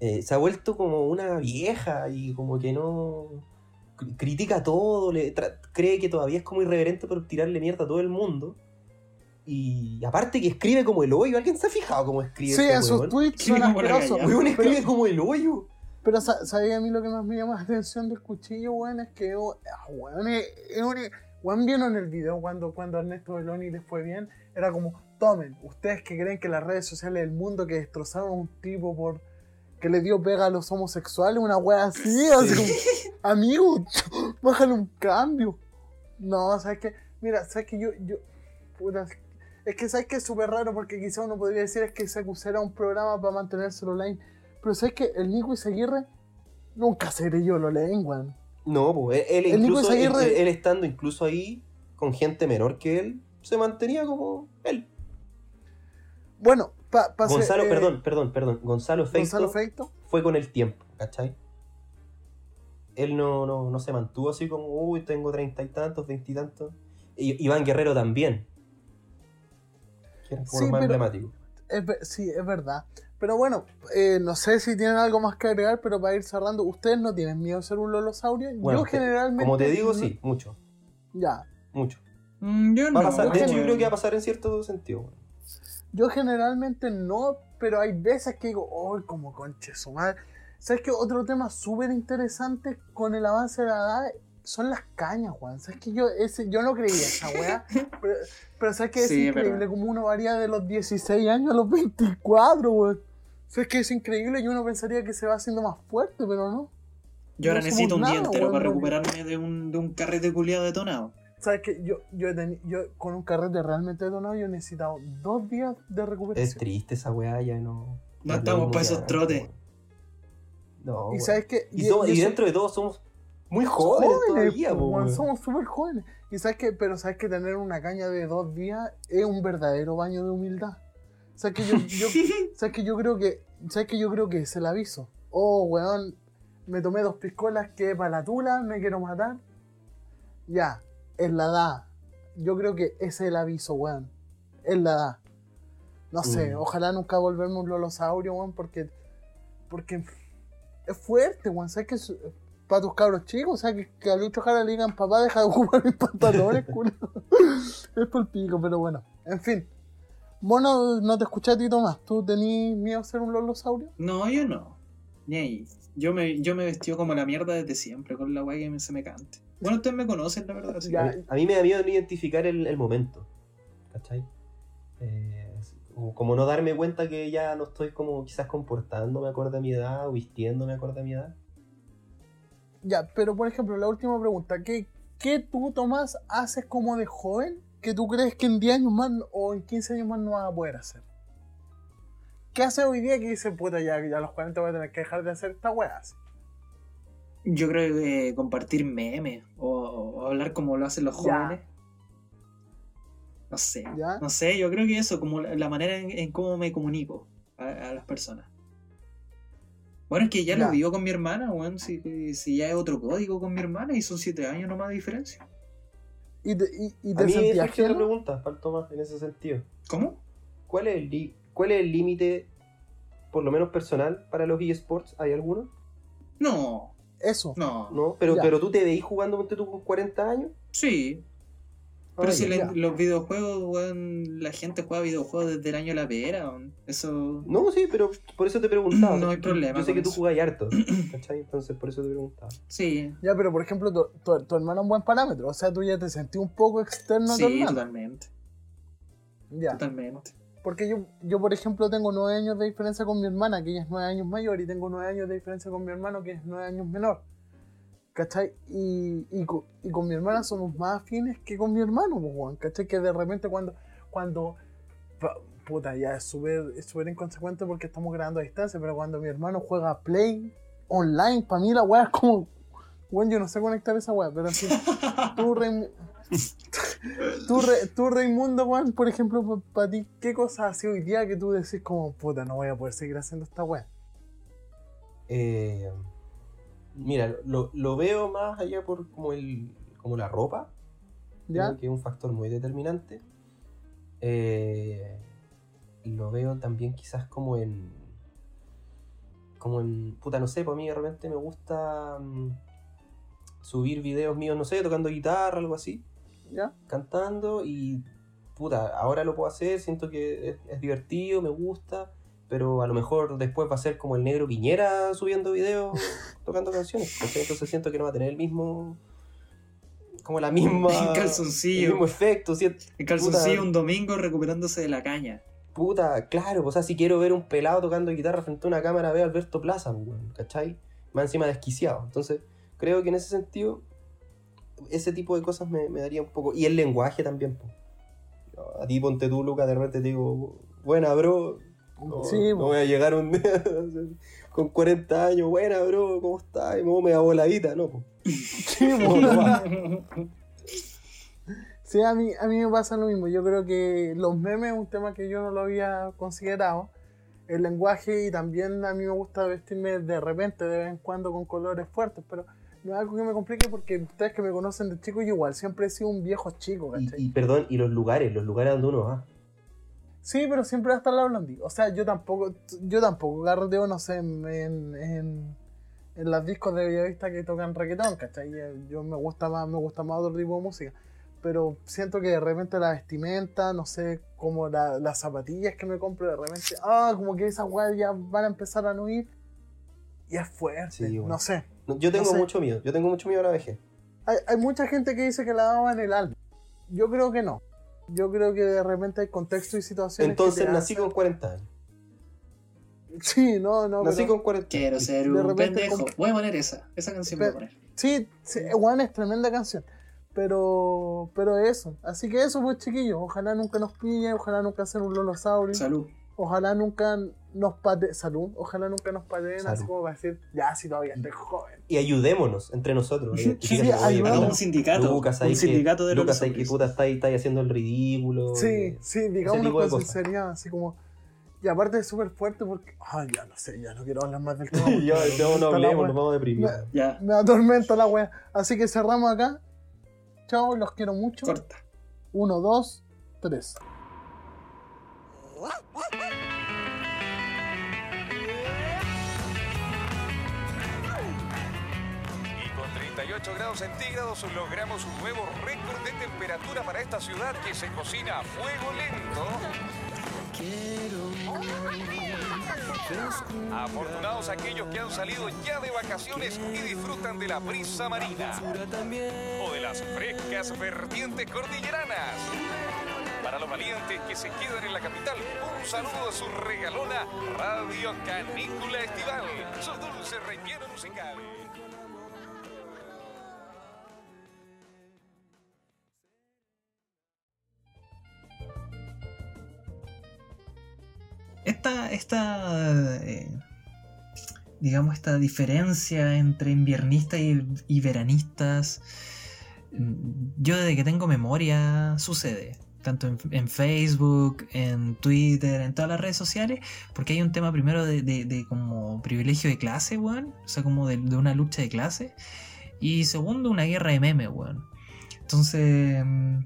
eh, se ha vuelto como una vieja y como que no cri- critica todo, le tra- cree que todavía es como irreverente por tirarle mierda a todo el mundo. Y aparte que escribe como el hoyo, ¿alguien se ha fijado cómo escribe? Sí, este en sus tweets son asquerosos. escribe como el hoyo. Pero sa- ¿sabes a mí lo que más me llama la atención del cuchillo, weón? Es que, oh, ah, weón, es, es weón, vieron en el video cuando, cuando Ernesto Beloni les fue bien, era como, tomen, ustedes que creen que las redes sociales del mundo que destrozaron a un tipo por que le dio pega a los homosexuales, una wea así, así como, amigo, bájale un cambio. No, ¿sabes qué? Mira, ¿sabes que Yo, yo, puta, es que sabes que es súper raro porque quizá uno podría decir es que CQC era un programa para mantenerse online. Pero sabes que el Nico Izaguirre nunca se creyó lo leen, weón. No, pues él, él El Nico incluso, él, Izaguirre- él- él estando incluso ahí con gente menor que él, se mantenía como él. Bueno, pa, pa Gonzalo, ser, eh, perdón, perdón, perdón. Gonzalo Feito Gonzalo Feito. fue con el tiempo, ¿cachai? Él no, no, no se mantuvo así como, uy, tengo treinta y tantos, veintitantos. Y Iván Guerrero también. Que era como Sí, más pero- emblemático. Es sí, es verdad. Pero bueno, eh, no sé si tienen algo más que agregar, pero para ir cerrando, ¿ustedes no tienen miedo de ser un lolosaurio? Bueno, Yo te- generalmente... Como te digo, no- sí, mucho, Ya. mucho. Mm, yo Va no. a pasar, de hecho, yo creo que va a pasar en cierto sentido. Yo generalmente no, pero hay veces que digo, oh, como conche su madre. ¿Sabes qué? Otro tema súper interesante con el avance de la edad son las cañas, Juan. ¿Sabes que yo, ese, yo no creía esa weá? pero, pero ¿sabes que es Sí, es increíble como uno varía de los 16 años a los 24, weón? ¿Sabes que es increíble y uno pensaría que se va haciendo más fuerte, pero no? Yo ahora no necesito un somos día nada, entero para recuperarme de un, de un carrete culiado detonado. ¿Sabes que yo, yo, yo con un carrete realmente detonado yo he necesitado dos días de Es recuperación. triste esa weá, ya no. No es estamos mismo pa' que esos trotes. No, y sabes que... Y, somos- y dentro de todo somos muy jóvenes, todavía, po, po, somos súper jóvenes. Y sabes que, pero sabes que tener una caña de dos días es un verdadero baño de humildad. Sabes que yo, yo- sabes que yo creo que, sabes que yo creo que es el aviso. Oh, weón, me tomé dos piscolas, quedé para la tula, me quiero matar. Ya, es la edad. Yo creo que ese es el aviso, weón. Es la edad. No sé, Mm. ojalá nunca volverme un lolosaurio, weón, porque. Porque es fuerte, weón. ¿Sabes que para tus cabros chicos? O sea, que, que a Lucho Jara le digan, papá, deja de ocupar mis pantalones, culo. es por pico, pero bueno. En fin. Mono, no te escuché a ti, Tomás. ¿Tú tenías miedo a ser un lolosaurio? No, yo no. Ni ahí. Yo me, yo me vestí como la mierda desde siempre, con la weá que me- se me cante. Bueno, ustedes me conocen, la verdad. así Ya. que- A mí me da miedo no identificar el, el momento. ¿Cachai? Eh, como no darme cuenta que ya no estoy como quizás comportándome acorde a mi edad o vistiéndome acorde a mi edad. Ya, pero por ejemplo, la última pregunta. ¿Qué, qué tú, Tomás, haces como de joven que tú crees que en 10 años más o en 15 años más no vas a poder hacer? ¿Qué haces hoy día que dices, puta, ya, ya a los 40 voy a tener que dejar de hacer esta weá? Yo creo que compartir memes o, o hablar como lo hacen los Ya. jóvenes. No sé. ¿Ya? No sé, yo creo que eso, como la, la manera en, en cómo me comunico a, a las personas. Bueno, es que ya, Ya. lo vivo con mi hermana, weón. Si, si ya es otro código con mi hermana y son siete años nomás de diferencia. ¿Y te, y, y A te mí me sentías surge otra ajeno? pregunta, faltó más en ese sentido. ¿Cómo? ¿Cuál es el li- cuál es el límite, por lo menos personal, para los eSports? ¿Hay alguno? No, Eso. no. No, pero, Ya. pero tú te veís jugando con 40 años. Sí. Pero si los videojuegos, weón, la gente juega videojuegos desde el año de la pera. Eso. No, sí, pero por eso te preguntaba. No hay problema Yo sé que tú eso. jugás harto, ¿cachai? Entonces por eso te preguntaba. Sí, Ya, pero por ejemplo, tu, tu, tu hermano es un buen parámetro. O sea, tú ya te sentí un poco externo a tu sí, hermano. totalmente. Ya. Totalmente. Porque yo, yo, por ejemplo, tengo nueve años de diferencia con mi hermana, que ella es nueve años mayor, y tengo nueve años de diferencia con mi hermano, que es nueve años menor. ¿Cachai? Y, y, co- y con mi hermana somos más afines que con mi hermano, pues, ¿cachai? Que de repente cuando, cuando puta, ya es súper es súper inconsecuente porque estamos grabando a distancia, pero cuando mi hermano juega Play online, para mí la weá es como, bueno, yo no sé conectar esa weá, pero en fin, tú, Raimu- tú, Re- tú, Raimundo, weón, por ejemplo, para ti, ¿qué cosa ha sido hoy día que tú decís como, puta, no voy a poder seguir haciendo esta weá? Eh, mira, lo, lo veo más allá por como el como la ropa, ¿Ya? que es un factor muy determinante. Eh, lo veo también quizás como en como en puta no sé, para mí de repente me gusta mm, subir videos míos, no sé, tocando guitarra, algo así, ¿Ya? cantando y puta, ahora lo puedo hacer, siento que es, es divertido, me gusta, pero a lo mejor después va a ser como el negro Piñera subiendo videos, tocando canciones, entonces siento que no va a tener el mismo, como la misma, En el calzoncillo. mismo efecto, ¿sí? En calzoncillo Puta. un domingo recuperándose de la caña. puta, claro, pues, o sea, si quiero ver un pelado tocando guitarra frente a una cámara, veo a Alberto Plaza, weón, ¿cachai? Más encima desquiciado, entonces creo que en ese sentido, ese tipo de cosas me, me daría un poco, y el lenguaje también, pues. A ti ponte tú, Lucas, de repente te digo, buena, bro, No, Sí, no voy a llegar un día con 40 años, buena, bro, ¿cómo estás? Y me voy a voladita, no, po. Sí, po. Sí, a mí, a mí me pasa lo mismo. Yo creo que los memes es un tema que yo no lo había considerado. El lenguaje y también a mí me gusta vestirme de repente, de vez en cuando, con colores fuertes, pero no es algo que me complique porque ustedes que me conocen de chico, yo igual siempre he sido un viejo chico, Y, ¿cachai? y, perdón, y los lugares, los lugares donde uno va. Sí, pero siempre va a estar la blondie. O sea, yo tampoco, yo tampoco garroteo, no sé, en, en, en, en las discos de Bellavista que tocan reggaetón, ¿cachai? Yo me gusta más, me gusta más otro tipo de música. Pero siento que de repente la vestimenta, no sé, como la- las zapatillas que me compro de repente, ah, como que esas weas ya van a empezar a no ir. Y es fuerte, Sí, bueno. no sé. No, Yo tengo sé. mucho miedo, yo tengo mucho miedo a la vejez. Hay, hay mucha gente que dice que la daba en el alma. Yo creo que no. Yo creo que de repente hay contextos y situaciones. Entonces nací hacen- con 40 años. Sí, no, no. nací pero- con 40 Quiero ser De un repente pendejo. comp- Voy a poner esa. Esa canción voy a Pero- poner. Sí, sí, Juan es tremenda canción. Pero, pero eso. Así que eso, pues chiquillos. Ojalá nunca nos pille, ojalá nunca sea un lolosaurio. Salud. Ojalá nunca nos pate salud. Ojalá nunca nos pateen así como para decir, ya, si todavía estoy joven. Y ayudémonos entre nosotros. Sí, ayudamos. Puta, un sindicato. Lucas, un sindicato de que, Lucas, ahí que puta está ahí, está ahí haciendo el ridículo. Sí, eh, sí, de con sinceridad, así como. Y aparte es súper fuerte porque. Ay, ya no sé, ya no quiero hablar más del tema. Ya, me no, no hablemos, wea. nos vamos a deprimir. Me, Ya, me atormenta la wea. Así que cerramos acá. Chao, los quiero mucho. corta. Uno, dos, tres. Y con 38 grados centígrados logramos un nuevo récord de temperatura para esta ciudad que se cocina a fuego lento. Afortunados aquellos que han salido ya de vacaciones y disfrutan de la brisa marina o de las frescas vertientes cordilleranas. Para los valientes que se quedan en la capital, un saludo a su regalona Radio Canícula Estival, su dulce relleno musical. Esta, esta eh, digamos, esta diferencia entre inviernistas y, veranistas, mm, yo desde que tengo memoria sucede. Tanto en, Facebook, en Twitter, en todas las redes sociales, porque hay un tema primero de, como privilegio de clase, weón. O sea, como de, una lucha de clase. Y segundo, una guerra de memes, weón. Entonces, mm,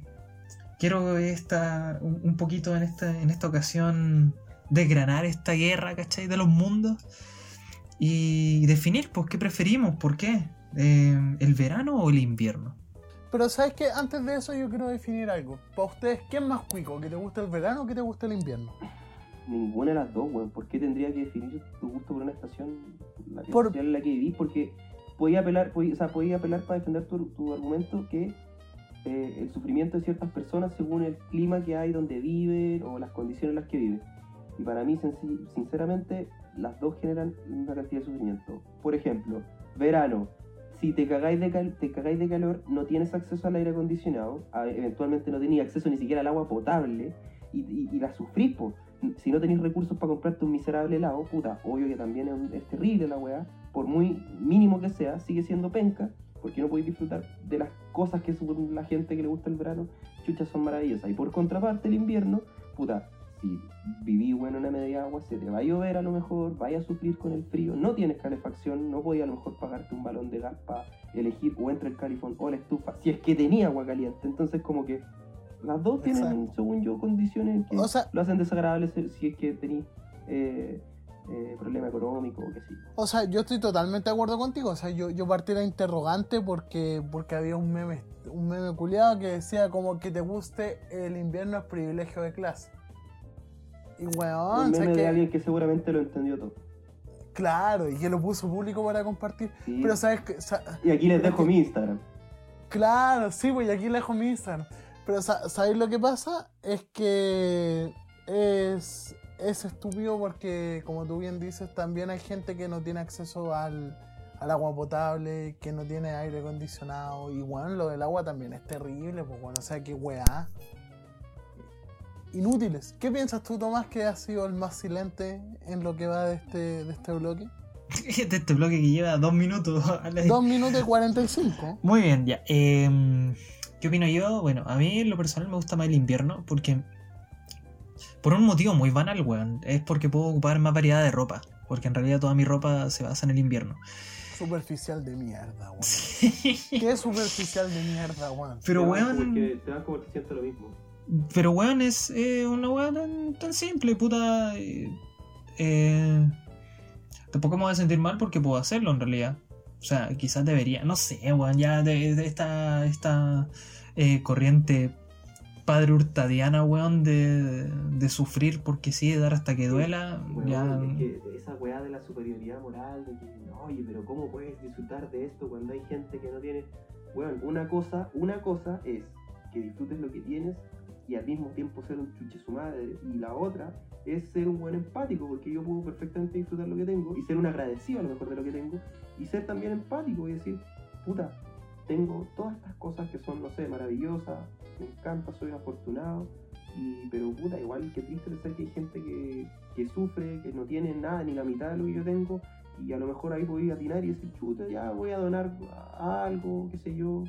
quiero esta, un, un poquito en esta, en esta ocasión desgranar esta guerra, ¿cachai? De los mundos y definir, pues, qué preferimos, por qué. Eh, ¿El verano o el invierno? Pero sabes que antes de eso yo quiero definir algo. Para ustedes, ¿qué es más cuico? ¿Que te gusta el verano o que te gusta el invierno? Ninguna de las dos, weón. ¿Por qué tendría que definir tu gusto por una estación la que Por- en la que vivís? Porque podía apelar, podía, o sea, podía apelar para defender tu, tu argumento que eh, el sufrimiento de ciertas personas según el clima que hay donde viven o las condiciones en las que viven. Y para mí, sinceramente, las dos generan una cantidad de sufrimiento. Por ejemplo, verano. Si te cagáis de, cal- te cagáis de calor, no tienes acceso al aire acondicionado, eventualmente no tenías acceso ni siquiera al agua potable y, la sufrís, po si no tenéis recursos para comprarte un miserable helado, puta, obvio que también es, es terrible la weá, por muy mínimo que sea, sigue siendo penca, porque no podéis disfrutar de las cosas que la gente que le gusta el verano, chuchas son maravillosas. Y por contraparte el invierno, puta, si viví bueno una media agua, se te va a llover a lo mejor, vaya a sufrir con el frío, no tienes calefacción, no podías a lo mejor pagarte un balón de gas para elegir o entre el califón o la estufa, si es que tenía agua caliente. Entonces como que las dos tienen, Exacto. según yo, condiciones que O sea, lo hacen desagradable si es que tenéis eh, eh, problema económico o que sí. o sea, yo estoy totalmente de acuerdo contigo. O sea, yo, yo partí la interrogante porque, porque había un meme, un meme culiado que decía como que te guste el invierno es privilegio de clase. Y weón, un ¿sabes meme de qué? alguien que seguramente lo entendió todo. Claro, y que lo puso público para compartir. Sí. Pero sabes que, sa- Y aquí les dejo mi Instagram. Claro, sí, pues aquí le dejo mi Instagram. Pero sa- ¿sabéis lo que pasa? Es que es, es estúpido porque, como tú bien dices, también hay gente que no tiene acceso al, al agua potable, que no tiene aire acondicionado. Y bueno, lo del agua también es terrible, pues bueno, o sea, que weá. Inútiles. ¿Qué piensas tú, Tomás, que ha sido el más silente en lo que va de este, de este bloque? de este bloque que lleva dos minutos. Dos minutos y 45. Muy bien, ya. Em, ¿Qué opino yo? Bueno, a mí en lo personal me gusta más el invierno porque... Por un motivo muy banal, weón. Es porque puedo ocupar más variedad de ropa. Porque en realidad toda mi ropa se basa en el invierno. Superficial de mierda, weón. Qué superficial de mierda, weón. Pero, weón... Porque te vas como que siento lo mismo. Pero weón, es eh, una weá tan, tan simple, puta. eh, eh, tampoco me voy a sentir mal porque puedo hacerlo en realidad. O sea, quizás debería, no sé, weón, ya de, de esta, esta eh, corriente padre hurtadiana, weón, de, de sufrir porque sí, de dar hasta que duela. ya, Weón, es que esa weá de la superioridad moral, de que, oye, pero ¿cómo puedes disfrutar de esto cuando hay gente que no tiene? Weón, una cosa, una cosa es que disfrutes lo que tienes y al mismo tiempo ser un chuche su madre. Y la otra es ser un buen empático, porque yo puedo perfectamente disfrutar lo que tengo y ser un agradecido a lo mejor de lo que tengo y ser también empático y decir, puta, tengo todas estas cosas que son, no sé, maravillosas, me encanta, soy afortunado, y, pero puta, igual que triste pensar que hay gente que, que sufre, que no tiene nada, ni la mitad de lo que yo tengo, y a lo mejor ahí voy a atinar y decir, chuta, ya voy a donar algo, qué sé yo.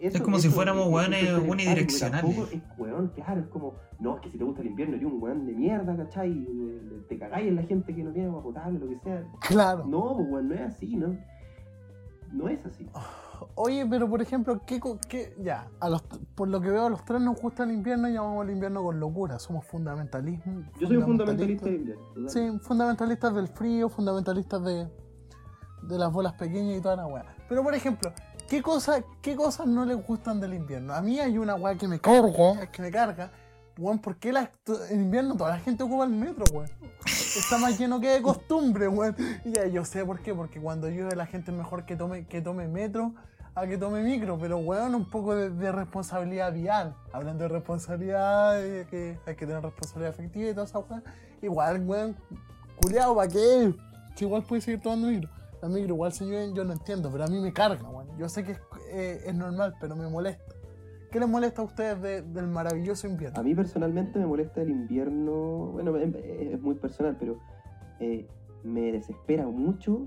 Es eso- como si fuéramos weones unidireccionales. tampoco Es weón, claro, es como, no, es que si te gusta el invierno, eres un weón de mierda, ¿cachai? Te cagáis en la gente que no tiene agua potable, lo que sea. Claro. No, pues weón, no es así, ¿no? No es así. Oye, pero por ejemplo, ¿qué, co- qué- ya, a los, por lo que veo a los tres nos gusta el invierno y llamamos al invierno con locura. Somos fundamentalismo. Yo soy un fundamentalista del invierno. Sí, fundamentalistas del frío, fundamentalistas de, de las bolas pequeñas y toda la weá. Pero por ejemplo, ¿qué, cosa, ¿qué cosas no les gustan del invierno? A mí hay una weá que me carga, que me carga. Weón, ¿por qué la- en invierno toda la gente ocupa el metro, weón? Está más lleno que de costumbre, weón. Ya, yo sé por qué, porque cuando llueve la gente es mejor que tome, que tome metro a que tome micro, pero weón, un poco de, de responsabilidad vial. Hablando de responsabilidad, de que hay que tener responsabilidad afectiva y toda esa weá. Igual, weón, culiao, ¿para qué? Igual puede seguir tomando micro. La micro igual se llueve, yo no entiendo, pero a mí me carga, weón. Yo sé que es, eh, es normal, pero me molesta. ¿Qué les molesta a ustedes de- del maravilloso invierno? A mí personalmente me molesta el invierno, bueno, es, es muy personal, pero eh, me desespera mucho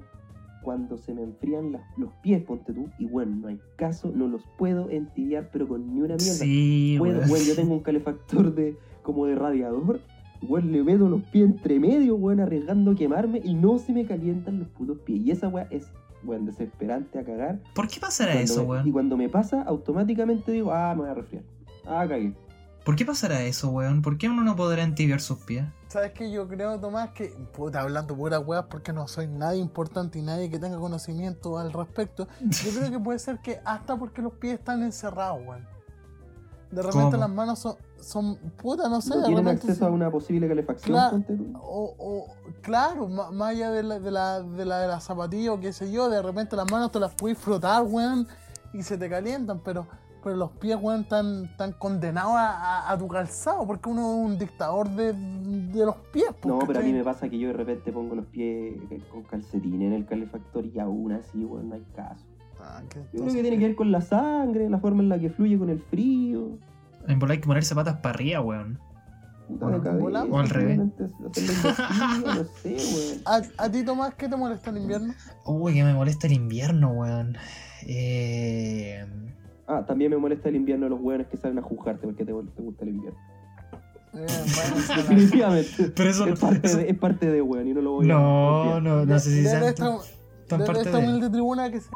cuando se me enfrían los pies, ponte tú, y bueno, no hay caso, no los puedo entibiar, pero con ni una mierda. Sí, Puedo- weón. weón, yo tengo un calefactor de como de radiador, weón, le meto los pies entre medio, weón, arriesgando quemarme y no se me calientan los putos pies. Y esa weá es, weón, desesperante a cagar. ¿Por qué pasará Cuando eso, me- weón? Y cuando me pasa, automáticamente digo, ah, me voy a resfriar. Ah, cagué. ¿Por qué pasará eso, weón? ¿Por qué uno no podrá entibiar sus pies? ¿Sabes qué? Yo creo, Tomás, que, puta, hablando puras weas porque no soy nadie importante y nadie que tenga conocimiento al respecto, yo creo que puede ser que hasta porque los pies están encerrados, weón. De repente ¿Cómo? las manos son, son, puta, no sé, No tienen acceso a una posible calefacción, Claro. O, o, claro, más allá de la, de la, de la, de la zapatilla o qué sé yo, de repente las manos te las puedes frotar, weón, y se te calientan, pero, pero los pies, weón, están, están condenados a, a- a tu calzado, porque uno es un dictador de, de los pies. pues, No, pero a mí me pasa que yo de repente pongo los pies con calcetines en el calefactor y aún así, weón, no hay caso. Ah, Yo creo que tiene que ver con la sangre, la forma en la que fluye con el frío. En volar hay que ponerse patas para arriba, weón. Bueno, cabeza. O al revés. no sé, weón. ¿A, a ti, Tomás, qué te molesta el invierno? Uy, que me molesta el invierno, weón. Eh... Ah, también me molesta el invierno de los weones que salen a juzgarte porque te, te gusta el invierno. Eh, bueno, Definitivamente. Pero eso, es, parte eso- de, es parte de weón y no lo voy a No, obviar. no, no de- sé si de esta, tan, tan de parte esta de... humilde tribuna que se...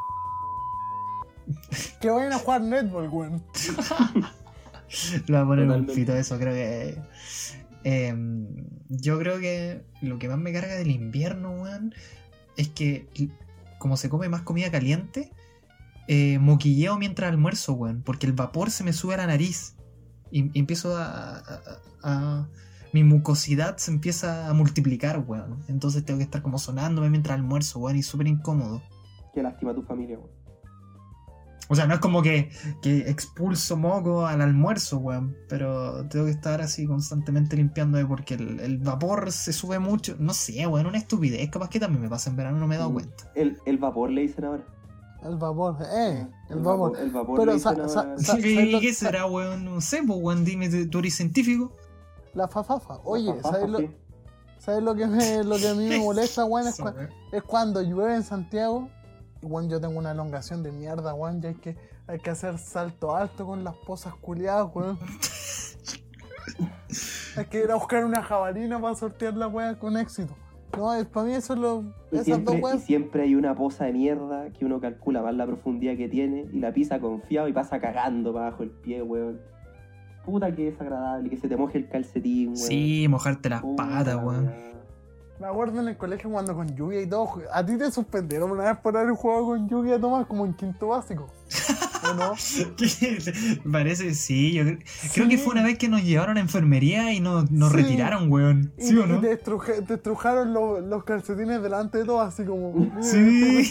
Que vayan a jugar netball, weón. Le voy a poner un Totalmente. pito a eso, creo que. eh, yo creo que lo que más me carga del invierno, weón, es que como se come más comida caliente, eh, moquilleo mientras almuerzo, weón, porque el vapor se me sube a la nariz y, y empiezo a, a- a- Mi mucosidad se empieza a multiplicar, weón. Entonces tengo que estar como sonándome mientras almuerzo, weón, y súper incómodo. Qué lástima tu familia, weón. O sea, no es como que, que expulso moco al almuerzo, weón. Pero tengo que estar así constantemente limpiándome porque el, el vapor se sube mucho. No sé, weón, una estupidez. Capaz que también me pasa en verano, no me he dado Mm. cuenta. El, el vapor le dicen ahora. El vapor, eh, el vapor. El vapor Pero le dicen sa- sa- ahora. sa- ¿Y ¿sabes lo- qué será, weón? No sé, pues, weón, dime, ¿tú eres científico? La fafafa. Oye, La fafafa, ¿sabes lo, sí. ¿sabes lo que, me, lo que a mí me molesta, weón? Es, es cuando llueve en Santiago. Y, weón, yo tengo una elongación de mierda, weón. Y hay que, hay que hacer salto alto con las pozas culiadas, weón. hay que ir a buscar una jabalina para sortear la weá con éxito. No, es, para mí eso es lo. Y Esas siempre, dos y siempre hay una poza de mierda que uno calcula más la profundidad que tiene y la pisa confiado y pasa cagando para abajo el pie, weón. Puta que desagradable, que se te moje el calcetín, weón. Sí, mojarte las Puta patas, weón. Me acuerdo en el colegio cuando con lluvia y todo. A ti te suspendieron una vez por haber jugado con lluvia, Tomás, como en quinto básico. ¿O no? Parece, sí, yo cre- creo que Sí. fue una vez que nos llevaron a enfermería y nos, nos Sí. retiraron, weón. Y, ¿Sí o y no? te, estruje- te estrujaron los, los calcetines delante de todos, así como. mira, Sí.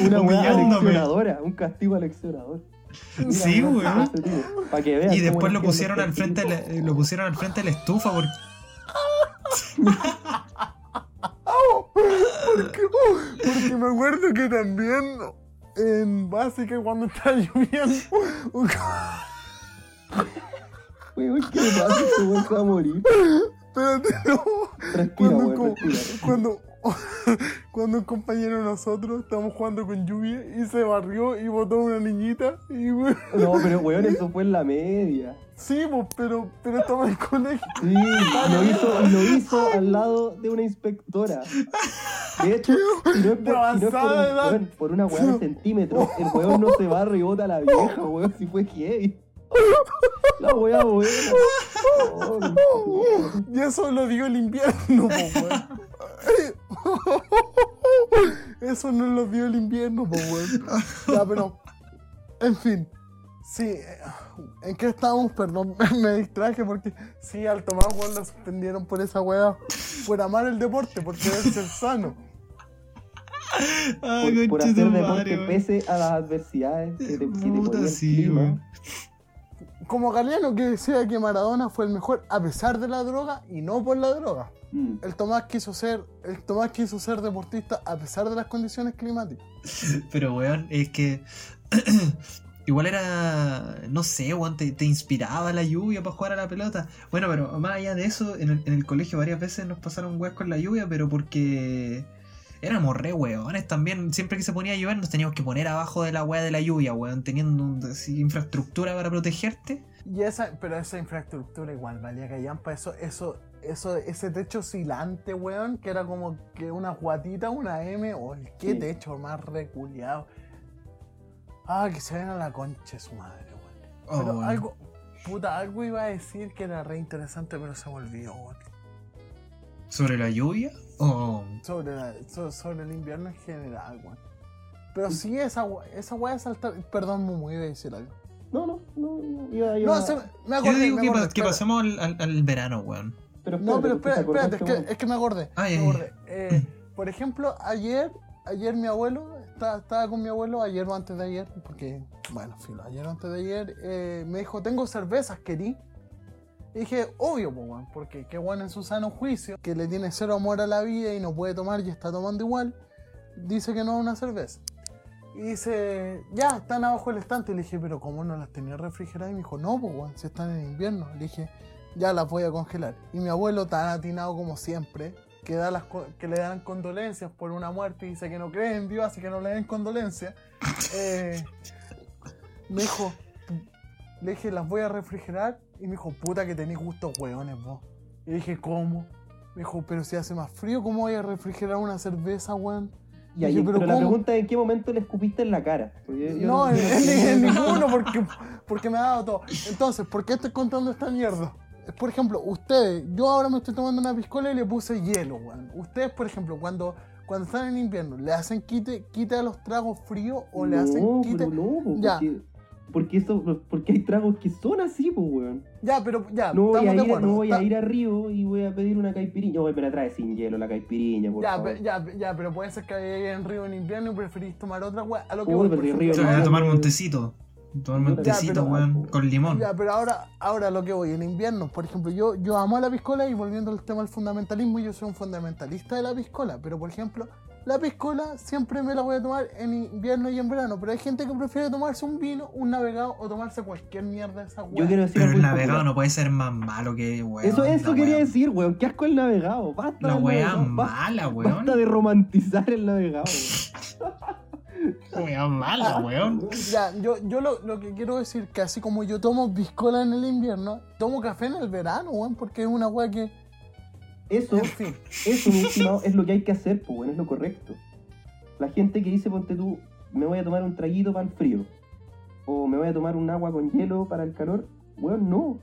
Una aleccionadora, un castigo aleccionador. Sí, weón. Para que vean Y después lo pusieron al frente de la, eh, lo pusieron al frente de la estufa porque Porque, porque me acuerdo que también en básica, cuando estaba lloviendo, un Weón, ¿qué le pasa? Este weón se va a morir. Espérate, no. Respira, Cuando, weón, como- respira. cuando, cuando un compañero de nosotros estábamos jugando con lluvia y se barrió y botó una niñita y weón, No, pero weón, eso fue en la media. Sí, pero, pero estaba en el colegio. Sí, lo hizo, lo hizo al lado de una inspectora. De hecho, si no es por, si no es por, avanzada un- edad. weón, por una weá de centímetros, el weón no se barra y bota a la vieja, weón, si fue heavy. La weá buena. Oh, Y eso lo dio el invierno, po, weón. Eso no lo dio el invierno, po, weón. Ya, pero. En fin. Sí, eh, ¿en qué estábamos? Perdón, me distraje porque sí, al Tomás weón lo suspendieron por esa weá. Por amar el deporte, por querer ser sano. Ay, por, por hacer deporte madre, pese a las adversidades que te, que Puta, sí, clima. weón. Como Galeano que decía que Maradona fue el mejor a pesar de la droga y no por la droga. Mm. El Tomás quiso ser, el Tomás quiso ser deportista a pesar de las condiciones climáticas. Pero, weón, es que. Igual era. No sé, weón, te, te inspiraba la lluvia para jugar a la pelota. Bueno, pero más allá de eso, en el, en el colegio varias veces nos pasaron weas con la lluvia, pero porque. Éramos re weones también. Siempre que se ponía a llover, nos teníamos que poner abajo de la wea de la lluvia, weón, teniendo un- así, infraestructura para protegerte. Y esa, pero esa infraestructura igual valía callampa, eso, eso, eso, ese techo oscilante, weón, que era como que una guatita, una M, o el qué Sí. techo más reculeado. Ah, que se ven a la concha de su madre, weón. Oh, Pero algo, puta, algo iba a decir que era re interesante, pero se me olvidó, weón. ¿Sobre la lluvia? Oh. Sobre, la- so- sobre el invierno en general, weón. Pero sí, esa, esa weá de saltar. Perdón, Mumu, iba a decir algo. No, no, no, no, iba, iba- No, se, me Yo acordé. digo me que, acordé, pa- que espera. pasemos al, al- al verano, weón. pero No, pero ¿tú te espera, espérate, es que, es que me acordé. Ay, me ay, acordé. Eh, por ejemplo, ayer, ayer mi abuelo, estaba, con mi abuelo, ayer o antes de ayer, porque, bueno, filo, ayer o antes de ayer, eh, me dijo, tengo cervezas, querí. Y dije, obvio, porque qué bueno en su sano juicio, que le tiene cero amor a la vida y no puede tomar y está tomando igual, dice que no es una cerveza. Y dice, ya, están abajo del estante. Y le dije, pero ¿cómo no las tenía refrigeradas? Y me dijo, no, si están en invierno. Le dije, ya las voy a congelar. Y mi abuelo, tan atinado como siempre, que, da las, co- que le dan condolencias por una muerte y dice que no cree en Dios, así que no le den condolencias, eh, me dijo, le dije, las voy a refrigerar. Y me dijo, puta que tenéis gustos hueones vos. Y dije, ¿cómo? Me dijo, pero si hace más frío, ¿cómo voy a refrigerar una cerveza, weón? Y ahí, Dije, pero, pero la pregunta es en qué momento le escupiste en la cara. Yo No, en, ninguno, porque, porque me ha dado todo. Entonces, ¿por qué estoy contando esta mierda? Por ejemplo, ustedes, yo ahora me estoy tomando una piscola y le puse hielo, weón. Ustedes, por ejemplo, cuando, cuando están en invierno, ¿le hacen quite, quite a los tragos fríos o le hacen no, quite? pero no, po, Ya. porque, porque, eso, porque hay tragos que son así, pues, weón. Ya, pero ya, No voy, estamos a de ir, acuerdo. no voy a ir a Río y voy a pedir una caipiriña. Oye, me la trae sin hielo la caipiriña, por ya, favor. pe- ya, ya, pero puede ser que haya en Río en invierno y preferís tomar otra weá. A lo que Uy, voy, pero por Río Yo voy a tomar weón. Un tecito. Tomarme un Ya, tecito, pero- weón, con limón. Ya, pero ahora, ahora lo que voy, en invierno, por ejemplo, yo, yo amo la piscola y volviendo al tema del fundamentalismo, yo soy un fundamentalista de la piscola, pero por ejemplo, la piscola siempre me la voy a tomar en invierno y en verano, pero hay gente que prefiere tomarse un vino, un navegado o tomarse cualquier mierda de esa Yo weá. quiero decir Pero el navegado no puede ser más malo que, weón. Eso, eso quería decir, weón. Qué asco el navegado. Basta La weá mala, weón. Basta de romantizar el navegado, weón. Weá mala, weón. Ya, yo, yo lo, lo que quiero decir que así como yo tomo piscola en el invierno, tomo café en el verano, weón, porque es una weá que, Eso, en fin. eso, mi estimado, es lo que hay que hacer, pues, weón. Es lo correcto. La gente que dice, ponte tú, me voy a tomar un traguito para el frío. O me voy a tomar un agua con hielo para el calor. Weón, no.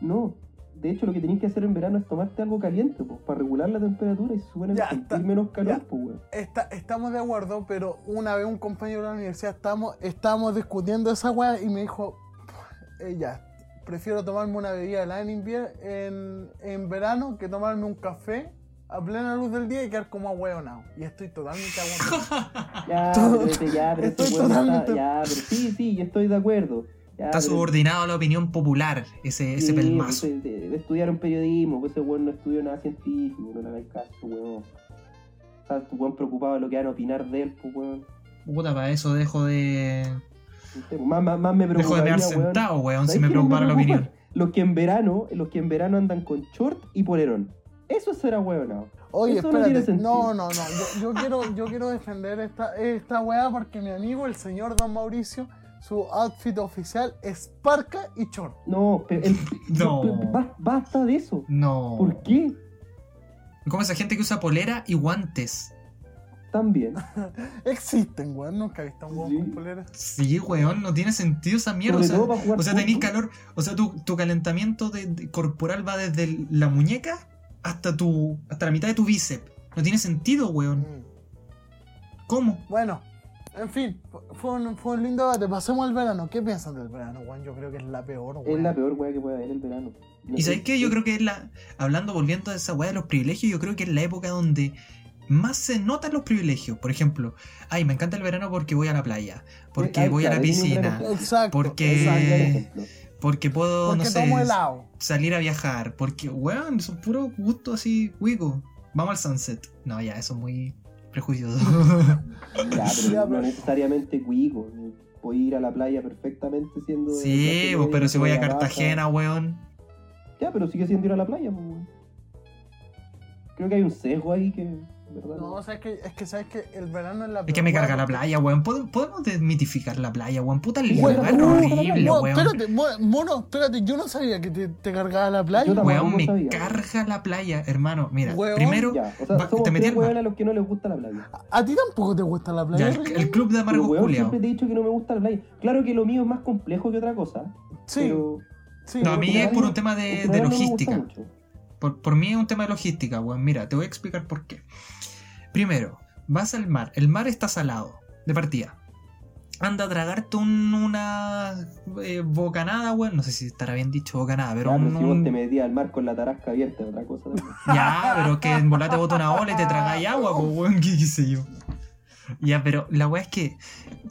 No. De hecho, lo que tenéis que hacer en verano es tomarte algo caliente, pues, para regular la temperatura y Ya, sentir está- menos calor, ya. pues, weón. Está- estamos de acuerdo, pero una vez un compañero de la universidad estábamos, estábamos discutiendo esa weá y me dijo, ella, prefiero tomarme una bebida helada en invierno, en, en verano que tomarme un café a plena luz del día y quedar como ahueonado. Y estoy totalmente aguantado. Ya, Todo- pero, ya, pero este estoy weón está- totalmente- ya, pero sí, sí, yo estoy de acuerdo. Ya, Está pero- subordinado a la opinión popular, ese, ese Sí, pelmazo. pues, de, de estudiar un periodismo, pues ese weón no estudió nada científico, no le hagáis caso, weón. Está tu weón preocupado de lo que van a opinar de él, pues weón. Puta, para eso dejo de. No más, más, más me Dejo de mear sentado, weón, si ¿Sabes me preocupara la opinión. Los que en verano, los que en verano andan con short y polerón. Eso será weonado. Oye, Eso no espérate. tiene sentido. No, no, no. Yo, yo quiero, yo quiero defender esta, esta weá porque mi amigo, el señor Don Mauricio, su outfit oficial es parca y short. No, pero el- No. ba- basta de eso. No. ¿Por qué? Como esa gente que usa polera y guantes. También. Existen, weón. Nunca he visto un weón Sí. con polera. Sí, weón, no tiene sentido esa mierda. O sea, o sea tenés calor. O sea, tu, tu calentamiento de- de corporal va desde la muñeca hasta tu. hasta la mitad de tu bíceps. No tiene sentido, weón. Mm. ¿Cómo? Bueno, en fin, fue un, fue un lindo debate. Pasemos al verano. ¿Qué piensan del verano, weón? Yo creo que es la peor, weón. Es la peor weá que puede haber el verano. ¿Y sabes qué? Yo creo que es la. Hablando, volviendo a esa weá de los privilegios, yo creo que es la época donde más se notan los privilegios. Por ejemplo, ay, me encanta el verano porque voy a la playa, porque Ay, voy a la piscina. Exacto. porque- porque puedo, Porque no sé, helado. salir a viajar, porque, weón, son puro gusto así, cuico. Vamos al sunset. No, ya, eso es muy prejuicioso. Ya, pero Ya, no pero- necesariamente cuico. Voy a ir a la playa perfectamente siendo. sí, pero si voy a baja. Cartagena, weón. Ya, pero sigue siendo ir a la playa, weón. Creo que hay un sesgo ahí que. ¿Verdad? No, o sea, es que, es que sabes que el verano es la peor. Es que me carga la playa, weón. ¿Pod- Podemos desmitificar la playa, weón. Puta, el Bueno, lugar no, horrible, Mo- weón. Espérate, mo- mono, espérate, yo no sabía que te, te cargaba la playa. Weón, me sabía. carga la playa, hermano. Mira, Weón, primero, Ya, o sea, va- somos te metí a los que no les gusta la playa. A ti tampoco te gusta la playa. Ya, el, club de amargos culiao. siempre te he dicho que no me gusta la playa. Claro que lo mío es más complejo que otra cosa. Sí, Pero. sí. No, a mí es por un playa- tema en de, no logística. Por, por mí es un tema de logística, weón. Mira, te voy a explicar por qué. Primero, vas al mar. El mar está salado, de partida. Anda a tragarte un- una eh, bocanada, weón. No sé si estará bien dicho bocanada, pero Ya, un, si vos te metías al mar con la tarasca abierta, otra cosa. también. Ya, pero que en volá te bota una ola y te tragáis agua, pues, weón, qué qué sé yo. Ya, pero la weá es que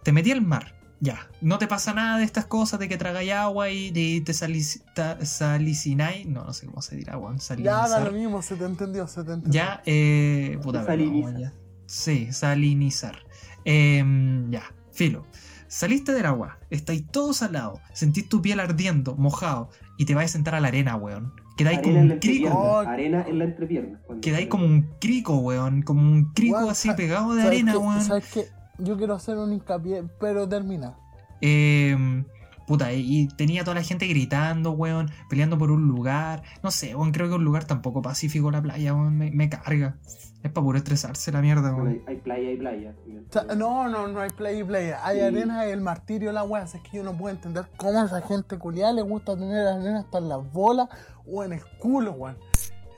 te metí al mar, ya. No te pasa nada de estas cosas de que tragáis agua y de- te salis, ta- salicináis. No, no sé cómo se dirá, weón. Ya da lo mismo, se te entendió, se te entendió. Ya, eh. Puta, no, Salinizar. ya. Sí, salinizar. Em, ya, filo. Saliste del agua, estáis todo salado, sentís tu piel ardiendo, mojado, y te vas a sentar a la arena, weón. Quedáis como Arena en la un crico. Oh. Arena en la entrepierna. Quedáis como un crico, weón. Como un crico Weón, así pegado de ¿Sabes arena, qué? weón. ¿Sabes qué? Yo quiero hacer un hincapié, pero termina. Eh, puta, y tenía toda la gente gritando, weón. Peleando por un lugar. No sé, weón. Creo que un lugar tampoco pacífico la playa, weón. Me, me carga. Es para puro estresarse la mierda, weón. hay, hay playa, hay playa. O sea, no, no, no hay play y play. Hay Sí. arena y el martirio la wea. Es que yo no puedo entender cómo a esa gente culiada le gusta tener arena hasta en las bolas o en el culo, weón.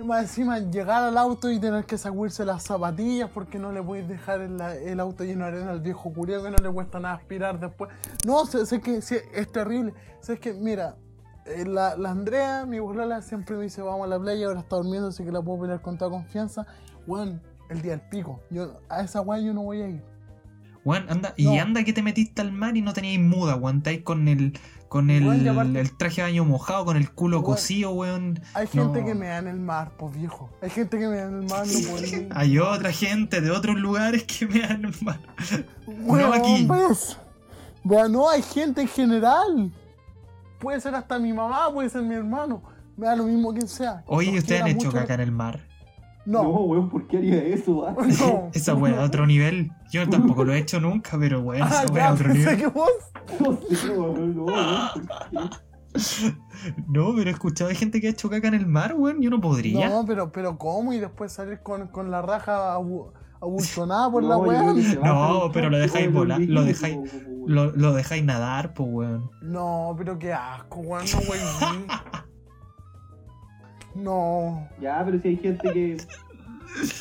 Más encima llegar al auto y tener que sacudirse las zapatillas porque no le podéis dejar el, el auto lleno de arena al viejo culiado que no le cuesta nada aspirar después. No, sé, sé que sí, es terrible. Sé que, mira, eh, la, la Andrea, mi bolola, siempre me dice vamos a la playa, ahora está durmiendo, así que la puedo pelear con toda confianza. Weón, el día del pico. Yo, a esa weá yo no voy a ir. Weón, anda. Y anda que te metiste al mar y no teníais muda. Estáis con el. Con el, aparte- el traje de baño mojado, con el culo Weón. cocido, weón. Hay gente No. que me da en el mar, pues viejo. Hay gente que me da en el mar, no puedo ir. Hay otra gente de otros lugares que me dan el mar. Weón, aquí. pues. Bueno, no, hay gente en general. Puede ser hasta mi mamá, puede ser mi hermano. Me da lo mismo quien sea. Oye, ¿ustedes han hecho mucho. caca en el mar? No, No, weón, ¿por qué haría eso? ah? no. Esa weá a otro nivel. Yo tampoco lo he hecho nunca, pero weón, Ah, esa weá a otro nivel. que vos. No sé, weón, no, weón, ¿por qué? No, pero he escuchado de gente que ha hecho caca en el mar, weón. Yo no podría. No, pero, pero ¿cómo? Y después salir con, con la raja abu- abultonada por la No, yo weá. creo que se No, pero lo dejáis volar, lo dejáis- Lo, lo dejáis nadar, pues, weón. No, pero qué asco, weón, no, weón. No. Ya, pero si hay gente que.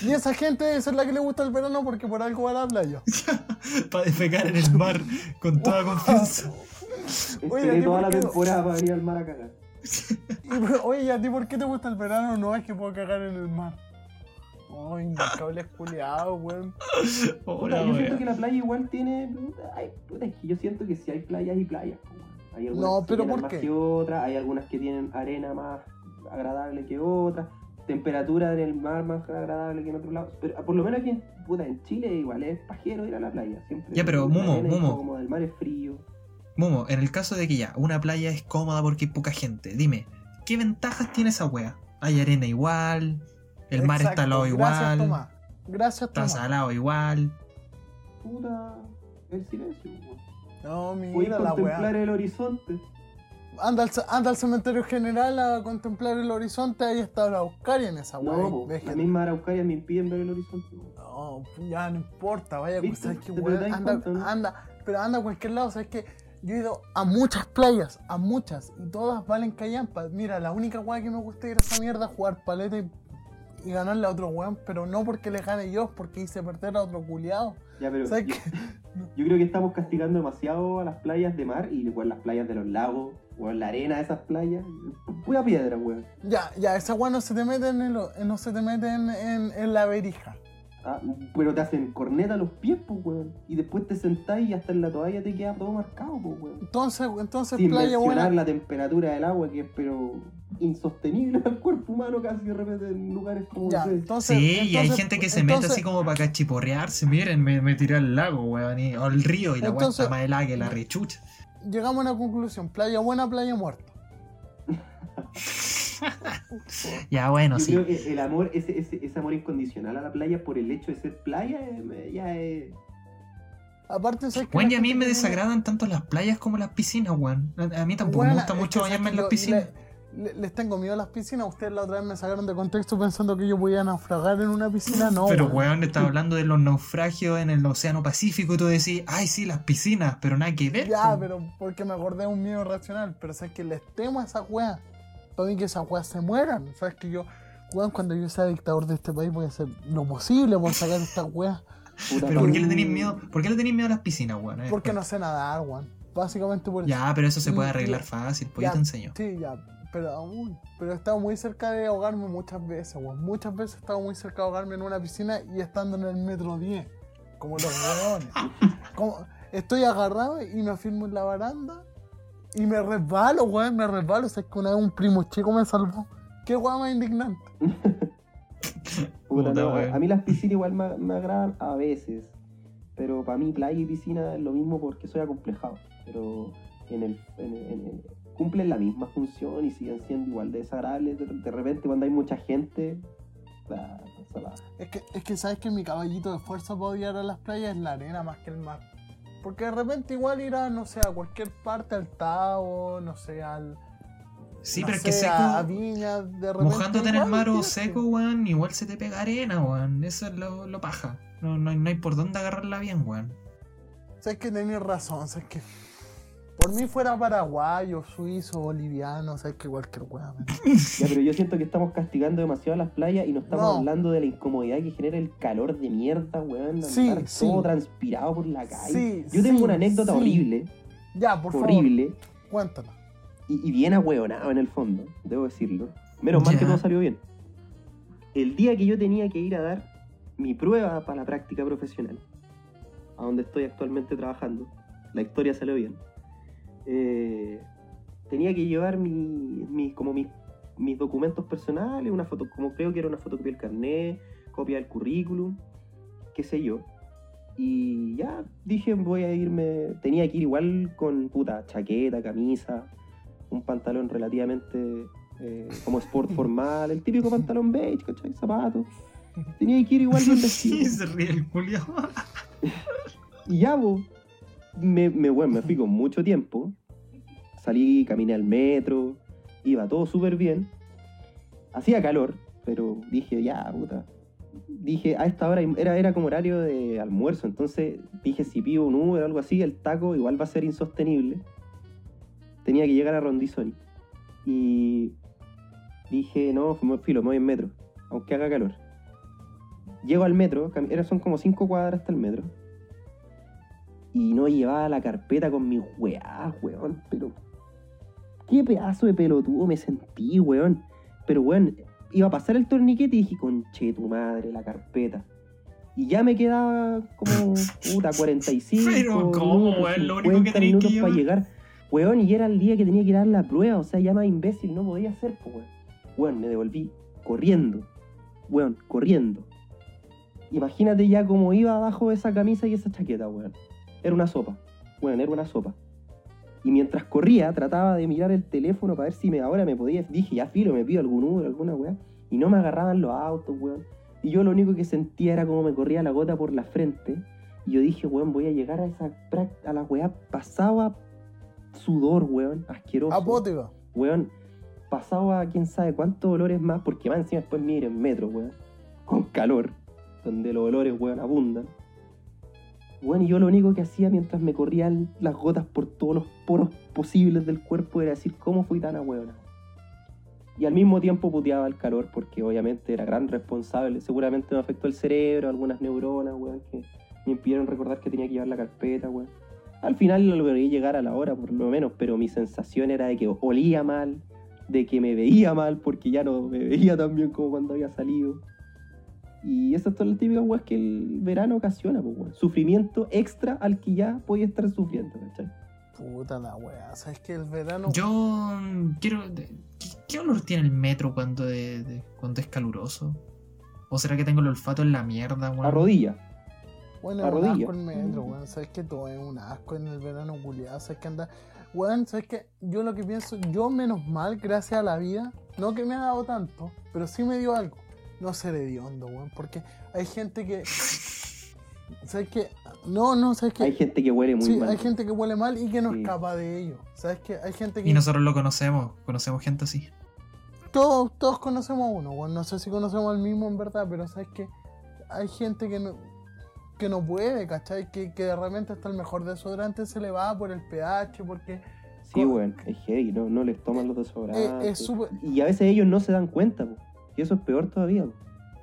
Y esa gente debe ser la que le gusta el verano porque por algo va a la playa. Para defecar en el mar con toda confianza. Oye, ¿a Esperé ti toda por la qué no? temporada para venir al mar a cagar. Y, pero, Oye, ¿y a ti por qué te gusta el verano? No, es que puedo cagar en el mar. Ay, imbacables culiados, weón. Hola, Puta, yo siento weón. que la playa igual tiene. ay, puta, es que yo siento que si hay playas y playas. weón. Hay algunas No, que pero ¿por más qué? que otras, hay algunas que tienen arena más agradable que otras, temperatura en el mar más agradable que en otros lados. Pero ah, por lo menos aquí en, puta, en Chile igual es pajero ir a la playa. Siempre Ya, pero, Momo, Momo. Como el mar es frío. Momo, en el caso de que ya, una playa es cómoda porque hay poca gente, dime, ¿qué ventajas tiene esa wea? Hay arena igual, El mar está helado Gracias, igual. Tomás. Gracias, Está Tomás. salado igual. Puta, el silencio. weón. No, Voy mira a la contemplar weá. el horizonte. Anda al, anda al cementerio general a contemplar el horizonte, ahí está la Euskaria en esa weá. No, las mismas araucarias me impiden ver el horizonte. No, ya no importa, vaya, pues. ¿sabes qué, das Anda, no? anda, pero anda a cualquier lado, ¿sabes qué? Yo he ido a muchas playas, a muchas, y todas valen callampa. Mira, la única weá que me gusta ir a esa mierda es jugar paleta y, y ganarle a otro weón, pero no porque le gane yo, porque hice perder a otro culiado. Ya, pero ¿Sabes yo, qué? yo creo que estamos castigando demasiado a las playas de mar y weón, las playas de los lagos, weón, la arena de esas playas. Pura piedra, weón. Ya, ya, esa weá no se te mete en, el- no se te mete en, en- en la verija. Ah, pero te hacen corneta a los pies, pues, weón. Y después te sentás y hasta en la toalla te queda todo marcado, pues, weón. Entonces, entonces Sin playa mencionar buena. la temperatura del agua, que es pero insostenible al cuerpo humano casi de repente en lugares como Ya, ese. entonces, Sí, y hay gente que se mete así como para cachiporrearse. Miren, me, me tiré al lago, weón. y- o al río y la Entonces- está más helada que la rechucha. Llegamos a una conclusión, playa buena, playa muerta. Ya, bueno, Yo sí. creo que el amor, ese, ese, ese amor incondicional a la playa por el hecho de ser playa, eh, ya es. Aparte, ¿sabes? Weón, La y a mí me desagradan tanto las playas como las piscinas, weón. A a mí tampoco me gusta mucho que bañarme en las que piscinas. Les tengo miedo a las piscinas. Ustedes la otra vez me sacaron de contexto pensando que yo podía naufragar en una piscina. No, Pero, weón. weón, estaba hablando de los naufragios en el Océano Pacífico y tú decís, ay, sí, las piscinas, pero nada que ver. Ya, pero porque me acordé de un miedo racional. Pero sabes que les temo a esa weá. Para mí que esas weas se mueran. Sabes que yo, weón, cuando yo sea dictador de este país voy a hacer lo posible por sacar estas weas. Pero ¿por qué le tenéis miedo? ¿Por qué le tenéis miedo a las piscinas, weón? Porque weón. no sé nadar, weón. Básicamente por eso. Ya, pero eso se puede Y- arreglar fácil, pues Ya, yo te enseño. Sí, ya, pero aún. Pero he estado muy cerca de ahogarme muchas veces, weón. Muchas veces he estado muy cerca de ahogarme en una piscina y estando en el metro 10. Como los weones. Como, estoy agarrado y me afirmo en la baranda y me resbalo, weón, me resbalo. O sea, que una vez un primo chico me salvó. Qué weón más indignante. Puta, Puta, no, a mí las piscinas igual me, me agradan a veces. Pero para mí playa y piscina es lo mismo porque soy acomplejado. Pero en el, en el- en el- cumplen la misma función y siguen siendo igual de desagradables. De, de repente cuando hay mucha gente. Es que, es que sabes que mi caballito de fuerza para odiar a las playas es la arena más que el mar. Porque de repente igual ir a, no sé, a cualquier parte, al Tao, no sé, al... Sí, no pero es que sé, seco, a, a Viña, de repente mojándote en el igual, mar o seco, weón, igual se te pega arena, weón. Eso es lo, lo paja. No, no, no hay por dónde agarrarla bien, weón. Sabes que tenés razón, sabes que... Por mí fuera paraguayo, suizo, boliviano, sabes que cualquier weá. Ya, pero yo siento que estamos castigando demasiado a las playas y no estamos No. hablando de la incomodidad que genera el calor de mierda, weón. Sí, andar sí. todo transpirado por la calle. Sí, yo tengo sí, una anécdota sí. horrible, Ya, por horrible. favor, cuéntala. y, y bien ahueonado en el fondo, debo decirlo. Menos mal que todo salió bien. El día que yo tenía que ir a dar mi prueba para la práctica profesional, a donde estoy actualmente trabajando, la historia salió bien. Eh, tenía que llevar mi, mi- como mis, mis documentos personales, una foto, como creo que era una fotocopia del carnet, copia del currículum, qué sé yo. Y ya dije, voy a irme. Tenía que ir igual con puta chaqueta, camisa, un pantalón relativamente eh, como sport formal, el típico pantalón beige, ¿cachai? Zapatos. Tenía que ir igual Sí, vestido. se ríe el Julio. Y ya, bo, me, me, bueno, me fui con mucho tiempo. Salí, caminé al metro, iba todo súper bien. Hacía calor, pero dije, ya, puta. Dije, a esta hora era, era como horario de almuerzo, entonces dije, si pido un Uber o algo así, el taco igual va a ser insostenible. Tenía que llegar a Rondizoni. Y dije, no, me- filo, me voy en metro, aunque haga calor. Llego al metro, son como cinco cuadras hasta el metro. Y no llevaba la carpeta con mis weá, weón. Pero. Qué pedazo de pelotudo me sentí, weón. Pero, weón, iba a pasar el torniquete y dije, conche tu madre, la carpeta. Y ya me quedaba como, puta, 45. Pero, ¿cómo, minutos, weón? Lo único que 50 tenías que llevar. para llegar. Weón, y era el día que tenía que ir a dar la prueba. O sea, ya más imbécil no podía ser, pues, weón. Weón, me devolví corriendo. Weón, corriendo. Imagínate ya cómo iba abajo de esa camisa y esa chaqueta, weón. Era una sopa. Weón, era una sopa. Y mientras corría, trataba de mirar el teléfono para ver si me, ahora me podía. Dije, ya filo, me pido algún Uber, alguna weá. Y no me agarraban los autos, weón. Y yo lo único que sentía era como me corría la gota por la frente. Y yo dije, weón, voy a llegar a esa a la weá. Pasaba sudor, weón, asqueroso. Apótega. Weón, pasaba quién sabe cuántos olores más, porque más encima después mire en metro, weón. Con calor, donde los olores, weón, abundan. Weón, y yo lo único que hacía mientras me corrían las gotas por todos los poros posibles del cuerpo era decir, ¿cómo fui tan weón? Y al mismo tiempo puteaba el calor, porque obviamente era gran responsable. Seguramente me afectó el cerebro, algunas neuronas, weón, que me impidieron recordar que tenía que llevar la carpeta, weón. Al final lo logré llegar a la hora, por lo menos, pero mi sensación era de que olía mal, de que me veía mal, porque ya no me veía tan bien como cuando había salido. Y esas son las típicas weas que el verano ocasiona, pues, weón. Sufrimiento extra al que ya podía estar sufriendo, ¿cachai? Puta la weá. ¿Sabes que el verano. Yo mm, quiero. ¿Qué, qué olor tiene el metro cuando, de- de- cuando es caluroso? ¿O será que tengo el olfato en la mierda, weón? A rodilla. Bueno, a es un asco el metro, weón. Sabes que todo es un asco en el verano culiado. Sabes que anda. Weón, sabes que yo lo que pienso, yo menos mal, gracias a la vida, no que me ha dado tanto, pero sí me dio algo. No ser hediondo, weón. Porque hay gente que. ¿Sabes qué? No, no, ¿sabes qué? Hay gente que huele muy sí, mal. hay gente que huele mal y que no Sí. es capaz de ello. ¿Sabes qué? Hay gente que. Y nosotros lo conocemos, conocemos gente así. Todos, todos conocemos a uno, weón. No sé si conocemos al mismo en verdad, pero sabes que hay gente que no, que no puede, ¿cachai? Que, que de repente hasta el mejor desodorante se le va por el pH, porque Sí, weón, es heavy, no, no les toman los desodorantes. Eh, es súper- Y a veces ellos no se dan cuenta, po. Y eso es peor todavía.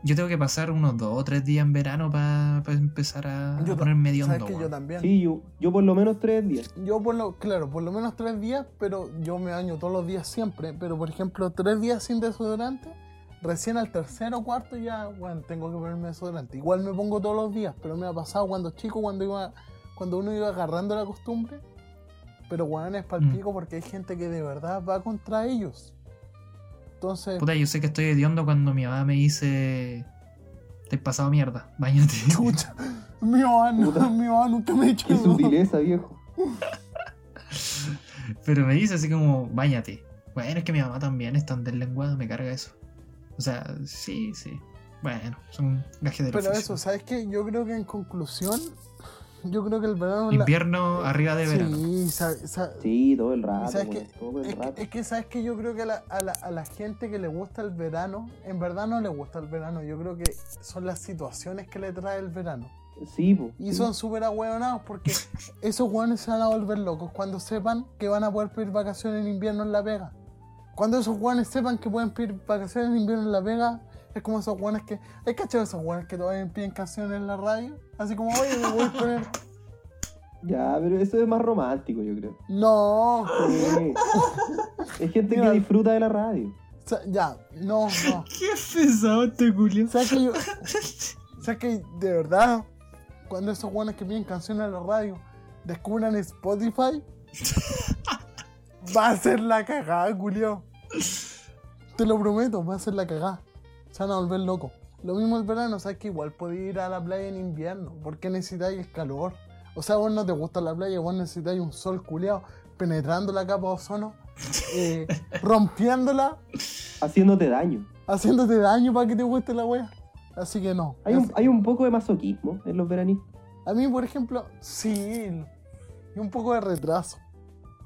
Yo tengo que pasar unos dos o tres días en verano para empezar a, yo a ta- ponerme sabes que yo también. Sí, yo, yo por lo menos tres días. Yo por lo, claro, por lo menos tres días, pero yo me baño todos los días siempre. Pero por ejemplo, tres días sin desodorante, recién al tercero o cuarto ya, bueno, tengo que ponerme desodorante. Igual me pongo todos los días, pero me ha pasado cuando chico, cuando iba, cuando uno iba agarrando la costumbre. Pero weón es Mm. palpico porque hay gente que de verdad va contra ellos. Entonces, Puta, yo sé que estoy hediondo cuando mi mamá me dice. Te he pasado mierda, bañate. chucha, mi mamá, no, mi mamá nunca me ha dicho Qué eso. sutileza, viejo. Pero me dice así como, bañate. Bueno, es que mi mamá también es tan deslenguada, me carga eso. O sea, sí, sí. Bueno, son gajes del Pero oficio. eso, ¿sabes qué? Yo creo que en conclusión, yo creo que el verano... es la- Invierno arriba de verano. Sí, sa- sa- Sí, todo el rato, todo el Es rato. que, es que, ¿sabes que Yo creo que a la, a, la, a la gente que le gusta el verano, en verdad no le gusta el verano. Yo creo que son las situaciones que le trae el verano. Sí, po. Y sí. son súper ahueonados porque esos guanes se van a volver locos cuando sepan que van a poder pedir vacaciones en invierno en La Vega. Cuando esos guanes sepan que pueden pedir vacaciones en invierno en La Vega, es como esos guanes que. ¿Hay cachado esos guanes que todavía piden canciones en la radio? Así como, oye, me voy a poner. Ya, pero eso es más romántico, yo creo. No, Sí. es gente Mira. que disfruta de la radio. o sea, ya, no, no. Qué pesado este Julio. ¿Sabes que yo.? ¿Sabes que de verdad, cuando esos guanes que piden canciones en la radio descubran Spotify, va a ser la cagada, Julio. Te lo prometo, va a ser la cagada. Se van a volver locos. Lo mismo el verano, sabes que igual podés ir a la playa en invierno, porque necesitáis el calor. O sea, vos no te gusta la playa, vos necesitáis un sol culeado penetrando la capa de ozono, eh, rompiéndola, Haciéndote daño. haciéndote daño para que te guste la wea. Así que no. Hay un, hay un poco de masoquismo en los veranistas. A mí, por ejemplo, sí. Y un poco de retraso.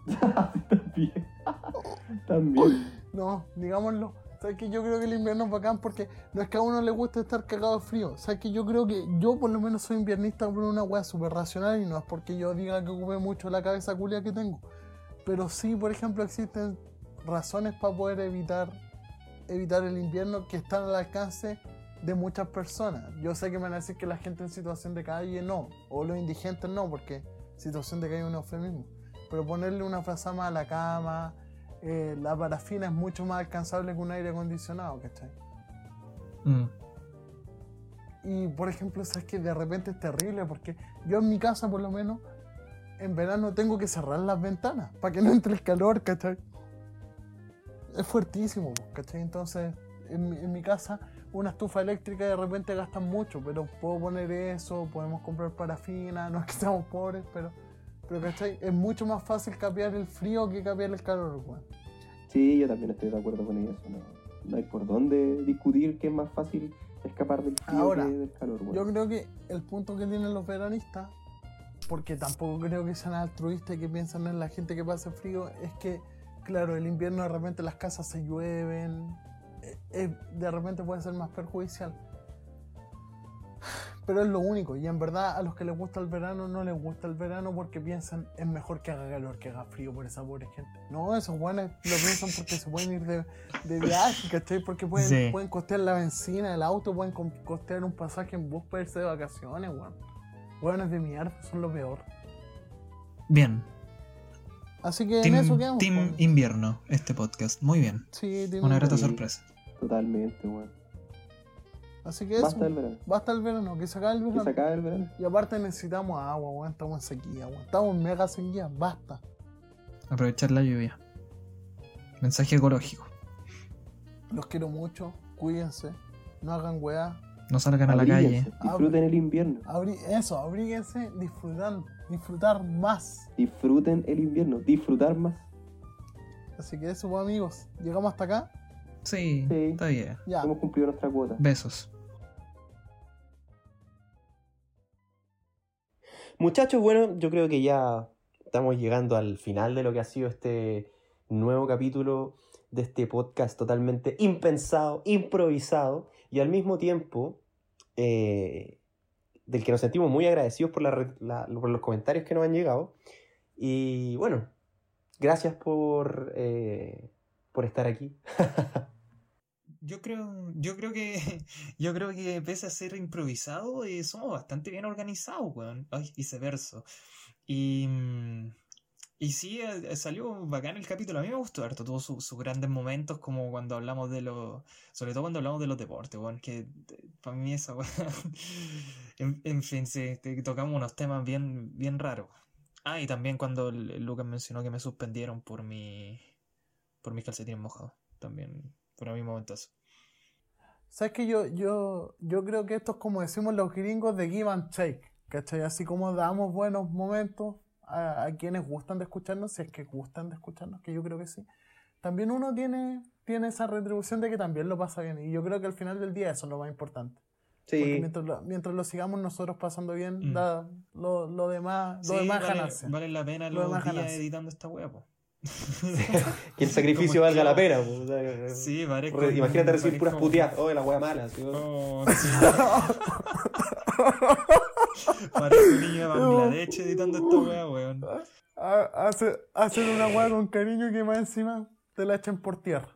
También. También. No, digámoslo. ¿Sabes que Yo creo que el invierno es bacán porque no es que a uno le guste estar cagado de frío. ¿Sabes que Yo creo que yo por lo menos soy inviernista por una weá súper racional y no es porque yo diga que ocupe mucho la cabeza culia que tengo. Pero sí, por ejemplo, existen razones para poder evitar, evitar el invierno que están al alcance de muchas personas. Yo sé que me van a decir que la gente en situación de calle no, o los indigentes no, porque situación de calle es un eufemismo. Pero ponerle una frazama a la cama, eh, la parafina es mucho más alcanzable que un aire acondicionado, ¿cachai? Mm. Y por ejemplo, sabes que de repente es terrible porque yo en mi casa, por lo menos, en verano tengo que cerrar las ventanas para que no entre el calor, ¿cachai? Es fuertísimo, ¿cachai? Entonces, en mi, en mi casa, una estufa eléctrica de repente gasta mucho, pero puedo poner eso, podemos comprar parafina, no es que seamos pobres, pero, pero ¿cachai? Es mucho más fácil capear el frío que capear el calor, weón. Sí, yo también estoy de acuerdo con eso. ¿no? no hay por dónde discutir que es más fácil escapar del frío Ahora, que del calor, weón. Yo creo que el punto que tienen los veranistas, porque tampoco creo que sean altruistas y que piensan en la gente que pasa frío, es que, claro, el invierno de repente las casas se llueven, eh, eh, de repente puede ser más perjudicial. Pero es lo único, y en verdad a los que les gusta el verano no les gusta el verano porque piensan es mejor que haga calor que haga frío por esa pobre gente. No, esos buenos lo piensan porque se pueden ir de, de viaje, ¿cachai? Porque pueden, Sí. pueden costear la benzina del auto, pueden costear un pasaje en bus para irse de vacaciones, weón. Weones de mierda, son lo peor. Bien. Así que en Team, eso quedamos. Team po. Invierno, este podcast. Muy bien. Sí, Team Una grata sorpresa. Totalmente, weón. Así que eso. Basta del verano. Basta el verano, que se acabe el Que verano. se acabe el verano. Y aparte necesitamos agua, weón. Estamos en sequía, weón. Estamos en mega sequía, basta. Aprovechar la lluvia. Mensaje ecológico. Los quiero mucho, cuídense, no hagan weá. No salgan a la calle. Disfruten el invierno. Abri- eso, abríguense, disfrutar, disfrutar más. Disfruten el invierno. Disfrutar más. Así que eso, pues, amigos. Llegamos hasta acá. Sí, Sí. está bien. Ya. Hemos cumplido nuestra cuota. Besos. Muchachos, bueno, yo creo que ya estamos llegando al final de lo que ha sido este nuevo capítulo de este podcast totalmente impensado, improvisado y al mismo tiempo eh, del que nos sentimos muy agradecidos por, la la- por los comentarios que nos han llegado. Y bueno, gracias por, eh, por estar aquí. Yo creo, yo creo que, yo creo que pese a ser improvisado, eh, somos bastante bien organizados, weón. Ay, viceversa. Y, mm, y sí, eh, salió bacán el capítulo. A mí me gustó harto, tuvo su- sus grandes momentos, como cuando hablamos de los, sobre todo cuando hablamos de los deportes, weón, que para mí esa, weón. En, en fin, sí, tocamos unos temas bien, bien raros. Ah, y también cuando Lucas mencionó que me suspendieron por mi, por mis calcetines mojados. También, por mí momentazo. ¿Sabes que yo, yo, yo creo que esto es como decimos los gringos de give and take, ¿cachai? Así como damos buenos momentos a, a quienes gustan de escucharnos, si es que gustan de escucharnos, que yo creo que sí. También uno tiene, tiene esa retribución de que también lo pasa bien. Y yo creo que al final del día eso es lo más importante. Porque mientras lo, mientras lo sigamos nosotros pasando bien, Mm. da lo, lo demás, lo Sí, demás vale, ganancia. vale la pena Lo los demás días editando esta po. que el sacrificio valga la pena. esclavo. po, o sea, Sí, parezco. re- imagínate recibir puras puteadas. Oh, la wea mala. así, oh. Sí. Parezco un niño de Bangladesh editando esta wea, weón. Ha- hace- hacer una hueá con cariño que más encima te la echen por tierra.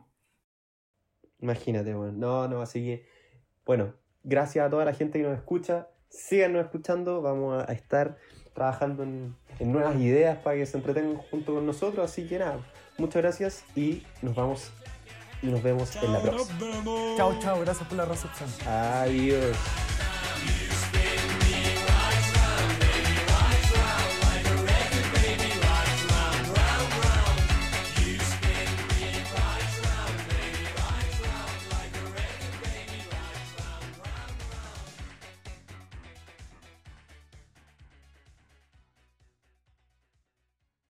Imagínate, weón. No, no, así que, bueno, gracias a toda la gente que nos escucha. Síganos escuchando. Vamos a estar trabajando en, en nuevas ideas para que se entretengan junto con nosotros. Así que nada, muchas gracias y nos vamos y nos vemos en la próxima. Chao, chao, gracias por la recepción. Adiós.